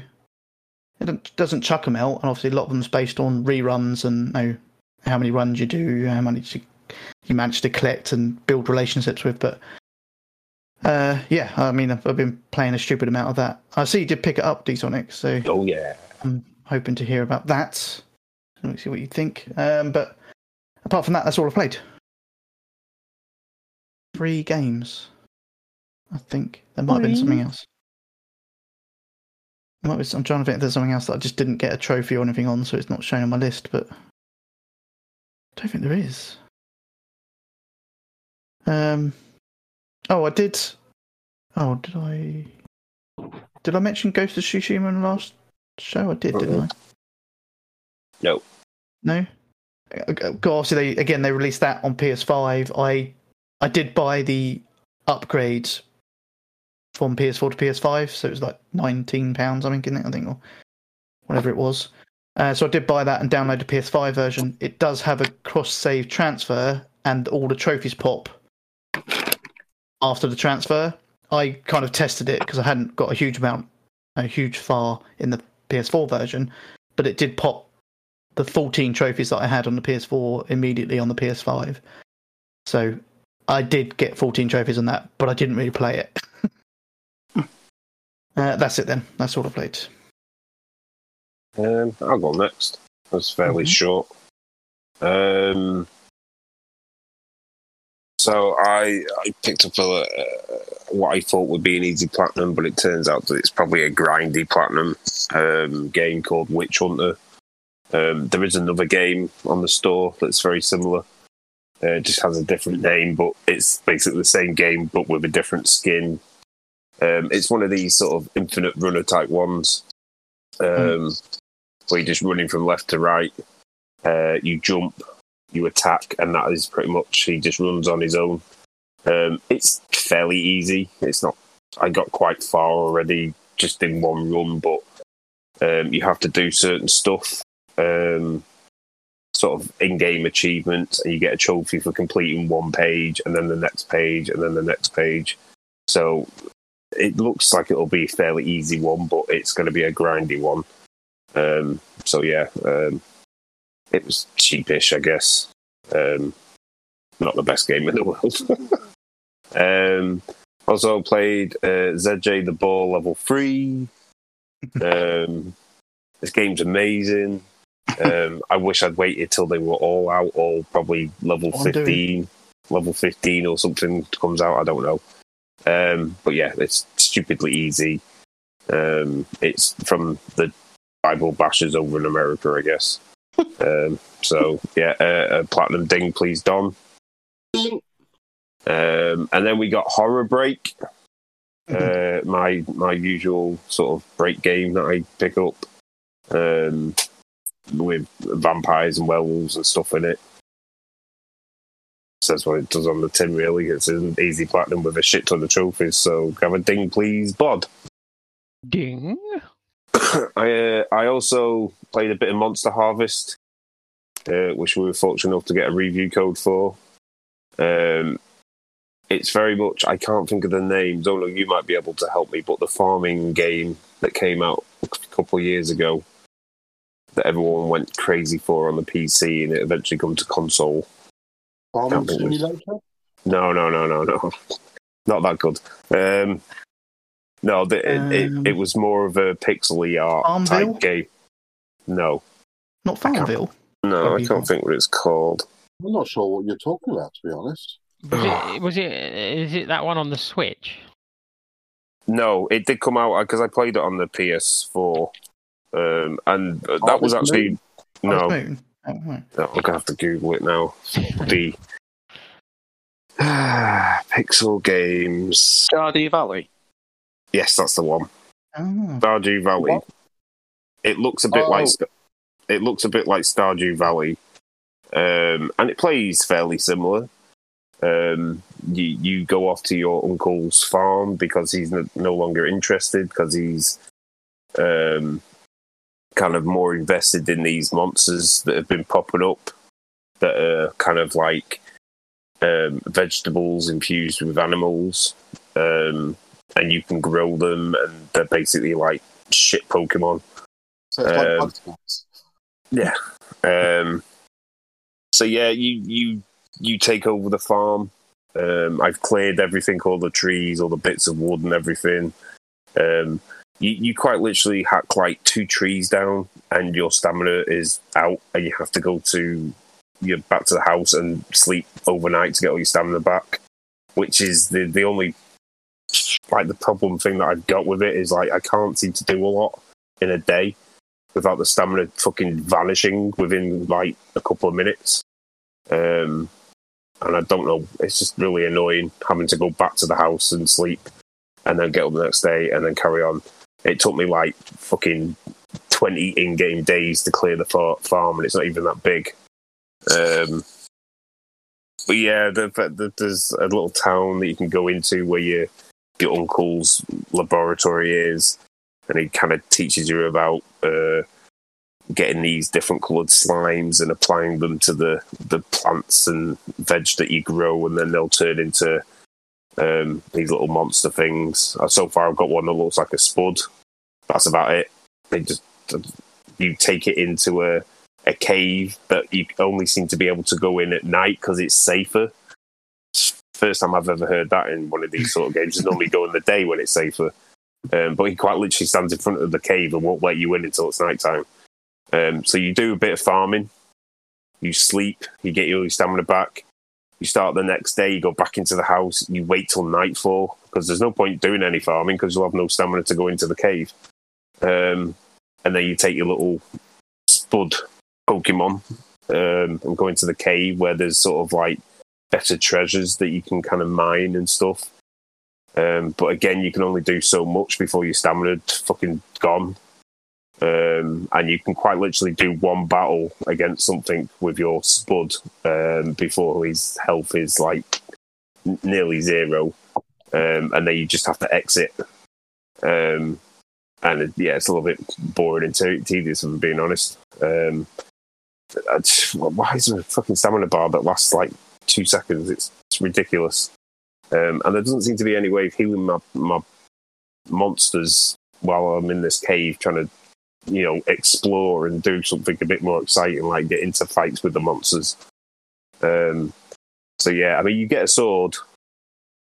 [SPEAKER 3] it doesn't chuck them out, and obviously a lot of them's based on reruns and you know, how many runs you do, how many you, you manage to collect and build relationships with. But uh, yeah, I mean, I've, I've been playing a stupid amount of that. I see you did pick it up, Dsonic, so
[SPEAKER 5] Oh yeah.
[SPEAKER 3] I'm hoping to hear about that. Let me see what you think. Um, but apart from that, that's all I've played. Three games. I think there might have been something else. There might be, I'm trying to think if there's something else that I just didn't get a trophy or anything on, so it's not shown on my list. But I don't think there is. Um. Oh, I did. Oh, did I? Did I mention Ghost of Tsushima in the last show? I did, didn't I?
[SPEAKER 5] No.
[SPEAKER 3] No. Uh, uh, Obviously, they again they released that on PS5. I I did buy the upgrade from PS4 to PS5, so it was like nineteen pounds. I think, in it, I think, or whatever it was. Uh, so I did buy that and download the PS5 version. It does have a cross-save transfer, and all the trophies pop after the transfer. I kind of tested it because I hadn't got a huge amount, a huge far in the PS4 version, but it did pop the 14 trophies that I had on the PS4 immediately on the PS5. So I did get 14 trophies on that, but I didn't really play it. uh, that's it then. That's all I played.
[SPEAKER 5] Um, I'll go next. That's fairly
[SPEAKER 3] Mhm.
[SPEAKER 5] short. Um, So I I picked up a, uh, what I thought would be an easy platinum, but it turns out that it's probably a grindy platinum um, game called Witch Hunter. Um, there is another game on the store that's very similar. Uh, it just has a different name, but it's basically the same game but with a different skin. Um, it's one of these sort of infinite runner type ones, um, where you're just running from left to right. Uh, you jump, you attack, and that is pretty much he just runs on his own. Um, it's fairly easy. It's not. I got quite far already just in one run, but um, you have to do certain stuff, um, sort of in-game achievements, and you get a trophy for completing one page, and then the next page, and then the next page. So it looks like it'll be a fairly easy one, but it's going to be a grindy one. Um, so yeah, um, it was cheapish, I guess. Um, not the best game in the world. um, also played uh, ZJ the Ball level three. Um, this game's amazing. Um, I wish I'd waited till they were all out, or probably level
[SPEAKER 3] What I'm doing.
[SPEAKER 5] fifteen, level fifteen or something comes out. I don't know. Um, but yeah, it's stupidly easy. Um, it's from the Bible bashers over in America, I guess. um, so yeah, uh, a platinum ding, please, Don. Um, and then we got Horror Break, uh, my my usual sort of break game that I pick up um, with vampires and werewolves and stuff in it. Says what it does on the tin. Really, it's an easy platinum with a shit ton of trophies. So have a ding, please, Bod.
[SPEAKER 4] Ding.
[SPEAKER 5] I uh, I also played a bit of Monster Harvest, uh, which we were fortunate enough to get a review code for. Um, it's very much I can't think of the name. Don't know. You might be able to help me, but the farming game that came out a couple of years ago that everyone went crazy for on the PC and it eventually come to console.
[SPEAKER 7] Farming
[SPEAKER 5] Can't think of it.
[SPEAKER 7] Simulator?
[SPEAKER 5] No, no, no, no, no. Not that good. Um, no, the, it,
[SPEAKER 3] Um,
[SPEAKER 5] it, it was more of a pixely art
[SPEAKER 3] Farmville?
[SPEAKER 5] type game. No,
[SPEAKER 3] Not Farmville.
[SPEAKER 5] no, I can't think what it's called.
[SPEAKER 7] I'm not sure what you're talking about, to be honest.
[SPEAKER 4] Was it? Was it? Is it that one on the Switch?
[SPEAKER 5] No, it did come out because I played it on the PS4, um, and uh, that was
[SPEAKER 7] Harvest
[SPEAKER 5] actually no,
[SPEAKER 3] Moon. Oh,
[SPEAKER 5] no. I'm gonna have to Google it now. The Pixel Games.
[SPEAKER 6] Stardew Valley.
[SPEAKER 5] Yes, that's the one.
[SPEAKER 3] Oh.
[SPEAKER 5] Stardew Valley.
[SPEAKER 7] What?
[SPEAKER 5] It looks a bit
[SPEAKER 7] Oh.
[SPEAKER 5] like it looks a bit like Stardew Valley, um, and it plays fairly similar. Um, you you go off to your uncle's farm because he's no, no longer interested because he's um, kind of more invested in these monsters that have been popping up that are kind of like um, vegetables infused with animals, um, and you can grow them, and they're basically like shit Pokemon.
[SPEAKER 7] So like
[SPEAKER 5] Um,
[SPEAKER 7] Bug
[SPEAKER 5] Um, so yeah, you you you take over the farm. Um, I've cleared everything, all the trees, all the bits of wood, and everything. You you quite literally hack like two trees down, and your stamina is out, and you have to go to you're back to the house and sleep overnight to get all your stamina back. Which is the the only like the problem thing that I've got with it is like I can't seem to do a lot in a day without the stamina fucking vanishing within like a couple of minutes. Um, and I don't know, it's just really annoying having to go back to the house and sleep and then get up the next day and then carry on. It took me like fucking 20 in game days to clear the fa- farm and it's not even that big. Um, but yeah, the, the, there's a little town that you can go into where your your uncle's laboratory is, and he kind of teaches you about uh, getting these different coloured slimes and applying them to the the plants and veg that you grow, and then they'll turn into um, these little monster things. Uh, So far, I've got one that looks like a spud. That's about it. They just you take it into a a cave that you only seem to be able to go in at night because it's safer. First time I've ever heard that in one of these sort of games. It's normally go in the day when it's safer. Um, but he quite literally stands in front of the cave and won't let you in until it's night time. Um, so you do a bit of farming, you sleep, you get your stamina back, You start the next day, you go back into the house, you wait till nightfall because there's no point doing any farming because you'll have no stamina to go into the cave. Um, and then you take your little spud Pokemon um, and go into the cave where there's sort of like better treasures that you can kind of mine and stuff. Um, but again, you can only do so much before your stamina fucking gone. Um, and you can quite literally do one battle against something with your spud um, before his health is like nearly zero, um, and then you just have to exit. Um, and it, yeah, it's a little bit boring and te- tedious, if I'm being honest. Um, just- why is there a fucking stamina bar that lasts like two seconds? It's, it's ridiculous. Um, and there doesn't seem to be any way of healing my, my monsters while I'm in this cave trying to, you know, explore and do something a bit more exciting, like get into fights with the monsters. Um, so yeah, I mean, you get a sword,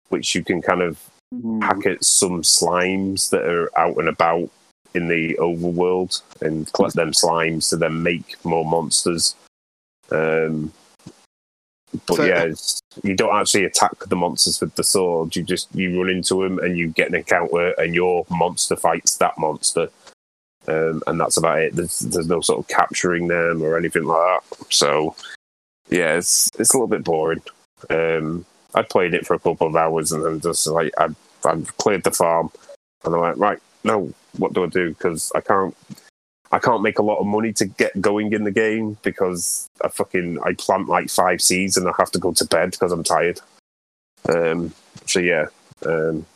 [SPEAKER 5] which you can kind of hack at some slimes that are out and about in the overworld and collect them slimes to then make more monsters. Um, but
[SPEAKER 7] So-
[SPEAKER 5] yeah, it's, you don't actually attack the monsters with the sword. You just you run into them and you get an encounter, and your monster fights that monster, um, and that's about it. There's there's no sort of capturing them or anything like that. So yeah, it's it's a little bit boring. Um, I played it for a couple of hours and then just like I I cleared the farm, and I'm like, right, no, what do I do? Because I can't I can't make a lot of money to get going in the game because I fucking I plant like five seeds and I have to go to bed because I'm tired. Um, so yeah, um,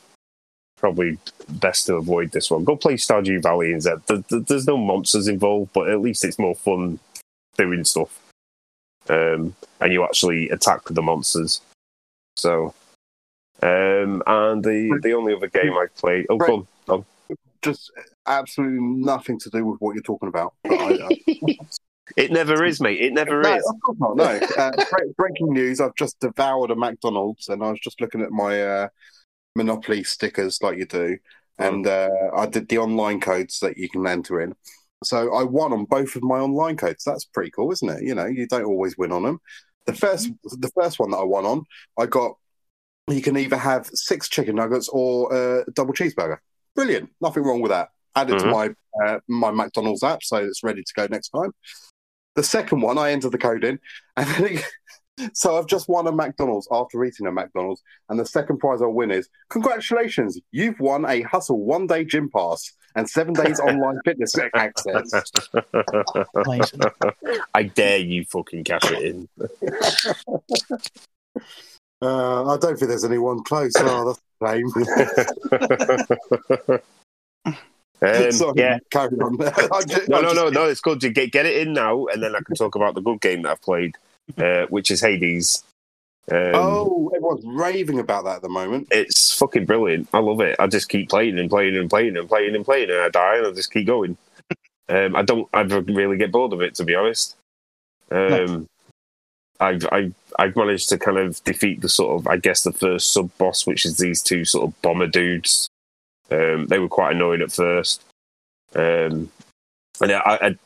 [SPEAKER 5] probably best to avoid this one. Go play Stardew Valley instead. There- there- There's no monsters involved, but at least it's more fun doing stuff. Um, and you actually attack the monsters. So, um, and the the only other game I've played. Oh,
[SPEAKER 7] Right.
[SPEAKER 5] go on.
[SPEAKER 7] Just absolutely nothing to do with what you're talking about. I,
[SPEAKER 5] it never is, mate. It never
[SPEAKER 7] no,
[SPEAKER 5] is.
[SPEAKER 7] not. No. Uh, breaking news: I've just devoured a McDonald's, and I was just looking at my uh, Monopoly stickers, like you do, and uh, I did the online codes that you can enter in. So I won on both of my online codes. That's pretty cool, isn't it? You know, you don't always win on them. The first, the first one that I won on, I got. You can either have six chicken nuggets or a double cheeseburger. Brilliant. Nothing wrong with that. Add it to my uh, my McDonald's app, so it's ready to go next time. The second one, I entered the code in, and then it, so I've just won a McDonald's after eating a McDonald's, and the second prize I'll win is congratulations, you've won a Hussle one day gym pass and seven days online fitness access.
[SPEAKER 5] I dare you fucking cash it in.
[SPEAKER 7] Uh, I don't think there's anyone close. Oh, that's a shame.
[SPEAKER 5] Um,
[SPEAKER 7] Sorry,
[SPEAKER 5] yeah.
[SPEAKER 7] carry on. I
[SPEAKER 5] No, no, no, no. It's good to get get it in now, and then I can talk about the good game that I've played, uh, which is Hades. Um,
[SPEAKER 7] Oh, everyone's raving about that at the moment.
[SPEAKER 5] it's fucking brilliant. I love it. I just keep playing and playing and playing and playing and playing, and I die, and I just keep going. Um, I don't ever really get bored of it, to be honest. Um, I've, I've I've managed to kind of defeat the sort of I guess the first sub boss, which is these two sort of bomber dudes. Um, they were quite annoying at first, um, and I,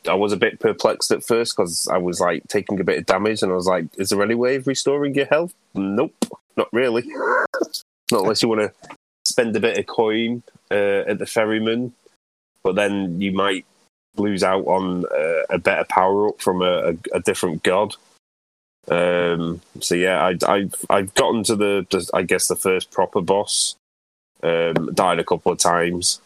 [SPEAKER 5] I I was a bit perplexed at first because I was like taking a bit of damage, and I was like, "Is there any way of restoring your health?" Nope, not really. not unless you want to spend a bit of coin uh, at the ferryman, but then you might lose out on uh, a better power up from a, a, a different god. Um, so yeah, I, I've I've gotten to the, the I guess the first proper boss. Um, died a couple of times,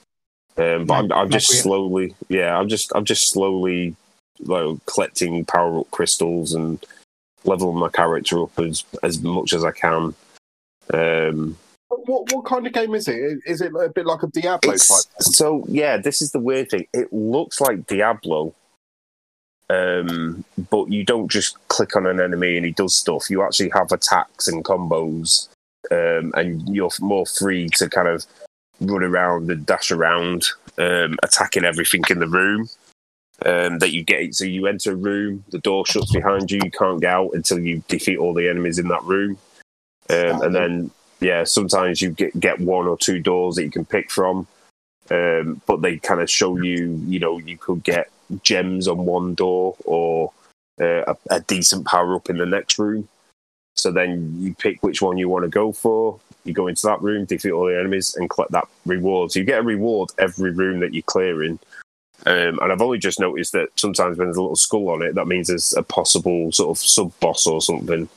[SPEAKER 5] um, but I'm, I'm just slowly, yeah, I'm just I'm just slowly like collecting power up crystals and leveling my character up as as much as I can. Um,
[SPEAKER 7] What what kind of game is it? Is it a bit like a Diablo type?
[SPEAKER 5] so yeah, this is the weird thing. It looks like Diablo, um, but you don't just click on an enemy and he does stuff. You actually have attacks and combos, um, and you're more free to kind of run around and dash around, um, attacking everything in the room. Um, that you get, so you enter a room, the door shuts behind you, you can't get out until you defeat all the enemies in that room, um, and then yeah, sometimes you get get one or two doors that you can pick from, um, but they kind of show you, you know, you could get gems on one door or uh, a, a decent power up in the next room. So then you pick which one you want to go for. You go into that room, defeat all the enemies, and collect that reward. So you get a reward every room that you're clearing. Um, and I've only just noticed that sometimes when there's a little skull on it, that means there's a possible sort of sub boss or something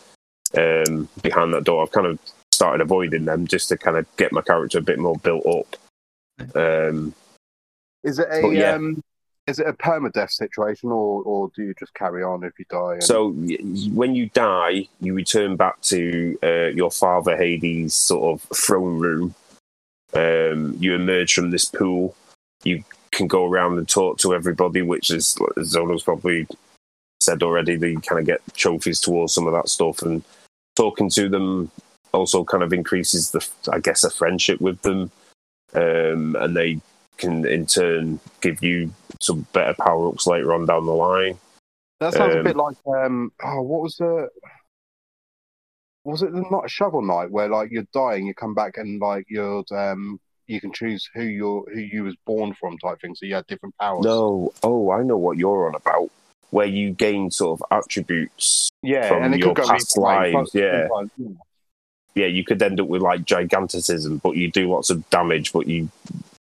[SPEAKER 5] um, behind that door. I've kind of started avoiding them just to kind of get my character a bit more built up. Um,
[SPEAKER 7] Is it a
[SPEAKER 5] yeah.
[SPEAKER 7] Is it a permadeath situation, or or do you just carry on if you die? and-
[SPEAKER 5] So when you die, you return back to uh, your father Hades' sort of throne room. Um, you emerge from this pool. You can go around and talk to everybody, which is as Zonal's probably said already. That you kind of get trophies towards some of that stuff, and talking to them also kind of increases the, I guess, a friendship with them, um, and they can in turn give you some better power ups later on down the line.
[SPEAKER 7] that sounds a
[SPEAKER 5] um,
[SPEAKER 7] bit like um, oh, what was the was it the not Shovel Knight where like you're dying, you come back and like you're um, you can choose who you're who you was born from type thing, so you had different powers.
[SPEAKER 5] No, oh, I know what you're on about. Where you gain sort of attributes.
[SPEAKER 7] yeah,
[SPEAKER 5] from
[SPEAKER 7] and it
[SPEAKER 5] your
[SPEAKER 7] could go
[SPEAKER 5] past lives, yeah.
[SPEAKER 7] sometimes, yeah.
[SPEAKER 5] Yeah, you could end up with like giganticism, but you do lots of damage, but you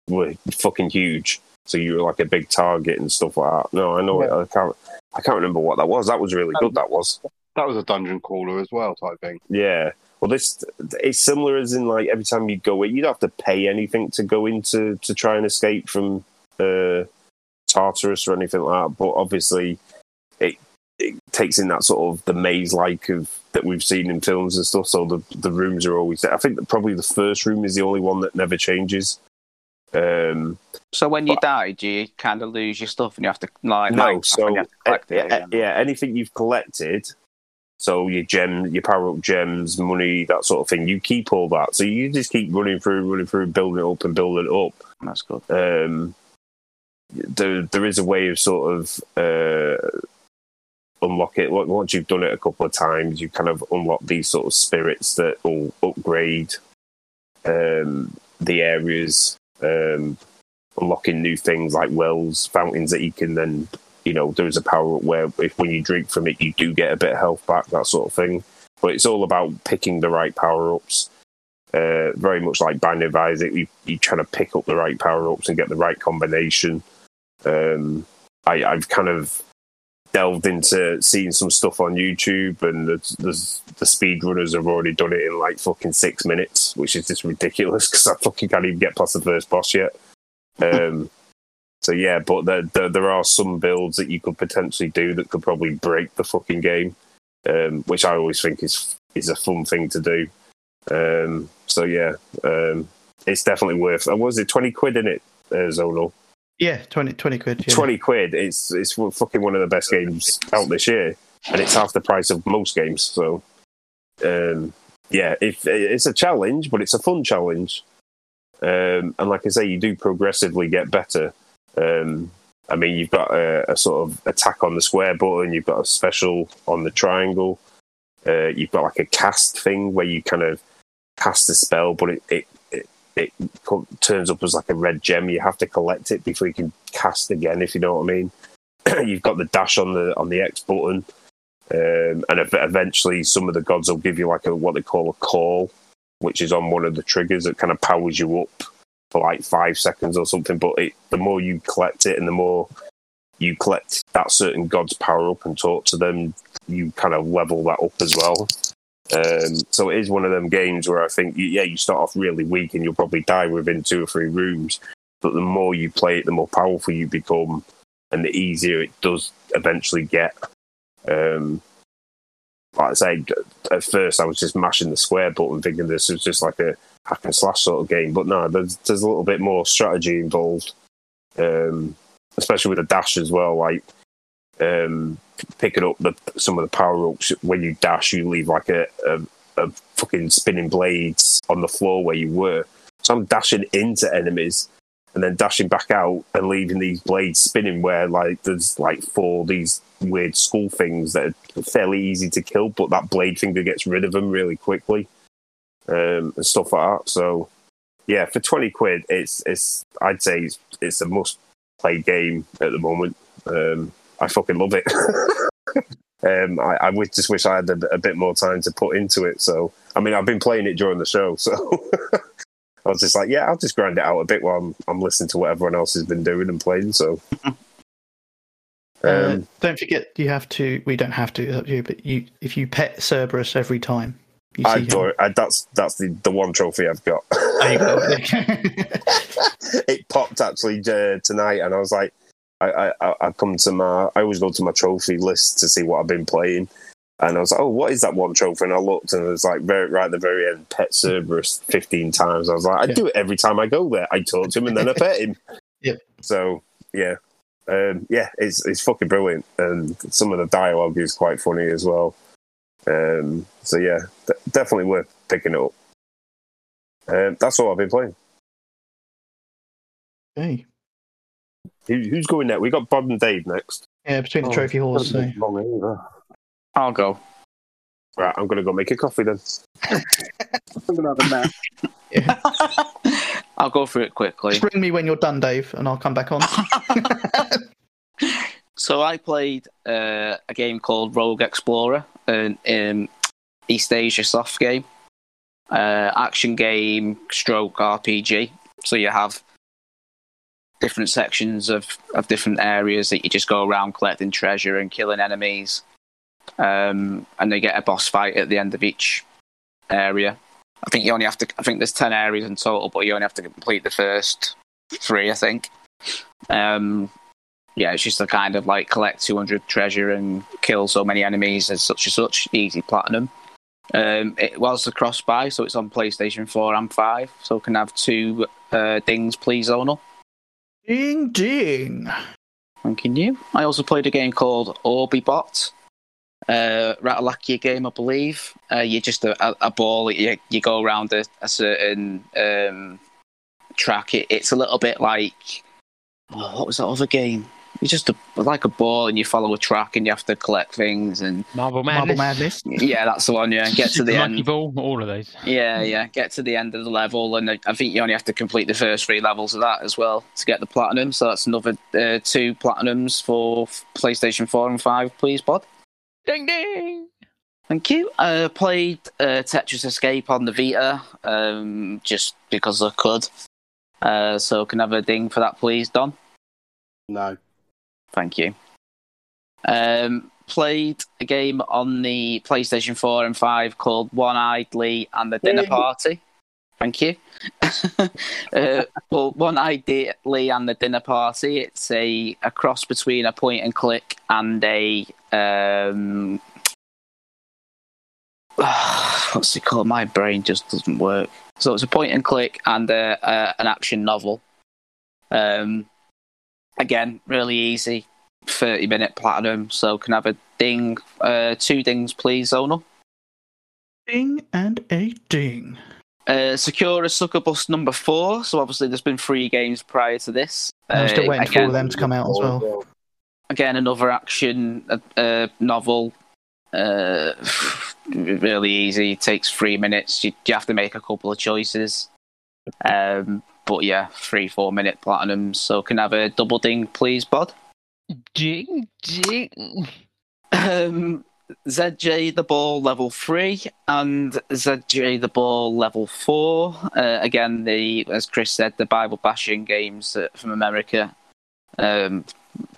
[SPEAKER 5] were fucking huge, so you were like a big target and stuff like that. No, I know. it. I can't. I can't remember what that was. That was really good. That was.
[SPEAKER 7] That was a dungeon crawler as well, type thing.
[SPEAKER 5] Yeah. Well, this it's similar as in like every time you go in, you'd have to pay anything to go into to try and escape from uh, Tartarus or anything like that. But obviously, it it takes in that sort of the maze like of that we've seen in films and stuff. So the the rooms are always. I think that probably the first room is the only one that never changes. Um,
[SPEAKER 6] So when you die, do you kind of lose your stuff and you have to like
[SPEAKER 5] no,
[SPEAKER 6] mine stuff and
[SPEAKER 5] so
[SPEAKER 6] you have to collect
[SPEAKER 5] uh,
[SPEAKER 6] it
[SPEAKER 5] uh,
[SPEAKER 6] again?
[SPEAKER 5] yeah, anything you've collected, so your gems, your power up gems, money, that sort of thing, you keep all that. So you just keep running through, running through, building it up and building it up.
[SPEAKER 6] That's good.
[SPEAKER 5] Um, there, there is a way of sort of uh, unlock it. Once once you've done it a couple of times, you kind of unlock these sort of spirits that will upgrade um, the areas, um, unlocking new things like wells, fountains that you can then, you know, there is a power up where if when you drink from it, you do get a bit of health back, that sort of thing. But it's all about picking the right power ups. Uh, very much like Binding of Isaac, you, you trying to pick up the right power ups and get the right combination. Um, I, I've kind of delved into seeing some stuff on YouTube, and there's, there's, the speedrunners have already done it in like fucking six minutes, which is just ridiculous because I fucking can't even get past the first boss yet. Um, so yeah, but there, there there are some builds that you could potentially do that could probably break the fucking game, um, which I always think is is a fun thing to do. Um, so yeah, um, it's definitely worth. Uh, was it twenty quid in it, uh, Zonal?
[SPEAKER 3] Yeah, 20, 20 quid. Yeah.
[SPEAKER 5] Twenty quid. It's it's fucking one of the best games out this year, and it's half the price of most games. So, um, yeah, if it's a challenge, but it's a fun challenge. Um, and like I say, you do progressively get better. Um, I mean, you've got a, a sort of attack on the square button, you've got a special on the triangle, uh, you've got like a cast thing where you kind of cast a spell, but it, it, it, turns up as like a red gem. You have to collect it before you can cast again, if you know what I mean. you've got the dash on the on the X button, um, and ev- eventually some of the gods will give you like a what they call a call, which is on one of the triggers that kind of powers you up for like five seconds or something. But it, the more you collect it, and the more you collect that certain god's power up and talk to them, you kind of level that up as well. Um, so it is one of them games where I think, yeah, you start off really weak and you'll probably die within two or three rooms. But the more you play it, the more powerful you become, and the easier it does eventually get. Um, like I say, at first I was just mashing the square button, thinking this was just like a hack and slash sort of game. But no, there's there's a little bit more strategy involved, um, especially with the dash as well. Like um, picking up the some of the power ups when you dash, you leave like a, a a fucking spinning blades on the floor where you were. So I'm dashing into enemies and then dashing back out and leaving these blades spinning where like there's like four these weird skull things that are fairly easy to kill, but that blade finger gets rid of them really quickly. Um, and stuff like that. So yeah, for twenty quid it's it's I'd say it's, it's a must play game at the moment. Um, I fucking love it. Um, I, I would just wish I had a, a bit more time to put into it. So, I mean, I've been playing it during the show, so I was just like, yeah, I'll just grind it out a bit while I'm, I'm listening to what everyone else has been doing and playing. So,
[SPEAKER 3] Uh,
[SPEAKER 5] um,
[SPEAKER 3] don't forget, you have to. We don't have to. up to you, but you, if you pet Cerberus every time,
[SPEAKER 5] I
[SPEAKER 3] him.
[SPEAKER 5] I, that's that's the, the one trophy I've got.
[SPEAKER 3] Go.
[SPEAKER 5] it popped actually uh, tonight, and I was like, I, I I come to my I always go to my trophy list to see what I've been playing, and I was like, oh, what is that one trophy? And I looked, and it was like very right at the very end, pet Cerberus fifteen times. I was like, I
[SPEAKER 3] Yeah.
[SPEAKER 5] do it every time I go there. I talk to him, and then I pet him.
[SPEAKER 3] Yep.
[SPEAKER 5] So yeah. Um, yeah, it's it's fucking brilliant, and some of the dialogue is quite funny as well. Um, so yeah, definitely worth picking it up. Um, that's all I've been playing.
[SPEAKER 3] okay.
[SPEAKER 5] Who, who's going next? We got Bob and Dave next.
[SPEAKER 3] Yeah, between the
[SPEAKER 7] Oh,
[SPEAKER 3] trophy halls. So.
[SPEAKER 6] I'll go.
[SPEAKER 5] Right, I'm going to go make a coffee then.
[SPEAKER 8] I'm gonna have a nap.
[SPEAKER 3] Yeah.
[SPEAKER 6] I'll go through it quickly.
[SPEAKER 3] Just ring me when you're done, Dave, and I'll come back on.
[SPEAKER 6] So I played uh, a game called Rogue Explorer, an um, Eastasiasoft game, uh, action game, stroke RPG. So you have different sections of, of different areas that you just go around collecting treasure and killing enemies, um, and they get a boss fight at the end of each area. I think you only have to. I think there's ten areas in total, but you only have to complete the first three. I think. Um, yeah, it's just a kind of like collect 200 treasure and kill so many enemies as such and such. Easy platinum. Um, it was a cross buy, so it's on PlayStation 4 and 5. So can have two uh, dings, please, Zonal.
[SPEAKER 3] Ding ding.
[SPEAKER 6] Thank you. I also played a game called Orbibot. Uh, Ratalaika game, I believe. Uh, you're just a, a, a ball. You, you go around a, a certain um, track. It, it's a little bit like oh, what was that other game? You're just a, like a ball, and you follow a track, and you have to collect things. And
[SPEAKER 4] Marble
[SPEAKER 3] Marble
[SPEAKER 4] Madness,
[SPEAKER 3] Madness.
[SPEAKER 6] yeah, that's the one. Yeah, get to the end.
[SPEAKER 4] Ball, all of those.
[SPEAKER 6] Yeah, yeah, get to the end of the level, and I I think you only have to complete the first three levels of that as well to get the platinum. So that's another uh, two platinums for PlayStation Four and Five, please, Bod.
[SPEAKER 4] Ding ding.
[SPEAKER 6] Thank you. I played uh, Tetris Escape on the Vita um, just because I could. Uh, so can I have a ding for that, please, Don?
[SPEAKER 7] No.
[SPEAKER 6] Thank you. Um, played a game on the PlayStation 4 and 5 called One Eyed Lee and the Dinner Party. Thank you. uh, well, One Eyed Lee and the Dinner Party. It's a, a cross between a point and click and a. Um, what's it called? My brain just doesn't work. So it's a point and click and a, a, an action novel. Um, again, really easy. 30 minute platinum. So can I have a ding, uh, two dings, please, Zonal?
[SPEAKER 3] Ding and a ding.
[SPEAKER 6] Uh, Succubus number four. So obviously, there's been three games prior to this.
[SPEAKER 3] I'm still
[SPEAKER 6] Uh,
[SPEAKER 3] waiting for
[SPEAKER 6] again,
[SPEAKER 3] of them to come out as well.
[SPEAKER 6] again, another action uh, uh, novel. Uh, really easy. It takes three minutes. You, you have to make a couple of choices. Um, but yeah, three, four minute platinums. So can I have a double ding, please, Bod?
[SPEAKER 4] Ding ding.
[SPEAKER 6] Um, ZJ the Ball level three and ZJ the Ball level four. Uh, again, the as Chris said, the Bible bashing games uh, from America. Um,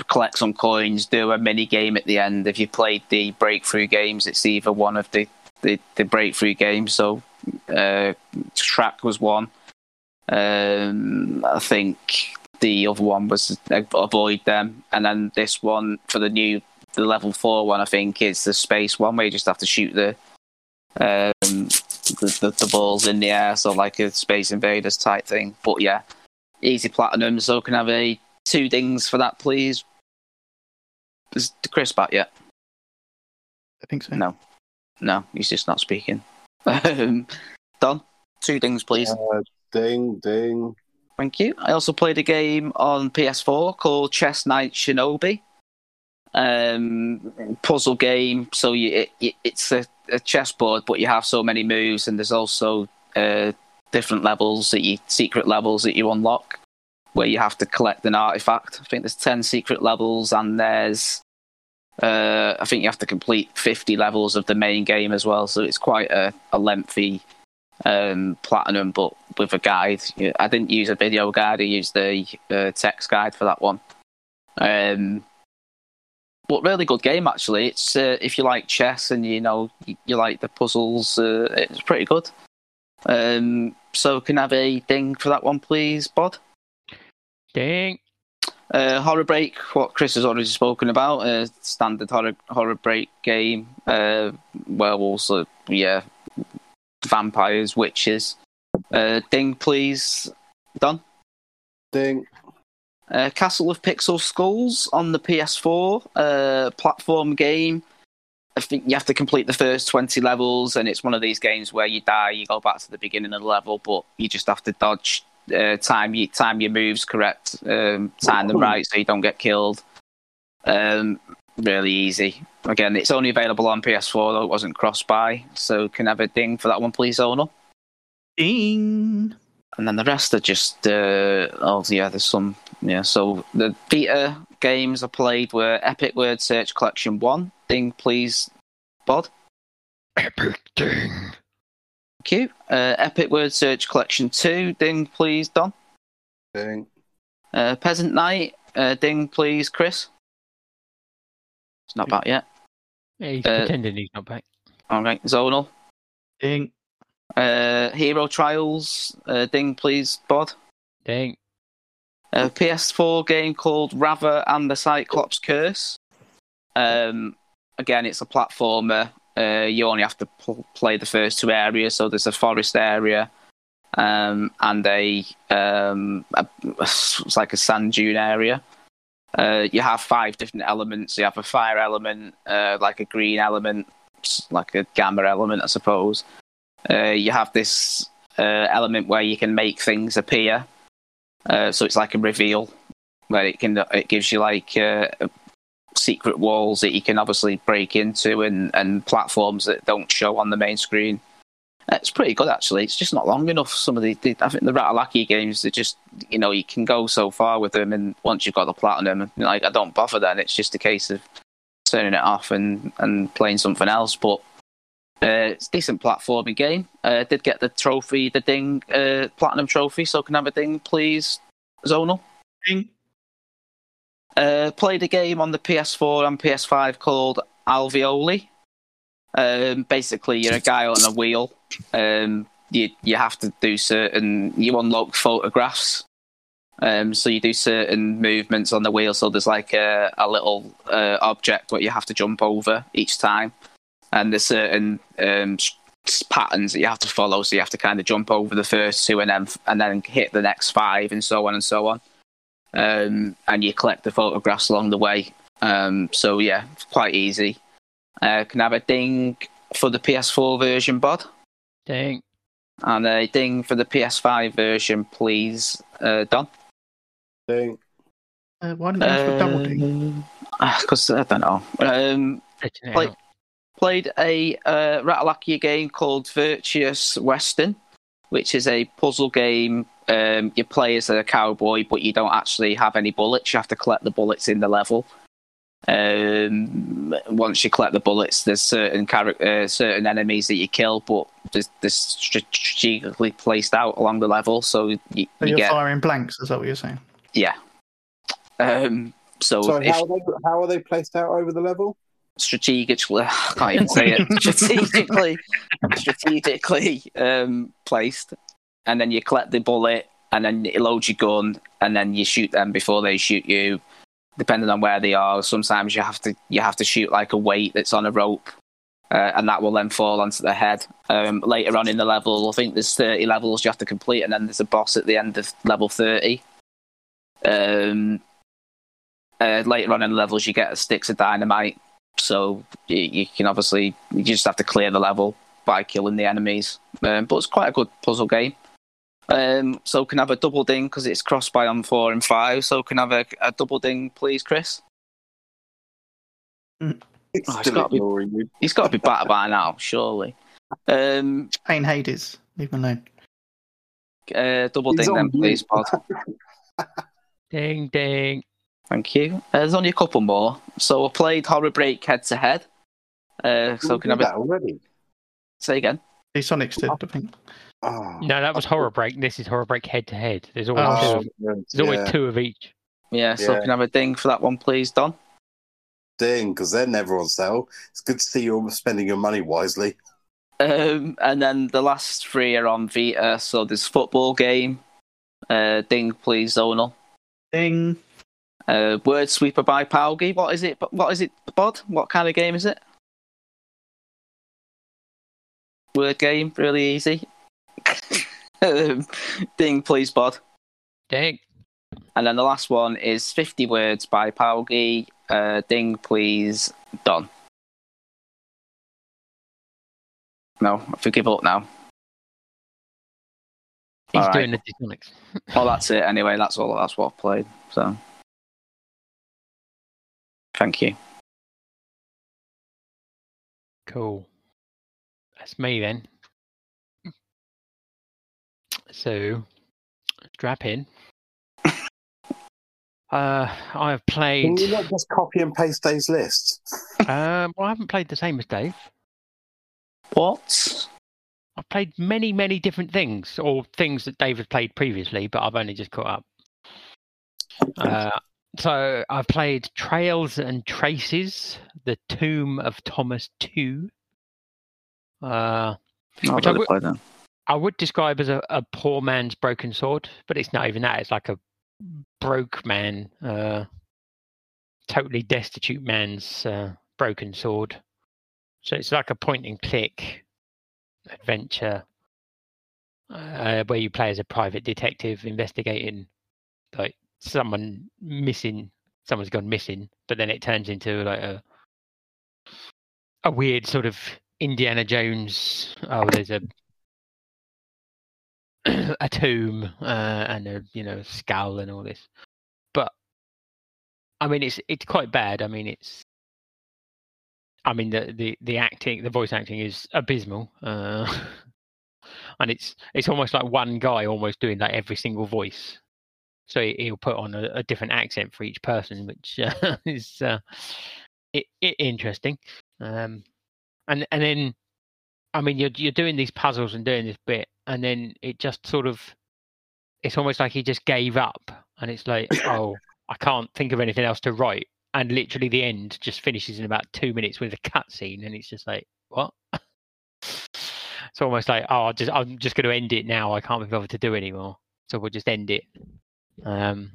[SPEAKER 6] collect some coins, do a mini game at the end. If you played the breakthrough games, it's either one of the the, the breakthrough games. So, uh, track was one. Um, I think the other one was avoid them, and then this one for the new the level four one, I think, is the space one where you just have to shoot the um the, the, the balls in the air, so like a Space Invaders type thing. But yeah, easy platinum. So can I have a two dings for that, please? Is Chris back yet?
[SPEAKER 3] I think so.
[SPEAKER 6] No, no, he's just not speaking. Um, Don, two dings, please.
[SPEAKER 7] Uh, ding, ding.
[SPEAKER 6] Thank you. I also played a game on PS4 called Chess Knight Shinobi. Um, puzzle game. So you, it, it, it's a, a chessboard, but you have so many moves, and there's also uh, different levels that you secret levels that you unlock, where you have to collect an artifact. I think there's ten secret levels, and there's Uh, I think you have to complete 50 levels of the main game as well, so it's quite a, a lengthy um, platinum, but with a guide. I didn't use a video guide; I used the uh, text guide for that one. Um, but really good game actually. It's uh, if you like chess and you know you, you like the puzzles, uh, it's pretty good. Um, so can I have a ding for that one, please, Bod?
[SPEAKER 4] Ding.
[SPEAKER 6] Uh, horror break, what Chris has already spoken about, uh, standard horror horror break game. Uh, werewolves, uh, yeah, vampires, witches. Uh, ding, please. Done.
[SPEAKER 7] Ding.
[SPEAKER 6] Uh, Castle of Pixel Skulls on the PS4 uh, platform game. I think you have to complete the first 20 levels, and it's one of these games where you die, you go back to the beginning of the level, but you just have to dodge, uh, time, you, time your moves correct, um, time them right so you don't get killed. Um, really easy. Again, it's only available on PS4, though it wasn't cross buy, so can I have a ding for that one, please, owner?
[SPEAKER 3] Ding.
[SPEAKER 6] and then the rest are just uh, oh yeah there's some yeah so the beta games i played were epic word search collection 1 ding please bod
[SPEAKER 4] Epic ding.
[SPEAKER 6] thank you uh, epic word search collection 2 ding please don
[SPEAKER 7] Ding.
[SPEAKER 6] uh, Peasant Knight uh, ding please chris it's not back yet
[SPEAKER 4] Yeah, he's
[SPEAKER 6] Uh,
[SPEAKER 4] pretending he's not back.
[SPEAKER 6] all right zonal
[SPEAKER 3] Ding.
[SPEAKER 6] uh, hero trials uh, ding please bod
[SPEAKER 4] Ding.
[SPEAKER 6] a PS4 game called Ravva and the Cyclops Curse. Um, again, it's a platformer. Uh, you only have to pl- play the first two areas. So there's a forest area um, and a, um, a it's like a sand dune area. Uh, you have five different elements. You have a fire element, uh, like a green element, like a gamma element, I suppose. Uh, you have this uh, element where you can make things appear. Uh, so it's like a reveal where it can it gives you like uh, secret walls that you can obviously break into and, and platforms that don't show on the main screen. It's pretty good actually. It's just not long enough. Some of the, the I think the Ratalaika games they just you know you can go so far with them, and once you've got the platinum, like I don't bother then. It's just a case of turning it off and and playing something else. But uh, it's a decent platforming game. Uh, did get the trophy, the ding uh, platinum trophy. So can I have a ding, please, Zonal?
[SPEAKER 3] Ding.
[SPEAKER 6] Uh, played a game on the PS4 and PS5 called Alveoli. Um, basically, you're a guy on a wheel. Um, you you have to do certain. You unlock photographs. Um, so you do certain movements on the wheel. So there's like a, a little uh, object what you have to jump over each time, and there's certain um, patterns that you have to follow. So you have to kind of jump over the first two and then and then hit the next five and so on and so on um, and you collect the photographs along the way. Um, so yeah, it's quite easy. Uh, can I have a ding for the PS4 version, Bod,
[SPEAKER 4] Ding.
[SPEAKER 6] and a ding for the PS5 version, please, uh, Don.
[SPEAKER 7] Ding.
[SPEAKER 3] Uh, why didn't you ask double ding?
[SPEAKER 6] Because I don't know. Um,
[SPEAKER 4] Letting it
[SPEAKER 6] Like-
[SPEAKER 4] out.
[SPEAKER 6] played a uh, Ratalaika game called Virtuous Western, which is a puzzle game. Um, you play as a cowboy, but you don't actually have any bullets. You have to collect the bullets in the level. Um, once you collect the bullets, there's certain charac- uh, certain enemies that you kill, but they're, strategically placed out along the level, so you,
[SPEAKER 3] So
[SPEAKER 6] you
[SPEAKER 3] you're
[SPEAKER 6] get
[SPEAKER 3] firing blanks, is that what you're saying?
[SPEAKER 6] yeah. Um, so
[SPEAKER 7] So
[SPEAKER 6] if
[SPEAKER 7] how are they how are they placed out over the level?
[SPEAKER 6] strategically, I can't even say it. strategically, strategically um, placed, and then you collect the bullet, and then you load your gun, and then you shoot them before they shoot you. Depending on where they are, sometimes you have to you have to shoot like a weight that's on a rope, uh, and that will then fall onto the head. Um, later on in the level, I think there's 30 levels you have to complete, and then there's a boss at the end of level 30. Um, uh, later on in the levels, you get sticks of dynamite, so you, you can obviously you just have to clear the level by killing the enemies. Um, but it's quite a good puzzle game. Um, so can I have a double ding because it's crossed by on four and five. So can I have a, a double ding, please, Chris?
[SPEAKER 7] It's
[SPEAKER 6] Oh, it's
[SPEAKER 7] still
[SPEAKER 6] gotta be- He's got to be better by now, surely. Um,
[SPEAKER 3] Pain Hades. Leave him alone.
[SPEAKER 6] uh, double
[SPEAKER 7] He's
[SPEAKER 6] ding then,
[SPEAKER 7] on
[SPEAKER 6] please. Pod.
[SPEAKER 4] Ding ding.
[SPEAKER 6] Thank you. Uh, there's only a couple more. So I played Horror Break head to head. Uh, So can I
[SPEAKER 7] did that already?
[SPEAKER 6] say again?
[SPEAKER 3] The Sonics did, I think.
[SPEAKER 7] Oh,
[SPEAKER 4] No, that was Horror Break. This is Horror Break head to head. There's always two.
[SPEAKER 7] oh,
[SPEAKER 4] Of, there's always
[SPEAKER 7] yeah.
[SPEAKER 4] two of each.
[SPEAKER 6] Yeah. So
[SPEAKER 7] Yeah.
[SPEAKER 6] can I have a ding for that one, please, Don?
[SPEAKER 7] ding, because they're never on sale. It's good to see you're spending your money wisely.
[SPEAKER 6] Um, and then the last three are on Vita. So there's football game. Uh, ding, please, Zonal.
[SPEAKER 3] Ding.
[SPEAKER 6] Uh, Word Sweeper by POWGI. What is it? What is it, Bod? What kind of game is it? Word game, really easy. ding, please, Bod.
[SPEAKER 4] Ding.
[SPEAKER 6] And then the last one is 50 Words by POWGI. Uh, ding, please, Don. No, if you give up now.
[SPEAKER 4] He's
[SPEAKER 6] All right.
[SPEAKER 4] doing the Disonics.
[SPEAKER 6] Well, that's it anyway. That's all. That's what I've played. So, thank you.
[SPEAKER 4] Cool. That's me then. So, strap in. Uh, I've played.
[SPEAKER 7] Can
[SPEAKER 4] played.
[SPEAKER 7] you not just copy and paste Dave's list?
[SPEAKER 4] Um, well, I haven't played the same as Dave.
[SPEAKER 6] What?
[SPEAKER 4] I've played many, many different things, or things that Dave has played previously, but I've only just caught up. Uh, so I've played Trails and Traces, The Tomb of Thomas Tew. Uh,
[SPEAKER 6] No,
[SPEAKER 4] Which
[SPEAKER 6] I've
[SPEAKER 4] I I would describe as a, a poor man's broken sword, but it's not even that. It's like a broke man, uh, totally destitute man's uh, broken sword. So it's like a point and click adventure uh, where you play as a private detective investigating like someone missing, someone's gone missing, but then it turns into like a a weird sort of Indiana Jones. Oh, there's a a tomb uh, and a you know skull and all this. But I mean, it's it's quite bad. I mean, it's. I mean, the the the acting, the voice acting is abysmal, uh, and it's it's almost like one guy almost doing like every single voice. So he- he'll put on a, a different accent for each person, which uh, is uh, it, it interesting. Um, and and then I mean, you're you're doing these puzzles and doing this bit, and then it just sort of, it's almost like he just gave up, and it's like, oh, I can't think of anything else to write, and literally the end just finishes in about two minutes with a cutscene, and it's just like, what? it's almost like, oh, I'll just I'm just going to end it now. I can't be bothered to do anymore, so we'll just end it. Um,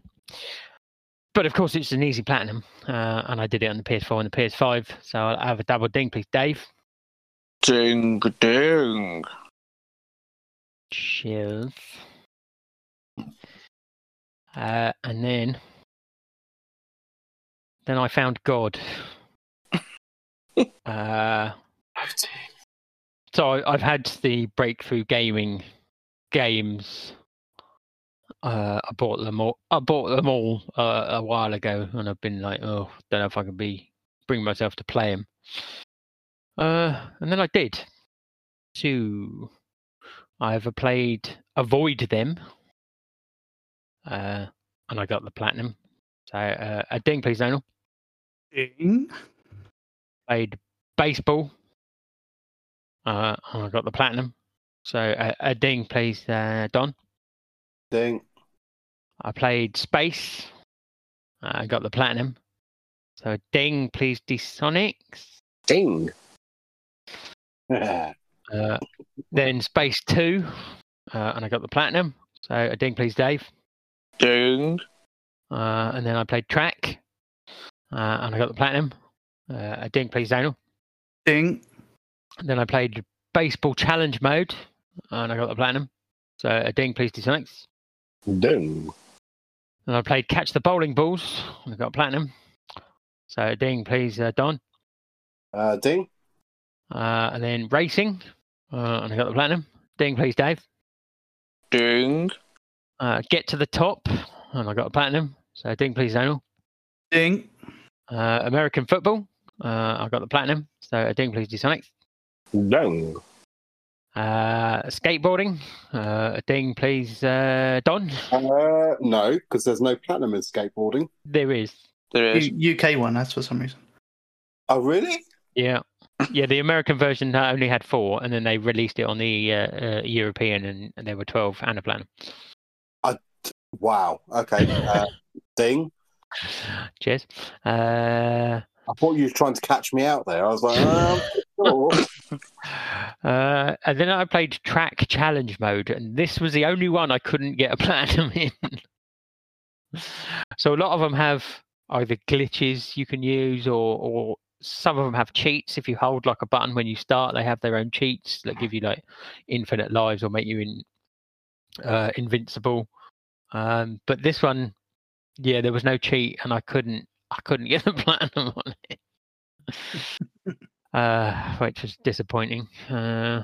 [SPEAKER 4] but of course, it's an easy platinum, uh, and I did it on the PS4 and the PS5, so I'll have a double ding, please, Dave.
[SPEAKER 6] Ding, ding.
[SPEAKER 4] Chills. Uh, and then, then I found God. uh, so I, I've had the breakthrough gaming games. Uh, I bought them all. I bought them all uh, a while ago, and I've been like, oh, don't know if I can be bring myself to play them. Uh, and then I did. Two. I ever played Avoid Them, uh, and I got the platinum. So uh, a ding, please, Donal.
[SPEAKER 3] Ding.
[SPEAKER 4] Played baseball, uh, and I got the platinum. So a, a ding, please, uh, Don.
[SPEAKER 7] Ding.
[SPEAKER 4] I played space. uh, I got the platinum. So a ding, please, D-Sonics.
[SPEAKER 5] Ding.
[SPEAKER 7] Yeah.
[SPEAKER 4] Uh, then Space 2, uh, and I got the platinum. So a ding, please, Dave.
[SPEAKER 6] Ding.
[SPEAKER 4] Uh, and then I played track, uh, and I got the platinum. Uh, a ding, please, Daniel.
[SPEAKER 3] Ding.
[SPEAKER 4] And then I played baseball challenge mode, and I got the platinum. So a ding, please, Sonics.
[SPEAKER 5] Ding.
[SPEAKER 4] And I played catch the bowling balls, and I got platinum. So a ding, please, uh, Don.
[SPEAKER 7] Uh, ding.
[SPEAKER 4] Uh, and then racing, uh, and I got the platinum. Ding, please, Dave.
[SPEAKER 6] Ding.
[SPEAKER 4] Uh, get to the top, and I got a platinum. So ding, please, Daniel.
[SPEAKER 3] Ding.
[SPEAKER 4] Uh, American football, uh, I got the platinum. So a ding, please, Sonics.
[SPEAKER 5] Ding.
[SPEAKER 4] Uh, skateboarding. Uh, a ding, please, uh, Don.
[SPEAKER 7] Uh, no, because there's no platinum in skateboarding.
[SPEAKER 4] There is.
[SPEAKER 6] There is.
[SPEAKER 3] U- UK one, that's for some reason.
[SPEAKER 7] Oh, really?
[SPEAKER 4] Yeah. Yeah, the American version only had four, and then they released it on the uh, uh, European, and, and there were 12 and a platinum.
[SPEAKER 7] Wow. Okay. Uh, ding.
[SPEAKER 4] Cheers. Uh,
[SPEAKER 7] I thought you were trying to catch me out there. I was like, um, sure.
[SPEAKER 4] uh, and then I played track challenge mode, and this was the only one I couldn't get a platinum in. so a lot of them have either glitches you can use, or or some of them have cheats. If you hold like a button when you start, they have their own cheats that give you like infinite lives or make you in, uh, invincible. Um, but this one, yeah, there was no cheat, and I couldn't I couldn't get a platinum on it. uh, which was disappointing. Uh,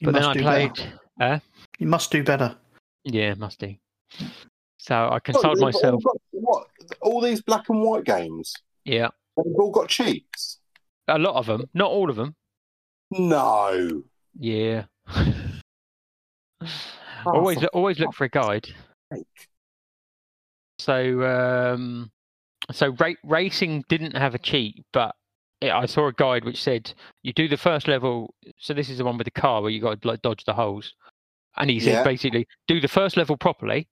[SPEAKER 3] You
[SPEAKER 4] but then
[SPEAKER 3] must
[SPEAKER 4] I
[SPEAKER 3] do
[SPEAKER 4] played.
[SPEAKER 3] better.
[SPEAKER 4] Uh,
[SPEAKER 3] You must do better.
[SPEAKER 4] yeah, must do. So I
[SPEAKER 7] What,
[SPEAKER 4] consoled
[SPEAKER 7] they've all
[SPEAKER 4] myself.
[SPEAKER 7] what? All these black and white games,
[SPEAKER 4] Yeah,
[SPEAKER 7] they've all got cheats.
[SPEAKER 4] a lot of them, not all of them.
[SPEAKER 7] No.
[SPEAKER 4] Yeah.
[SPEAKER 7] Oh,
[SPEAKER 4] always, always look for a guide. So, um, so ra- racing didn't have a cheat, but it, I saw a guide which said you do the first level. So this is the one with the car where you got to like dodge the holes, and he said
[SPEAKER 7] Yeah.
[SPEAKER 4] basically do the first level properly,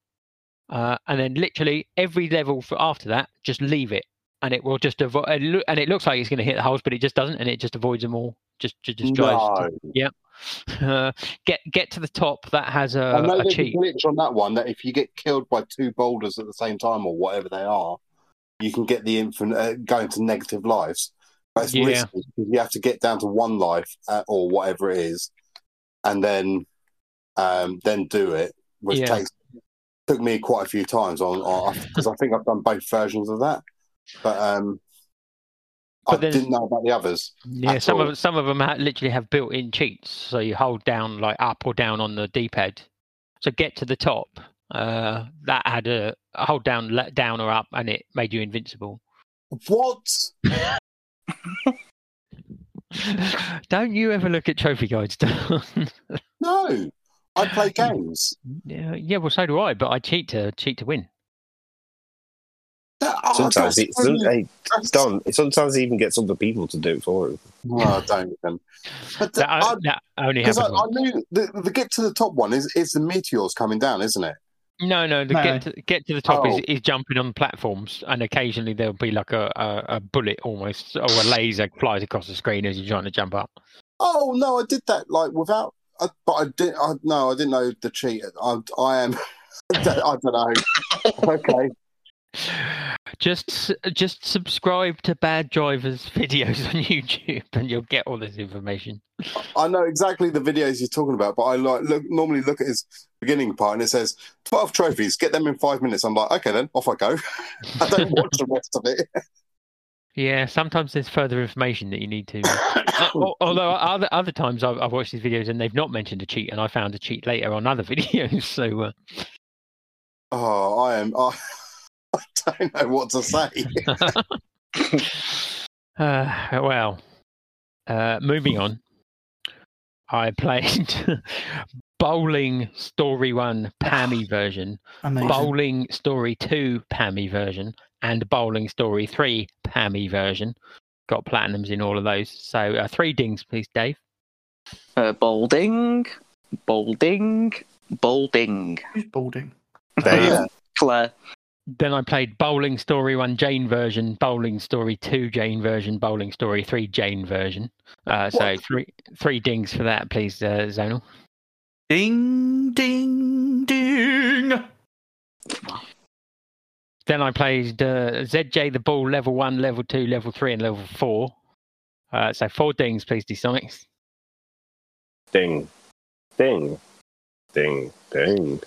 [SPEAKER 4] uh, and then literally every level for after that just leave it, and it will just avoid. And, it looks like it's going to hit the holes, but it just doesn't, and it just avoids them all. Just, just, just drives.
[SPEAKER 7] No.
[SPEAKER 4] Uh, get get to the top. That has a,
[SPEAKER 7] I know
[SPEAKER 4] a cheat.
[SPEAKER 7] glitch on that one that if you get killed by two boulders at the same time or whatever they are, you can get the infinite uh, go into negative lives. But it's
[SPEAKER 4] Yeah.
[SPEAKER 7] risky because you have to get down to one life uh, or whatever it is, and then um, then do it, which
[SPEAKER 4] Yeah.
[SPEAKER 7] takes took me quite a few times on because I think I've done both versions of that, but um,
[SPEAKER 4] But
[SPEAKER 7] I didn't know about the others.
[SPEAKER 4] Yeah, some
[SPEAKER 7] all.
[SPEAKER 4] of some of them ha- literally have built-in cheats. So you hold down like up or down on the D-pad. So get to the top. Uh, that had a, hold down, let down or up, and it made you invincible.
[SPEAKER 7] What?
[SPEAKER 4] Don't you ever look at trophy guides?
[SPEAKER 7] No, I play games.
[SPEAKER 4] yeah, yeah, well, so do I, but I cheat to cheat to win.
[SPEAKER 7] That- oh,
[SPEAKER 5] Sometimes
[SPEAKER 7] that's
[SPEAKER 5] it, some, hey, Don, sometimes he even gets other people to do it for him.
[SPEAKER 7] No, don't even. But the,
[SPEAKER 4] That,
[SPEAKER 7] I,
[SPEAKER 4] that only
[SPEAKER 7] because I,
[SPEAKER 4] happens.
[SPEAKER 7] I knew the, the get to the top one is is the meteors coming down, isn't it?
[SPEAKER 4] No, no, the
[SPEAKER 3] No.
[SPEAKER 4] get to get to the top
[SPEAKER 7] Oh.
[SPEAKER 4] is, is jumping on platforms, and occasionally there'll be like a, a, a bullet almost, or a laser flies across the screen as you're trying to jump up.
[SPEAKER 7] Oh no, I did that like without. I, but I did. I no, I didn't know the cheat. I, I am. I don't know. Okay.
[SPEAKER 4] Just just subscribe to Bad Drivers videos on YouTube, and you'll get all this information.
[SPEAKER 7] I know exactly the videos you're talking about, but I like look normally look at his beginning part and it says twelve trophies. Get them in five minutes. I'm like, okay, then off I go. I don't watch the rest of it.
[SPEAKER 4] Yeah, sometimes there's further information that you need to. Uh, although other other times I've, I've watched these videos and they've not mentioned a cheat, and I found a cheat later on other videos. So uh,
[SPEAKER 7] Oh, I am. I, I don't know what to say.
[SPEAKER 4] uh, well, uh, moving on. I played Bowling Story One Pammy version,
[SPEAKER 3] Amazing.
[SPEAKER 4] Bowling Story 2 Pammy version and Bowling Story 3 Pammy version. Got platinums in all of those. So uh, three dings, please, Dave.
[SPEAKER 6] Uh, Bolding, Bolding, Bolding.
[SPEAKER 3] Who's balding?
[SPEAKER 5] Dave,
[SPEAKER 6] Claire.
[SPEAKER 4] Then I played Bowling Story 1 Jane version, Bowling Story 2 Jane version, Bowling Story 3 Jane version. Uh, so three three dings for that, please, uh, Zonal.
[SPEAKER 3] Ding, ding, ding.
[SPEAKER 4] Then I played uh, ZJ the Ball level 1, level 2, level 3, and level 4. Uh, so four dings, please, D Sonics.
[SPEAKER 5] ding, ding, ding, ding.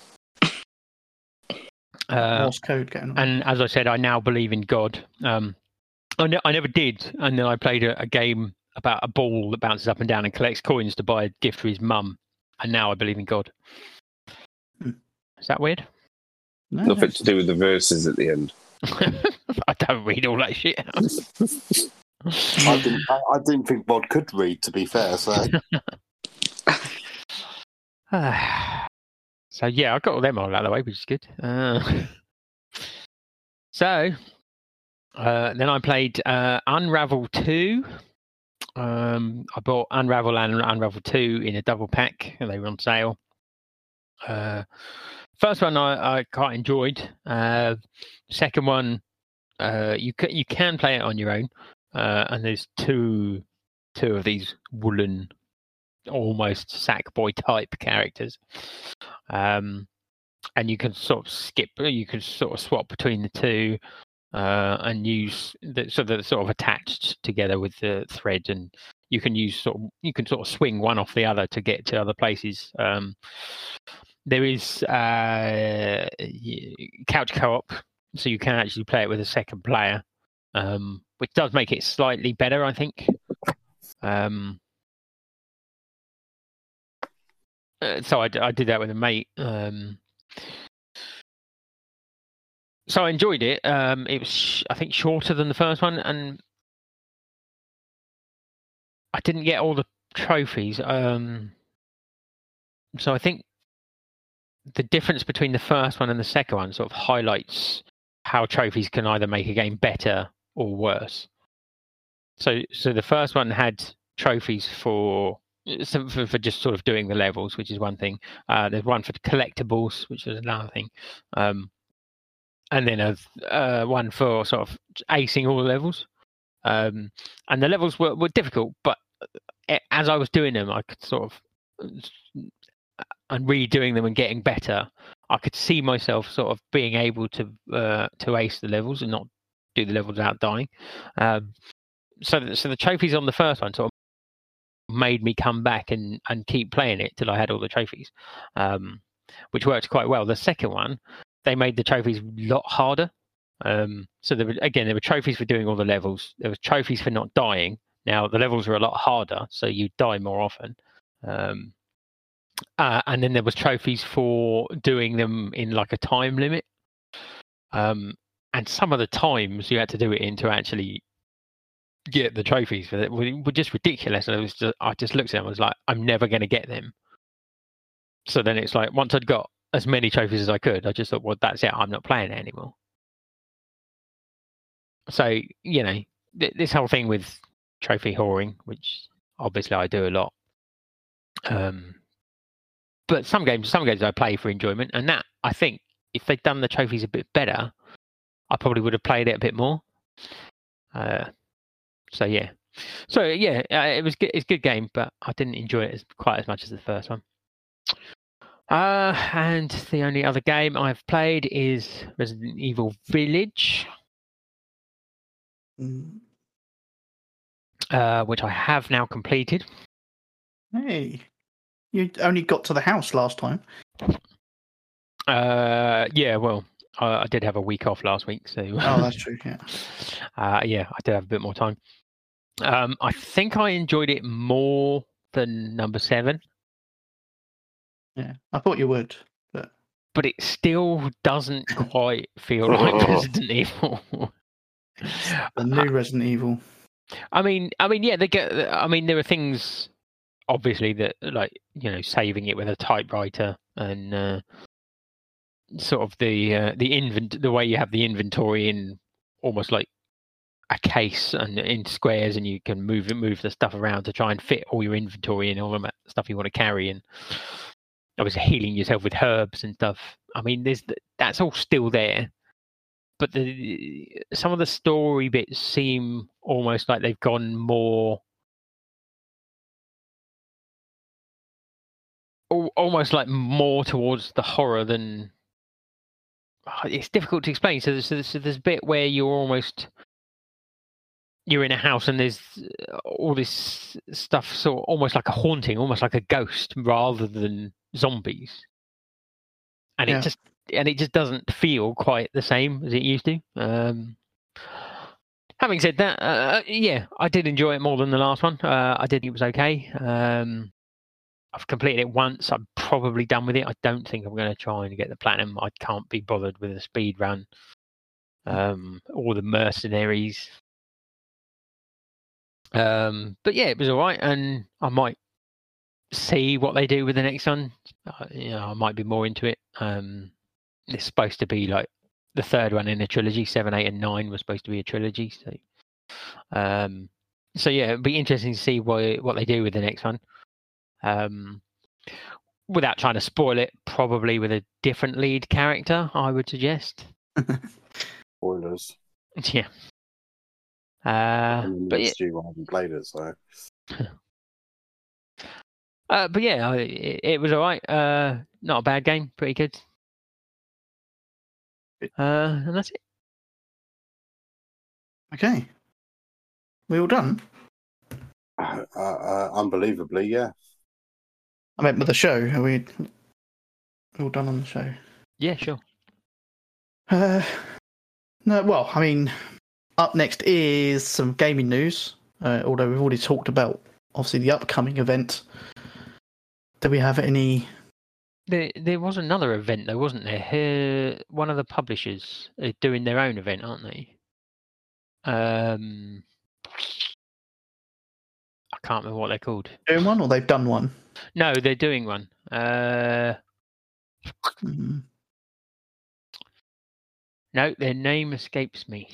[SPEAKER 4] Uh,
[SPEAKER 3] Morse code getting on.
[SPEAKER 4] and as I said, I now believe in God. Um, I, ne- I never did, and then I played a, a game about a ball that bounces up and down and collects coins to buy a gift for his mum, and now I believe in God.
[SPEAKER 3] Hmm.
[SPEAKER 4] Is that weird?
[SPEAKER 3] No,
[SPEAKER 5] Nothing
[SPEAKER 3] no.
[SPEAKER 5] to do with the verses at the end.
[SPEAKER 4] I don't read all that shit.
[SPEAKER 7] I didn't. I, I didn't think Bod could read. To be fair, so
[SPEAKER 4] so yeah, I got all them all out of the way, which is good. Uh, so uh, then I played uh, Unravel Two. Um, I bought Unravel and Unravel Two in a double pack, and they were on sale. Uh, first one I, I quite enjoyed. Uh, second one, uh, you can you can play it on your own, uh, and there's two two of these woolen, almost Sackboy type characters. Um, and you can sort of skip, you can sort of swap between the two, uh, and use the, so they're sort of attached together with the thread, and you can use sort of you can sort of swing one off the other to get to other places. Um, there is uh, couch co-op, so you can actually play it with a second player, um, which does make it slightly better, I think. Um, uh, so I, did that with a mate. Um, so I enjoyed it. Um, it was, sh- I think, shorter than the first one, and I didn't get all the trophies. Um, so I think the difference between the first one and the second one sort of highlights how trophies can either make a game better or worse. So, so the first one had trophies for some for, for just sort of doing the levels, which is one thing. Uh, there's one for collectibles, which is another thing, um, and then a uh, one for sort of acing all the levels. Um, and the levels were, were difficult, but uh, as I was doing them, I could sort of and redoing them and getting better. I could see myself sort of being able to uh, to ace the levels and not do the levels without dying. Um, so, the, so the trophies on the first one sort of made me come back and, and keep playing it till I had all the trophies, um, which worked quite well. The second one, they made the trophies a lot harder. Um, so there were, again, there were trophies for doing all the levels. There was trophies for not dying. Now the levels were a lot harder, so you die more often. Um, uh, and then there was trophies for doing them in like a time limit. Um, and some of the times you had to do it in to actually get the trophies for it were, just ridiculous. And it was just, I just looked at them, I was like, I'm never going to get them. So then it's like once I'd got as many trophies as I could, I just thought, well, that's it. I'm not playing it anymore. So you know, th- this whole thing with trophy whoring, which obviously I do a lot. Um, but some games, some games I play for enjoyment, and that I think if they'd done the trophies a bit better, I probably would have played it a bit more. Uh, so yeah, so yeah, uh, it was good, it's a good game, but I didn't enjoy it as quite as much as the first one. Uh, and the only other game I've played is Resident Evil Village,
[SPEAKER 3] Mm.
[SPEAKER 4] uh, which I have now completed.
[SPEAKER 3] Hey, you only got to the house last time.
[SPEAKER 4] Uh, yeah, well, I, I did have a week off last week, so
[SPEAKER 3] Oh, that's true. Yeah.
[SPEAKER 4] uh, yeah, I did have a bit more time. Um, I think I enjoyed it more than number seven,
[SPEAKER 3] Yeah. I thought you would.
[SPEAKER 4] but it still doesn't quite feel like Resident Evil.
[SPEAKER 3] The new Resident Evil.
[SPEAKER 4] I mean, I mean, yeah, they get. I mean, there are things obviously that like you know saving it with a typewriter and uh, sort of the uh, the invent the way you have the inventory in almost like a case and in squares and you can move it move the stuff around to try and fit all your inventory and all the stuff you want to carry and obviously healing yourself with herbs and stuff. I mean there's that's all still there but the some of the story bits seem almost like they've gone more almost like more towards the horror than Ah, it's difficult to explain. So there's, there's, there's a bit where you're almost you're in a house and there's uh, all this stuff sort of almost like a haunting almost like a ghost rather than zombies. And
[SPEAKER 3] Yeah.
[SPEAKER 4] it just and it just doesn't feel quite the same as it used to. Um having said that uh, yeah i did enjoy it more than the last one. Uh, i did think it was okay. Um I've completed it once. I'm probably done with it. I don't think I'm going to try and get the platinum. I can't be bothered with a speed run. Um, all the mercenaries. Um, but yeah, it was all right, and I might see what they do with the next one. Uh, you know, I might be more into it. Um, it's supposed to be like the third one in a trilogy. Seven, eight, and nine was supposed to be a trilogy. So, um, so yeah, it'd be interesting to see what what they do with the next one. Um, without trying to spoil it, probably with a different lead character, I would suggest.
[SPEAKER 7] Spoilers.
[SPEAKER 4] Yeah. Uh, but yeah,
[SPEAKER 7] I haven't played it, so
[SPEAKER 4] uh, but yeah, it, it was all right. Uh, not a bad game, pretty good. Uh, and that's it.
[SPEAKER 3] Okay. We all done?
[SPEAKER 7] uh, uh, unbelievably, yeah.
[SPEAKER 3] I meant with the show. Are we all done on the show?
[SPEAKER 4] Yeah, sure.
[SPEAKER 3] Uh, no, well, I mean, up next is some gaming news. Uh, although we've already talked about obviously the upcoming event. Do we have any?
[SPEAKER 4] There, there was another event though, wasn't there? Here, one of the publishers are doing their own event, aren't they? Um, can't remember what they're called.
[SPEAKER 3] Doing one or they've done one?
[SPEAKER 4] No, they're doing one. Uh,
[SPEAKER 3] Mm,
[SPEAKER 4] no, their name escapes me.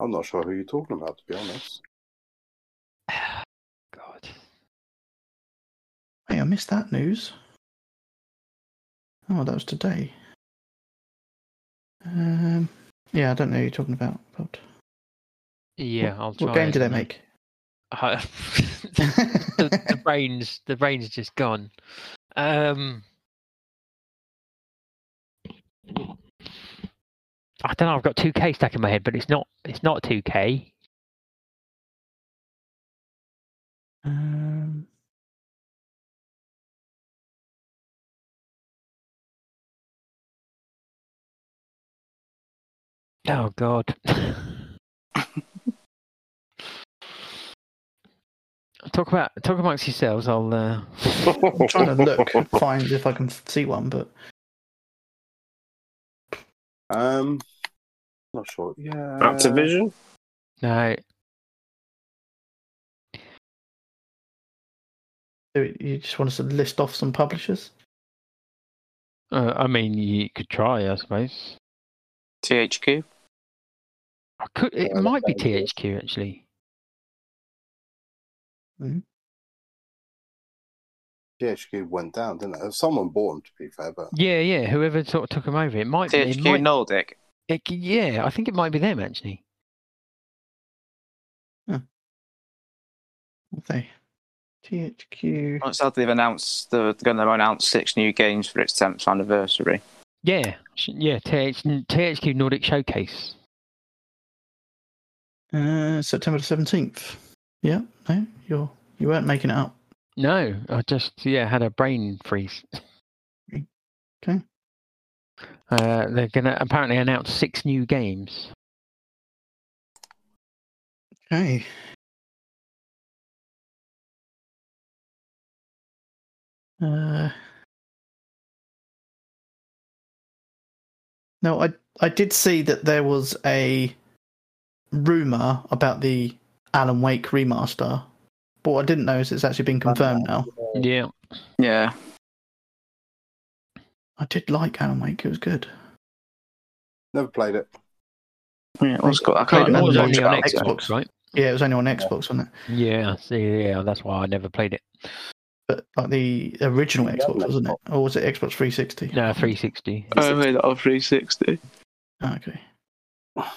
[SPEAKER 7] I'm not sure who you're talking about, to be honest.
[SPEAKER 4] God.
[SPEAKER 3] Hey, I missed that news. Oh, that was today. Um, yeah, I don't know who you're talking about. But
[SPEAKER 4] Yeah, I'll try.
[SPEAKER 3] what game did they
[SPEAKER 4] uh,
[SPEAKER 3] make?
[SPEAKER 4] Uh, the, the brains, the brains just gone. Um, I don't know. I've got two K stuck in my head, but it's not. It's not two K.
[SPEAKER 3] Um,
[SPEAKER 4] Oh God. talk about talk amongst yourselves. I'll. Uh...
[SPEAKER 3] I'm trying to look, find if I can see one, but
[SPEAKER 7] Um, not sure. Yeah.
[SPEAKER 5] Activision.
[SPEAKER 4] No,
[SPEAKER 3] do you just want us to list off some publishers?
[SPEAKER 4] uh, I mean you could try, I suppose.
[SPEAKER 6] THQ.
[SPEAKER 4] I could. It might be THQ actually.
[SPEAKER 7] THQ went down, didn't it? Someone bought them, to be fair, but
[SPEAKER 4] Yeah, yeah. Whoever sort of took them over, it might. It
[SPEAKER 6] THQ
[SPEAKER 4] might
[SPEAKER 6] Nordic.
[SPEAKER 4] it, yeah, I think it might be them actually.
[SPEAKER 3] Okay. THQ.
[SPEAKER 6] Looks like they've announced they're going to announce six new games for its 10th anniversary.
[SPEAKER 4] Yeah, yeah. TH, THQ Nordic Showcase.
[SPEAKER 3] Uh, September seventeenth. Yeah, no, you're you weren't making it up.
[SPEAKER 4] No, I just yeah had a brain freeze.
[SPEAKER 3] Okay.
[SPEAKER 4] Uh, they're gonna apparently announce six new games.
[SPEAKER 3] Okay. Uh, no, I I did see that there was a rumor about the Alan Wake remaster, but what I didn't know is it's actually been confirmed now.
[SPEAKER 4] Yeah,
[SPEAKER 6] Yeah.
[SPEAKER 3] I did like Alan Wake; it was good.
[SPEAKER 7] never played it.
[SPEAKER 6] yeah it was good. I can't
[SPEAKER 3] it
[SPEAKER 4] it was
[SPEAKER 6] remember
[SPEAKER 3] the
[SPEAKER 6] much
[SPEAKER 4] only on
[SPEAKER 6] about it.
[SPEAKER 4] Xbox, right?
[SPEAKER 3] Yeah, it was only on Xbox, wasn't it?
[SPEAKER 4] Yeah, see, yeah, that's why I never played it.
[SPEAKER 3] But like the original
[SPEAKER 7] Yeah,
[SPEAKER 3] Xbox, wasn't it? Or was it Xbox 360?
[SPEAKER 4] No, 360.
[SPEAKER 6] I made it on 360.
[SPEAKER 3] Oh, ah, okay.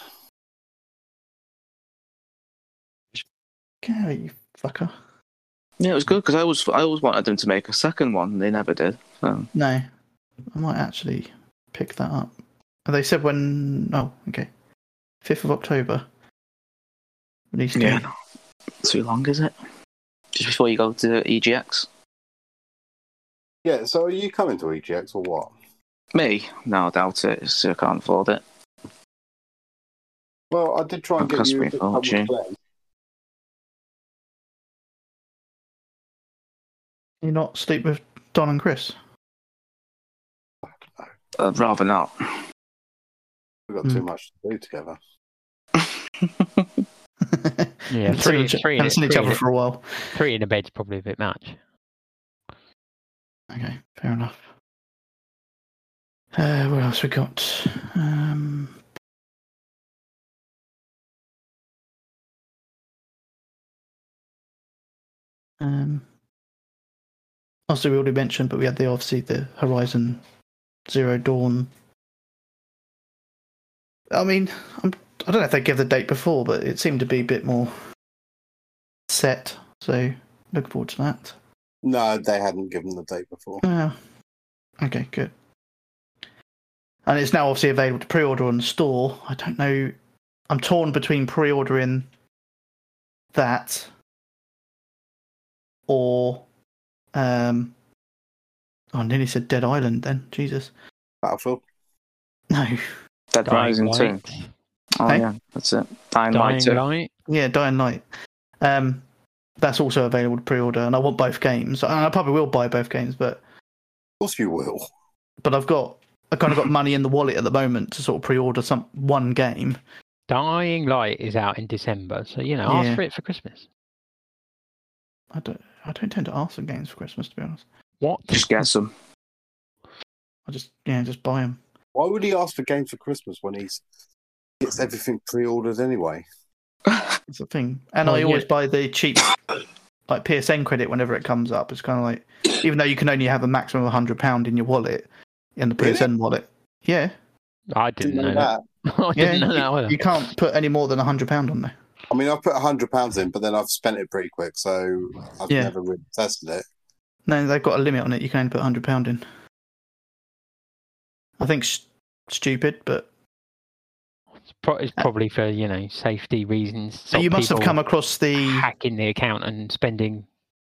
[SPEAKER 3] Gary, you fucker.
[SPEAKER 6] Yeah, it was good because I always I always wanted them to make a second one. and They never did. So
[SPEAKER 3] No, I might actually pick that up. They said when. Oh, okay. 5th of October. Release date.
[SPEAKER 6] Yeah. too long, is it? Just before you go to EGX.
[SPEAKER 7] Yeah, so are you coming to EGX or what?
[SPEAKER 6] Me? No, I doubt it. It's- I can't afford it.
[SPEAKER 7] Well, I did try and
[SPEAKER 6] That
[SPEAKER 7] get you
[SPEAKER 6] me
[SPEAKER 7] a
[SPEAKER 6] a
[SPEAKER 7] couple of
[SPEAKER 3] You not sleep with Don and Chris?
[SPEAKER 6] I'd rather not.
[SPEAKER 7] We've got too
[SPEAKER 3] Hmm.
[SPEAKER 7] much to do together.
[SPEAKER 4] Yeah,
[SPEAKER 3] Haven't seen
[SPEAKER 4] three,
[SPEAKER 3] each-
[SPEAKER 4] three, in,
[SPEAKER 3] each other
[SPEAKER 4] in,
[SPEAKER 3] for a while.
[SPEAKER 4] three in a bed's probably a bit much.
[SPEAKER 3] Okay, fair enough. Uh, what else we got? Um, um, also, we already mentioned, but we had the obviously the Horizon Zero Dawn. I mean, I'm, I don't know if they gave the date before, but it seemed to be a bit more set. So, looking forward to that.
[SPEAKER 7] No, they hadn't given the date before.
[SPEAKER 3] Oh, okay, good. And it's now obviously available to pre-order on the store. I don't know. I'm torn between pre-ordering that or um. Oh, I nearly said Dead Island. Then Jesus,
[SPEAKER 7] Battlefield.
[SPEAKER 3] no.
[SPEAKER 6] Dead Rising 2. Oh,
[SPEAKER 3] Hey?
[SPEAKER 6] yeah, that's it. Dying,
[SPEAKER 4] Dying
[SPEAKER 6] Light 2.
[SPEAKER 4] Light.
[SPEAKER 3] Yeah, Dying Light. Um, that's also available to pre-order, and I want both games. And I probably will buy both games, but
[SPEAKER 7] Of course you will.
[SPEAKER 3] but I've got I kind of got money in the wallet at the moment to sort of pre-order some one game.
[SPEAKER 4] Dying Light is out in December, so you know, ask
[SPEAKER 3] Yeah.
[SPEAKER 4] for it for Christmas.
[SPEAKER 3] I don't I don't tend to ask for games for Christmas to be honest.
[SPEAKER 4] What?
[SPEAKER 6] Just get some.
[SPEAKER 3] I just yeah just buy them.
[SPEAKER 7] Why would he ask for games for Christmas when he's gets everything pre-ordered anyway?
[SPEAKER 3] It's a thing, and
[SPEAKER 4] Oh,
[SPEAKER 3] I
[SPEAKER 4] yeah.
[SPEAKER 3] always buy the cheap like PSN credit whenever it comes up. It's kind of like even though you can only have a maximum of hundred pound in your wallet in the
[SPEAKER 7] Really?
[SPEAKER 3] PSN wallet. Yeah,
[SPEAKER 4] I didn't,
[SPEAKER 7] Didn't know
[SPEAKER 4] that.
[SPEAKER 7] that.
[SPEAKER 4] I
[SPEAKER 3] yeah.
[SPEAKER 4] didn't know that
[SPEAKER 3] you,
[SPEAKER 4] either.
[SPEAKER 3] you can't put any more than hundred pound on there.
[SPEAKER 7] I mean, I've put hundred pounds in, but then I've spent it pretty quick, so I've
[SPEAKER 3] Yeah.
[SPEAKER 7] never really tested it.
[SPEAKER 3] No, they've got a limit on it. You can only put hundred pound in. I think s- stupid, but
[SPEAKER 4] It's, pro- it's uh, probably for you know safety reasons.
[SPEAKER 3] so you must have come across the
[SPEAKER 4] hacking the account and spending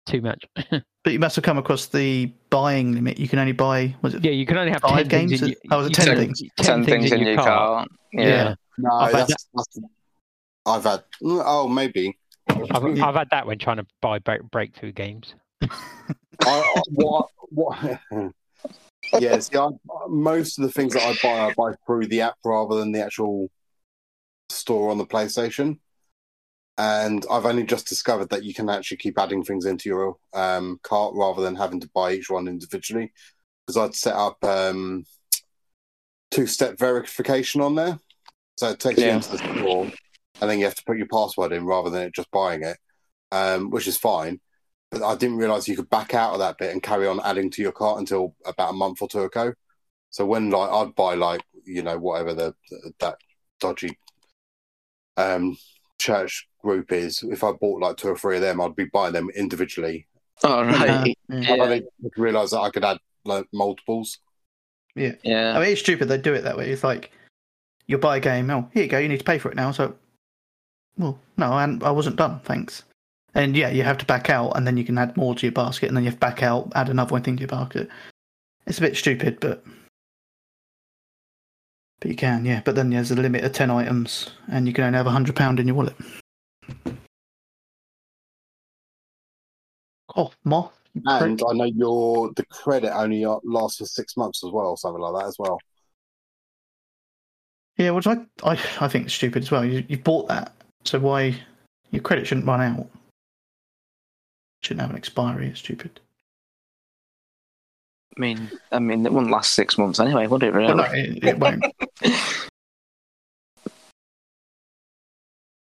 [SPEAKER 4] too much.
[SPEAKER 3] but you must have come across the buying limit. You can only buy was it
[SPEAKER 4] yeah, you can only have
[SPEAKER 3] Five
[SPEAKER 4] ten things
[SPEAKER 3] games?
[SPEAKER 4] in your,
[SPEAKER 3] Oh, was it
[SPEAKER 4] you
[SPEAKER 3] 10
[SPEAKER 4] can-
[SPEAKER 3] things?
[SPEAKER 6] 10 things in your car. Yeah.
[SPEAKER 3] Yeah.
[SPEAKER 7] No, that's, that's, I've had. Oh, maybe.
[SPEAKER 4] I've, I've had that when trying to buy break, breakthrough games.
[SPEAKER 7] I, I- what? What? yeah. See, I, most of the things that I buy, I buy through the app rather than the actual store on the PlayStation. And I've only just discovered that you can actually keep adding things into your um, cart rather than having to buy each one individually. Because I'd set up um, two-step verification on there, so it takes you into the store, and then you have to put your password in rather than it just buying it, um, which is fine. But I didn't realize you could back out of that bit and carry on adding to your cart until about a month or two ago. So when like I'd buy like you know whatever the that dodgy um church group is, if I bought like two or three of them, I'd be buying them individually.
[SPEAKER 6] All
[SPEAKER 3] Uh,
[SPEAKER 6] right.
[SPEAKER 3] yeah.
[SPEAKER 7] I only realised that I could add like multiples.
[SPEAKER 3] yeah.
[SPEAKER 6] Yeah.
[SPEAKER 3] I mean, it's stupid they do it that way. It's like you buy a game. Oh, here you go. You need to pay for it now. So, well, no, I, I wasn't done. Thanks. And yeah, you have to back out, and then you can add more to your basket, and then you have to back out, add another one thing to your basket. It's a bit stupid, but but you can, yeah. But then there's a limit of ten items, and you can only have a hundred pound in your wallet. Oh, moth.
[SPEAKER 7] And. I know your the credit only lasts for six months as well, or something like that as well.
[SPEAKER 3] Yeah, which I, I, I think stupid as well. You, you bought that, so why your credit shouldn't run out? Shouldn't have an expiry. It's stupid.
[SPEAKER 6] I mean, I mean, it wouldn't last six months anyway, would it? Really?
[SPEAKER 3] Well, no, it, it won't.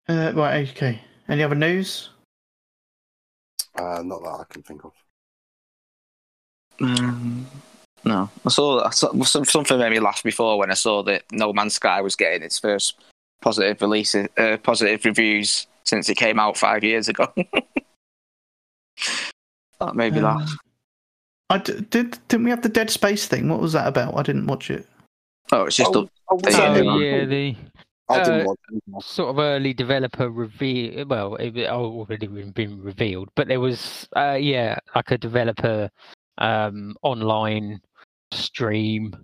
[SPEAKER 3] Uh, right, okay. Any other news?
[SPEAKER 7] Uh, not that I can think of.
[SPEAKER 6] Um, no, I saw, I saw something made me laugh before when I saw that No Man's Sky was getting its first positive releases, uh, positive reviews since it came out five years ago. that made me laugh.
[SPEAKER 3] Um, I d- did. Didn't we have the Dead Space thing? What was that about? I didn't watch it.
[SPEAKER 6] Oh, it's just
[SPEAKER 7] Oh,
[SPEAKER 6] the
[SPEAKER 7] oh, was
[SPEAKER 6] Yeah,
[SPEAKER 7] that it?
[SPEAKER 4] yeah, the
[SPEAKER 7] I didn't
[SPEAKER 4] uh,
[SPEAKER 7] watch it.
[SPEAKER 4] sort of early developer reveal. Well, it had already been- been revealed, but there was, uh, yeah, like a developer um, online stream.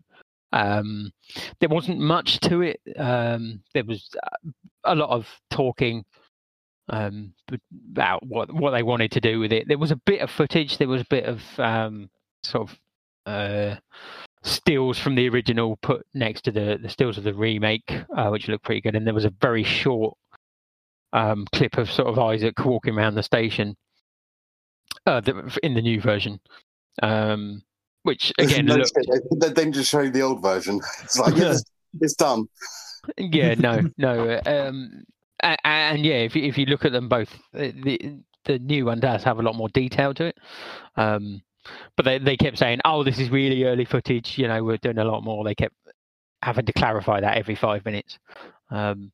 [SPEAKER 4] Um, there wasn't much to it. Um, there was uh, a lot of talking um, about what what they wanted to do with it. There was a bit of footage. There was a bit of um, sort of uh, stills from the original put next to the the stills of the remake, uh, which looked pretty good. And there was a very short um, clip of sort of Isaac walking around the station uh, in the new version, um, which again,
[SPEAKER 7] No
[SPEAKER 4] look,
[SPEAKER 7] they, they just show you the old version. It's like yeah, it's, it's done.
[SPEAKER 4] yeah, no, no, um, and, and yeah, if you, if you look at them both, uh, the the new one does have a lot more detail to it. Um, but they they kept saying, "Oh, this is really early footage." You know, we're doing a lot more. They kept having to clarify that every five minutes. Um,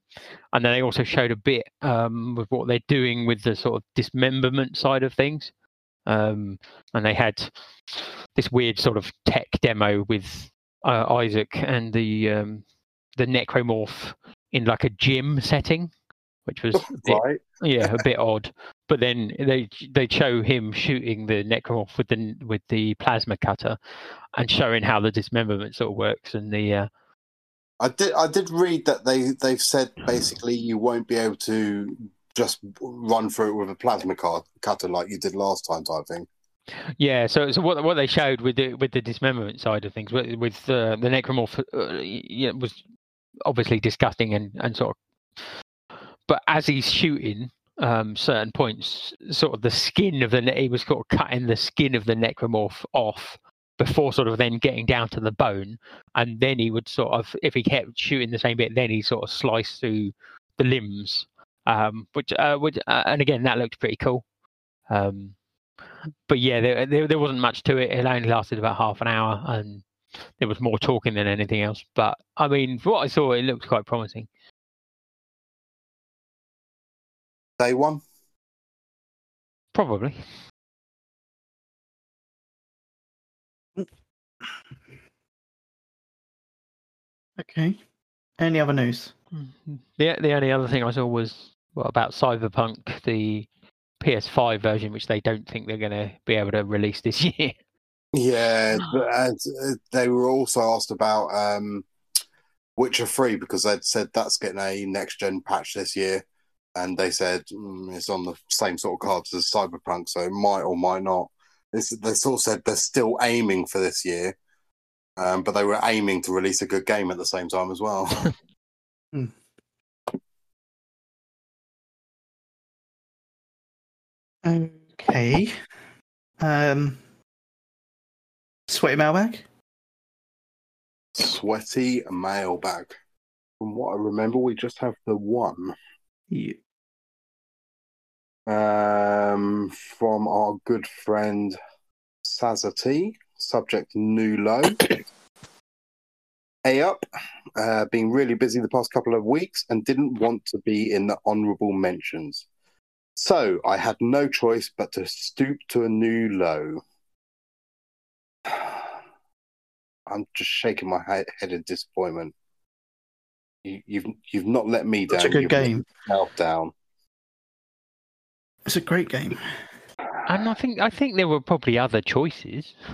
[SPEAKER 4] and then they also showed a bit um, with what they're doing with the sort of dismemberment side of things. Um, and they had this weird sort of tech demo with uh, Isaac and the um, the necromorph in like a gym setting, which was a bit,
[SPEAKER 7] Right?
[SPEAKER 4] yeah a bit odd. But then they they show him shooting the necromorph with the with the plasma cutter, and showing how the dismemberment sort of works and the uh,
[SPEAKER 7] I did. I did read that they they've said basically you won't be able to just run through it with a plasma cut, cutter like you did last time, type thing.
[SPEAKER 4] Yeah, so so what what they showed with the with the dismemberment side of things with, with uh, the necromorph uh, yeah, was obviously disgusting and and sort of, but as he's shooting um, certain points, sort of the skin of the he was sort of cutting the skin of the necromorph off before sort of then getting down to the bone, and then he would sort of if he kept shooting the same bit, then he sort of sliced through the limbs, um, which uh, which uh, and again that looked pretty cool. Um, but yeah, there, there there wasn't much to it. It only lasted about half an hour, and there was more talking than anything else. But I mean, for what I saw, it looked quite promising.
[SPEAKER 7] Day one.
[SPEAKER 4] Probably.
[SPEAKER 3] Okay. Any other news?
[SPEAKER 4] The the only other thing I saw was what about Cyberpunk, the PS5 version, which they don't think they're going to be able to release this year.
[SPEAKER 7] Yeah, but as, uh, they were also asked about um, Witcher Three because they'd said that's getting a next gen patch this year, and they said mm, it's on the same sort of cards as Cyberpunk, so it might or might not. This, they sort of said they're still aiming for this year, um, but they were aiming to release a good game at the same time as well.
[SPEAKER 3] Okay. Um. Sweaty mailbag.
[SPEAKER 7] Sweaty mailbag. From what I remember, we just have the one.
[SPEAKER 3] Yeah.
[SPEAKER 7] um, from our good friend Sazati, subject new low. A up, uh, been really busy the past couple of weeks and didn't want to be in the honourable mentions. So I had no choice but to stoop to a new low. I'm just shaking my head in disappointment. You, you've you've not let me down.
[SPEAKER 3] Such a good
[SPEAKER 7] you've let
[SPEAKER 3] game.
[SPEAKER 7] down.
[SPEAKER 3] It's a great game.
[SPEAKER 4] And I think I think there were probably other choices.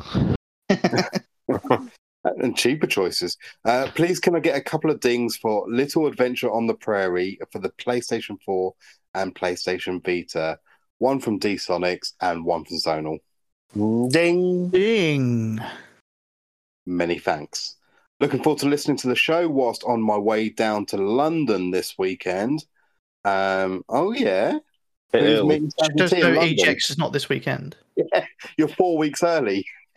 [SPEAKER 7] and cheaper choices. Uh, please, can I get a couple of dings for Little Adventure on the Prairie for the PlayStation 4 and PlayStation Vita? One from D Sonics and one from Zonal.
[SPEAKER 5] Ding.
[SPEAKER 3] Ding.
[SPEAKER 7] Many thanks. Looking forward to listening to the show whilst on my way down to London this weekend. Um, oh, yeah.
[SPEAKER 5] Bit
[SPEAKER 7] Who's
[SPEAKER 5] early.
[SPEAKER 7] meeting
[SPEAKER 3] Just
[SPEAKER 7] T
[SPEAKER 3] no
[SPEAKER 7] London?
[SPEAKER 3] EGX is not this weekend.
[SPEAKER 7] You're four weeks early.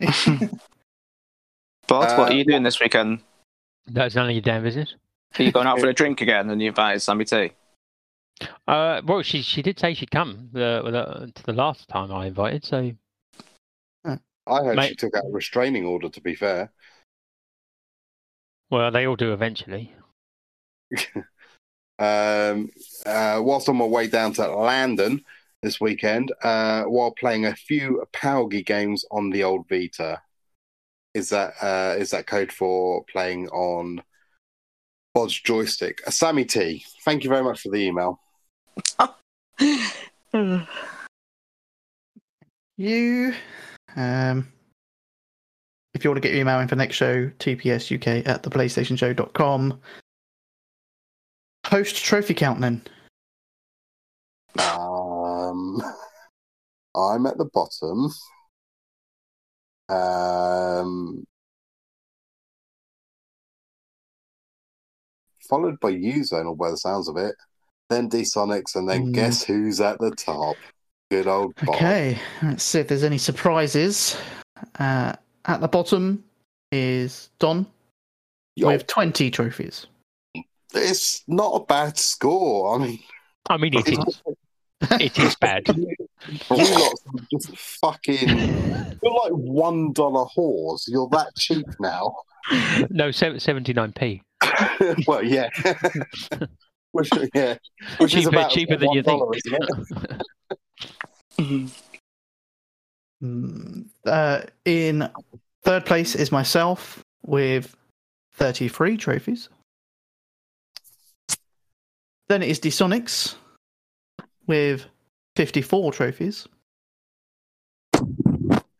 [SPEAKER 6] But what
[SPEAKER 7] Uh,
[SPEAKER 6] are you doing this weekend?
[SPEAKER 4] That's none of your damn business.
[SPEAKER 6] Are you going out for a drink again and you invited Sammy T?
[SPEAKER 4] Uh, well, she she did say she'd come the, the to the last time I invited, so
[SPEAKER 7] I heard she took out a restraining order, to be fair.
[SPEAKER 4] well they all do eventually.
[SPEAKER 7] um, uh, whilst on my way down to London this weekend, uh, while playing a few POWGI games on the old Vita. Is that uh, is that code for playing on Bod's joystick? Uh, Sammy T, thank you very much for the email.
[SPEAKER 3] You. Um, if you want to get your email in for next show, tpsuk at theplaystationshow.com. Post trophy count then.
[SPEAKER 7] Um, I'm at the bottom. Um, followed by you, Zonal, by the sounds of it. then D Sonics, and then
[SPEAKER 3] Mm.
[SPEAKER 7] guess who's at the top? Good old Bob.
[SPEAKER 3] Okay, let's see if there's any surprises. Uh, at the bottom is Don
[SPEAKER 7] Yo,
[SPEAKER 3] with 20 trophies.
[SPEAKER 7] it's not a bad score. I mean,
[SPEAKER 4] I mean, it is. It is bad.
[SPEAKER 7] you lot are just fucking. You're like one dollar whores. You're that cheap now.
[SPEAKER 4] No, seventy nine p.
[SPEAKER 7] well, yeah. which, yeah. Which is
[SPEAKER 4] Cheaper,
[SPEAKER 7] about
[SPEAKER 4] cheaper than you think.
[SPEAKER 7] $1, isn't it?
[SPEAKER 3] Mm, Uh, in third place is myself with 33 trophies. Then it is Dsonics with 54 trophies.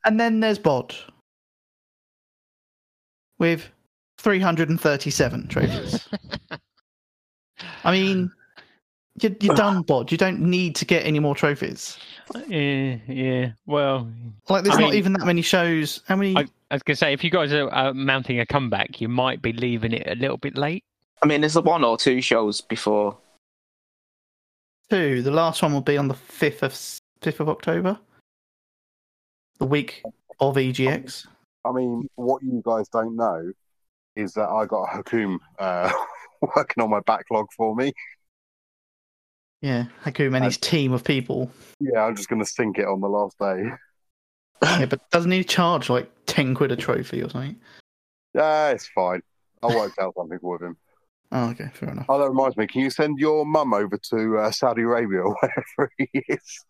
[SPEAKER 3] And then there's Bod with 337 trophies. I mean, you're, you're done, Bod. You don't need to get any more trophies.
[SPEAKER 4] Yeah, yeah. Well,
[SPEAKER 3] Like, there's
[SPEAKER 4] I
[SPEAKER 3] not
[SPEAKER 4] mean-
[SPEAKER 3] even that many shows. How many?
[SPEAKER 4] I, I was gonna say, if you guys are uh, mounting a comeback, you might be leaving it a little bit late.
[SPEAKER 6] I mean, there's the one or two shows before.
[SPEAKER 3] Two. The last one will be on the fifth of fifth of October, the week of EGX.
[SPEAKER 7] I mean, what you guys don't know is that I got Hakum uh, working on my backlog for me.
[SPEAKER 3] Yeah, Hakum and his team of people.
[SPEAKER 7] Yeah, I'm just going to sink it on the last day.
[SPEAKER 3] Yeah, but doesn't he charge like ten quid a trophy or something?
[SPEAKER 7] Yeah, it's fine. I worked out something with him.
[SPEAKER 3] Oh, okay, fair enough.
[SPEAKER 7] Oh, that reminds me. Can you send your mum over to uh, Saudi Arabia or wherever he is?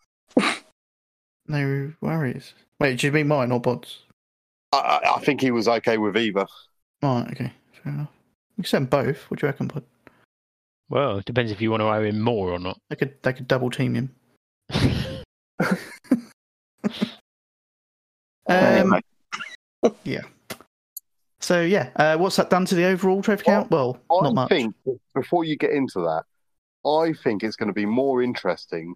[SPEAKER 3] No worries. Wait, do you mean mine or Bod's?
[SPEAKER 7] I, I, I think he was okay with either.
[SPEAKER 3] Right, okay, fair enough. We can send both. What do you reckon, Bod?
[SPEAKER 4] Well, it depends if you want to owe him more or not.
[SPEAKER 3] They could they could double team him. Um,
[SPEAKER 6] Anyway,
[SPEAKER 3] so yeah, uh, what's that done to the overall trophy count? Well,
[SPEAKER 7] I
[SPEAKER 3] not much.
[SPEAKER 7] think before you get into that, I think it's going to be more interesting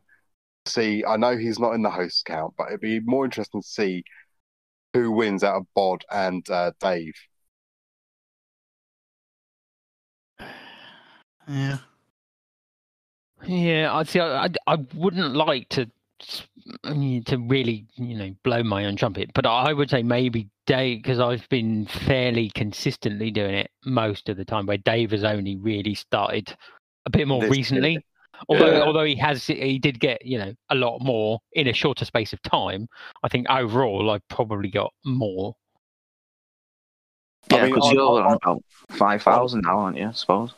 [SPEAKER 7] to see. I know he's not in the host count, but it'd be more interesting to see who wins out of Bod and uh, Dave.
[SPEAKER 3] Yeah.
[SPEAKER 4] Yeah, I'd see. I, I, I wouldn't like to to really, you know, blow my own trumpet, but I would say maybe Dave because I've been fairly consistently doing it most of the time. Where Dave has only really started a bit more
[SPEAKER 7] This
[SPEAKER 4] recently.
[SPEAKER 7] year.
[SPEAKER 4] Although,
[SPEAKER 7] Yeah.
[SPEAKER 4] although he has, he did get you know a lot more in a shorter space of time. I think overall, I've probably got more.
[SPEAKER 6] yeah,
[SPEAKER 7] I mean,
[SPEAKER 6] because you're on about 5,000 now, aren't you, I suppose?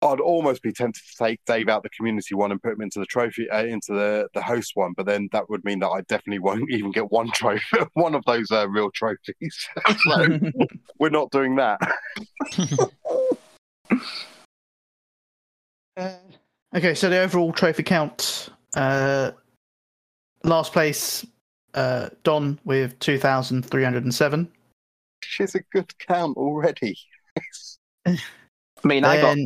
[SPEAKER 7] I'd almost be tempted to take Dave out the community one and put him into the trophy, uh, into the, the host one, but then that would mean that I definitely won't even get one trophy, one of those uh, real trophies. so we're not doing that.
[SPEAKER 3] Uh, okay, so the overall trophy count. Uh, last place, uh, Don with two thousand three hundred and seven.
[SPEAKER 7] She's a good count already.
[SPEAKER 6] I mean, I got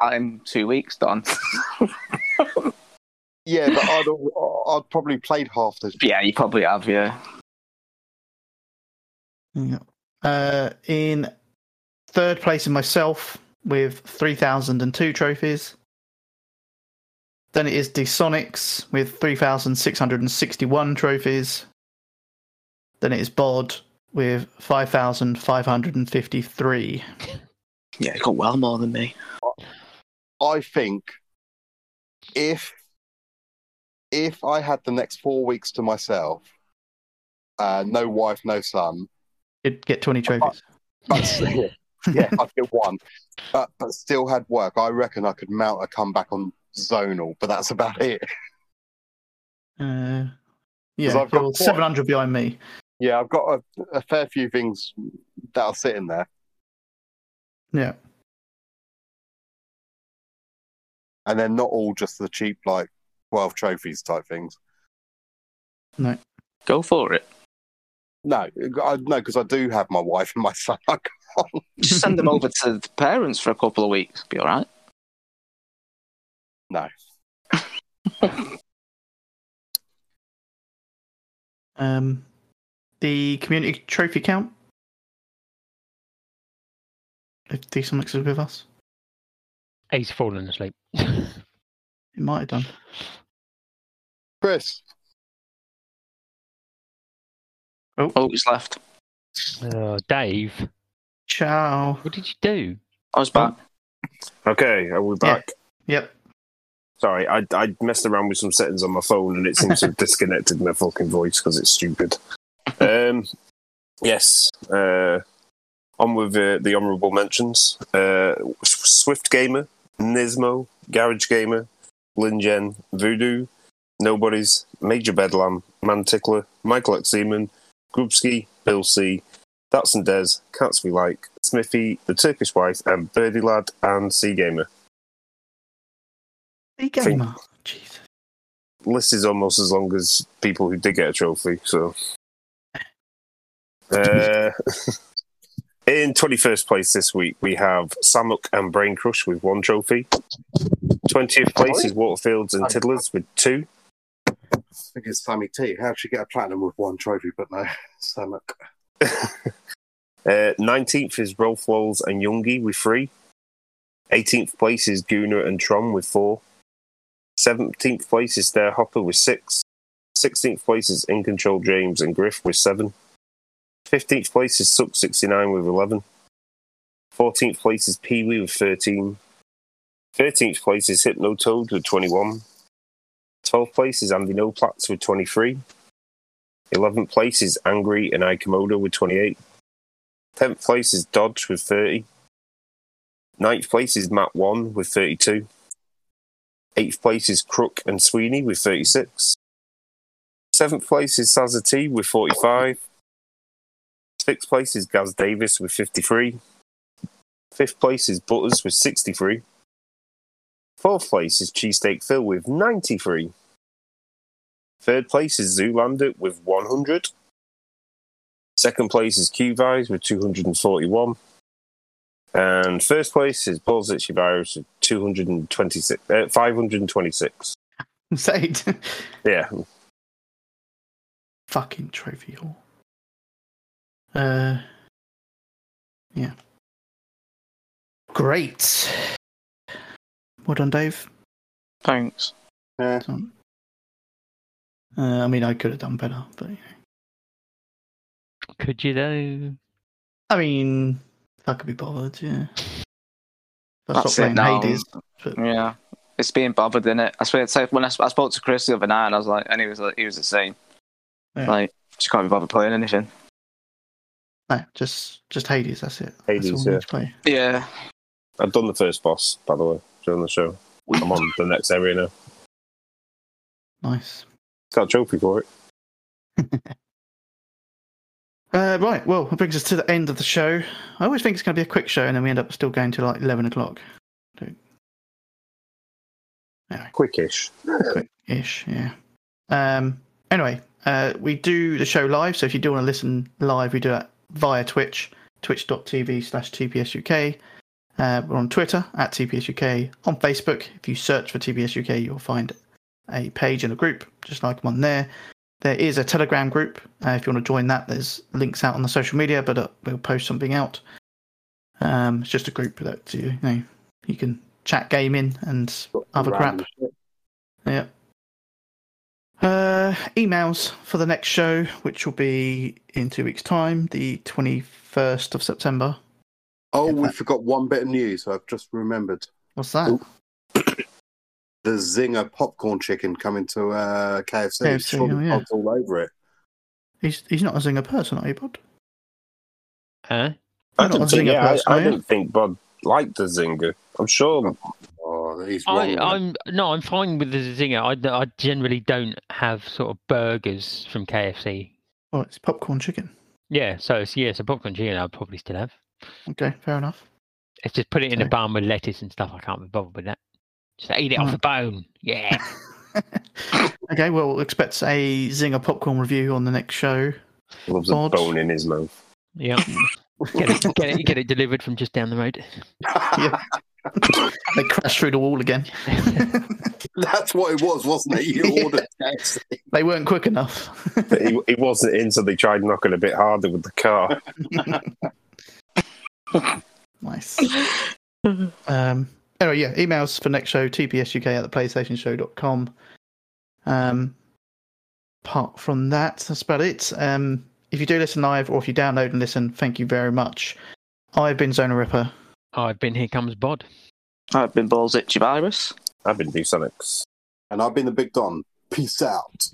[SPEAKER 3] Then
[SPEAKER 6] that in two weeks done.
[SPEAKER 7] Yeah, but I'd, I'd probably played half the.
[SPEAKER 6] yeah, you probably have, yeah.
[SPEAKER 3] Yeah. Uh, in third place in myself with 3,002 trophies. Then it is Dsonics with 3,661 trophies. Then it is Bod with 5,553.
[SPEAKER 6] Yeah, you got well more than me.
[SPEAKER 7] I think if if I had the next four weeks to myself, uh, no wife, no son,
[SPEAKER 3] You'd get 20 trophies.
[SPEAKER 7] but still, yeah, I'd get one, but but still had work. I reckon I could mount a comeback on zonal, but that's about it.
[SPEAKER 3] Uh, yeah,
[SPEAKER 7] I've got
[SPEAKER 3] you're 700 behind me.
[SPEAKER 7] Yeah, I've got a, a fair few things that are sitting there,
[SPEAKER 3] Yeah.
[SPEAKER 7] And they're not all just the cheap like twelve trophies type things.
[SPEAKER 6] No, go for it.
[SPEAKER 7] No, I, no, because I do have my wife and my son. I can't.
[SPEAKER 6] Just send them over to the parents for a couple of weeks. Be all right.
[SPEAKER 7] No.
[SPEAKER 3] Um, the community trophy count. If D-Sonics is with us.
[SPEAKER 4] He's fallen asleep.
[SPEAKER 3] He might have done.
[SPEAKER 7] Chris,
[SPEAKER 6] Oh, oh he's left.
[SPEAKER 4] Uh, Dave,
[SPEAKER 3] Ciao.
[SPEAKER 4] what did you do?
[SPEAKER 6] I was back.
[SPEAKER 5] Okay, are we
[SPEAKER 3] Yeah.
[SPEAKER 5] back?
[SPEAKER 3] Yep.
[SPEAKER 5] Sorry, I I messed around with some settings on my phone and it seems to have disconnected my fucking voice because it's stupid. Um, yes. Uh, on with uh, the honourable mentions. Uh, Swift Gamer, Nismo, Garage Gamer, Lingen, Voodoo, Nobody's, Major Bedlam, Mantickler, Michael X. Seaman, Grubski, Bill C, That's and Des, Cats We Like, Smithy, The Turkish Wife, and Birdie Lad and Sea Gamer.
[SPEAKER 3] The gamer. Jesus.
[SPEAKER 5] list is almost as long as people who did get a trophy. So, uh, in twenty first place this week, we have Samuk and Brain Crush with one trophy. Twentieth place is Waterfields and Tiddlers with two.
[SPEAKER 7] I think it's Sammy T. How'd she get a platinum with one trophy, but no, Samuk.
[SPEAKER 5] Uh, Nineteenth is Rolf Walls and Youngie with three. Eighteenth place is Guna and Tron with four. Seventeenth place is Stair Hopper with six. Sixteenth place is In Control James and Griff with seven. Fifteenth place is Suck sixty nine with eleven. Fourteenth place is Pee Wee with thirteen. Thirteenth place is Hypno Toad with twenty one. Twelfth place is Andy Noplatz with twenty three. Eleventh place is Angry and Ikemoto with twenty eight. Tenth place is Dodge with 30. Ninth place is Matt One with 32. Eighth place is Crook and Sweeney with 36. Seventh place is Sazza T with 45. Sixth place is Gaz Davis with 53. Fifth place is Butters with 63. Fourth place is Cheesesteak Phil with 93. Third place is Zoolander with 100. Second place is Q-Vise with 241. And first place is Balls Itchy Virus with 226, uh, 526.
[SPEAKER 3] Say
[SPEAKER 5] Yeah.
[SPEAKER 3] fucking trophy hall. Uh, yeah. Great. Well done, Dave.
[SPEAKER 6] Thanks.
[SPEAKER 7] Yeah.
[SPEAKER 3] Uh, I mean, I could have done better, but you know.
[SPEAKER 4] Could you though?
[SPEAKER 3] I mean, if I could be bothered, yeah. If I
[SPEAKER 6] That's
[SPEAKER 3] stopped
[SPEAKER 6] it
[SPEAKER 3] playing
[SPEAKER 6] now.
[SPEAKER 3] Hades. But
[SPEAKER 6] Yeah. It's being bothered, in it? I swear, it's like when I, I spoke to Chris the other night, and I was like, and he was like, he was the same.
[SPEAKER 3] Yeah.
[SPEAKER 6] Like, just can't be bothered playing anything.
[SPEAKER 3] No, just just Hades. That's it.
[SPEAKER 5] Hades,
[SPEAKER 3] that's all we
[SPEAKER 5] yeah.
[SPEAKER 3] need to play.
[SPEAKER 6] Yeah.
[SPEAKER 5] I've done the first boss, by the way, during the show. I'm on the next area now.
[SPEAKER 3] Nice.
[SPEAKER 5] Got a trophy for it.
[SPEAKER 3] Uh, right. Well, that brings us to the end of the show. I always think it's going to be a quick show, and then we end up still going to like eleven o'clock.
[SPEAKER 5] Quickish.
[SPEAKER 3] quick-ish, yeah. Um, anyway, uh, we do the show live, so if you do want to listen live, we do it via Twitch, twitch.tv slash tpsuk. Uh, we're on Twitter at tpsuk. On Facebook, if you search for tpsuk, you'll find a page and a group, just like I'm on there. There is a Telegram group. Uh, if you want to join that, there's links out on the social media, but uh, we'll post something out. Um, it's just a group that you, you know you can chat gaming and other crap.
[SPEAKER 7] Shit.
[SPEAKER 3] Yeah. Uh, emails for the next show, which will be in two weeks' time, the 21st of September.
[SPEAKER 7] Oh,
[SPEAKER 3] Yeah,
[SPEAKER 7] we
[SPEAKER 3] that-
[SPEAKER 7] forgot one bit of news. I've just remembered.
[SPEAKER 3] What's that?
[SPEAKER 7] The Zinger popcorn chicken coming to uh, KFC.
[SPEAKER 3] KFC, oh, yeah.
[SPEAKER 7] All over it.
[SPEAKER 3] He's he's not a Zinger person, are you, Bud?
[SPEAKER 4] Huh?
[SPEAKER 5] I
[SPEAKER 3] You're not
[SPEAKER 5] didn't think,
[SPEAKER 3] Zinger
[SPEAKER 5] yeah,
[SPEAKER 3] person,
[SPEAKER 5] I, I didn't think Bod liked the Zinger. I'm sure.
[SPEAKER 7] He's wrong.
[SPEAKER 4] I, I'm no, I'm fine with the zinger. I generally don't have sort of burgers from KFC.
[SPEAKER 3] Well, it's popcorn chicken.
[SPEAKER 4] Yeah, so it's yeah, so popcorn chicken I'd probably still have.
[SPEAKER 3] Okay, fair enough.
[SPEAKER 4] It's just put it in a bun with lettuce and stuff. I can't be bothered with that. Just eat it off
[SPEAKER 3] Mm.
[SPEAKER 4] the bone. Yeah.
[SPEAKER 3] okay, well, we'll expect a Zinger popcorn review on the next show.
[SPEAKER 5] Loves a bone in his mouth.
[SPEAKER 4] yeah. Get it, get it, get it delivered from just down the road.
[SPEAKER 3] Yeah. they crashed through the wall again.
[SPEAKER 7] That's what it was, wasn't it? You ordered KFC.
[SPEAKER 3] they weren't quick enough.
[SPEAKER 5] But he, he wasn't in, so they tried knocking a bit harder with the car.
[SPEAKER 3] nice. Um, anyway, yeah, emails for next show, tpsuk at the playstationshow.com. Um, apart from that, that's about it. Um, if you do listen live or if you download and listen, thank you very much. I've been Zonal Ripper.
[SPEAKER 9] I've been Here Comes Bod.
[SPEAKER 6] I've been Balls Itchy Virus.
[SPEAKER 5] I've been D-Sonics.
[SPEAKER 7] And I've been the Big Don. Peace out.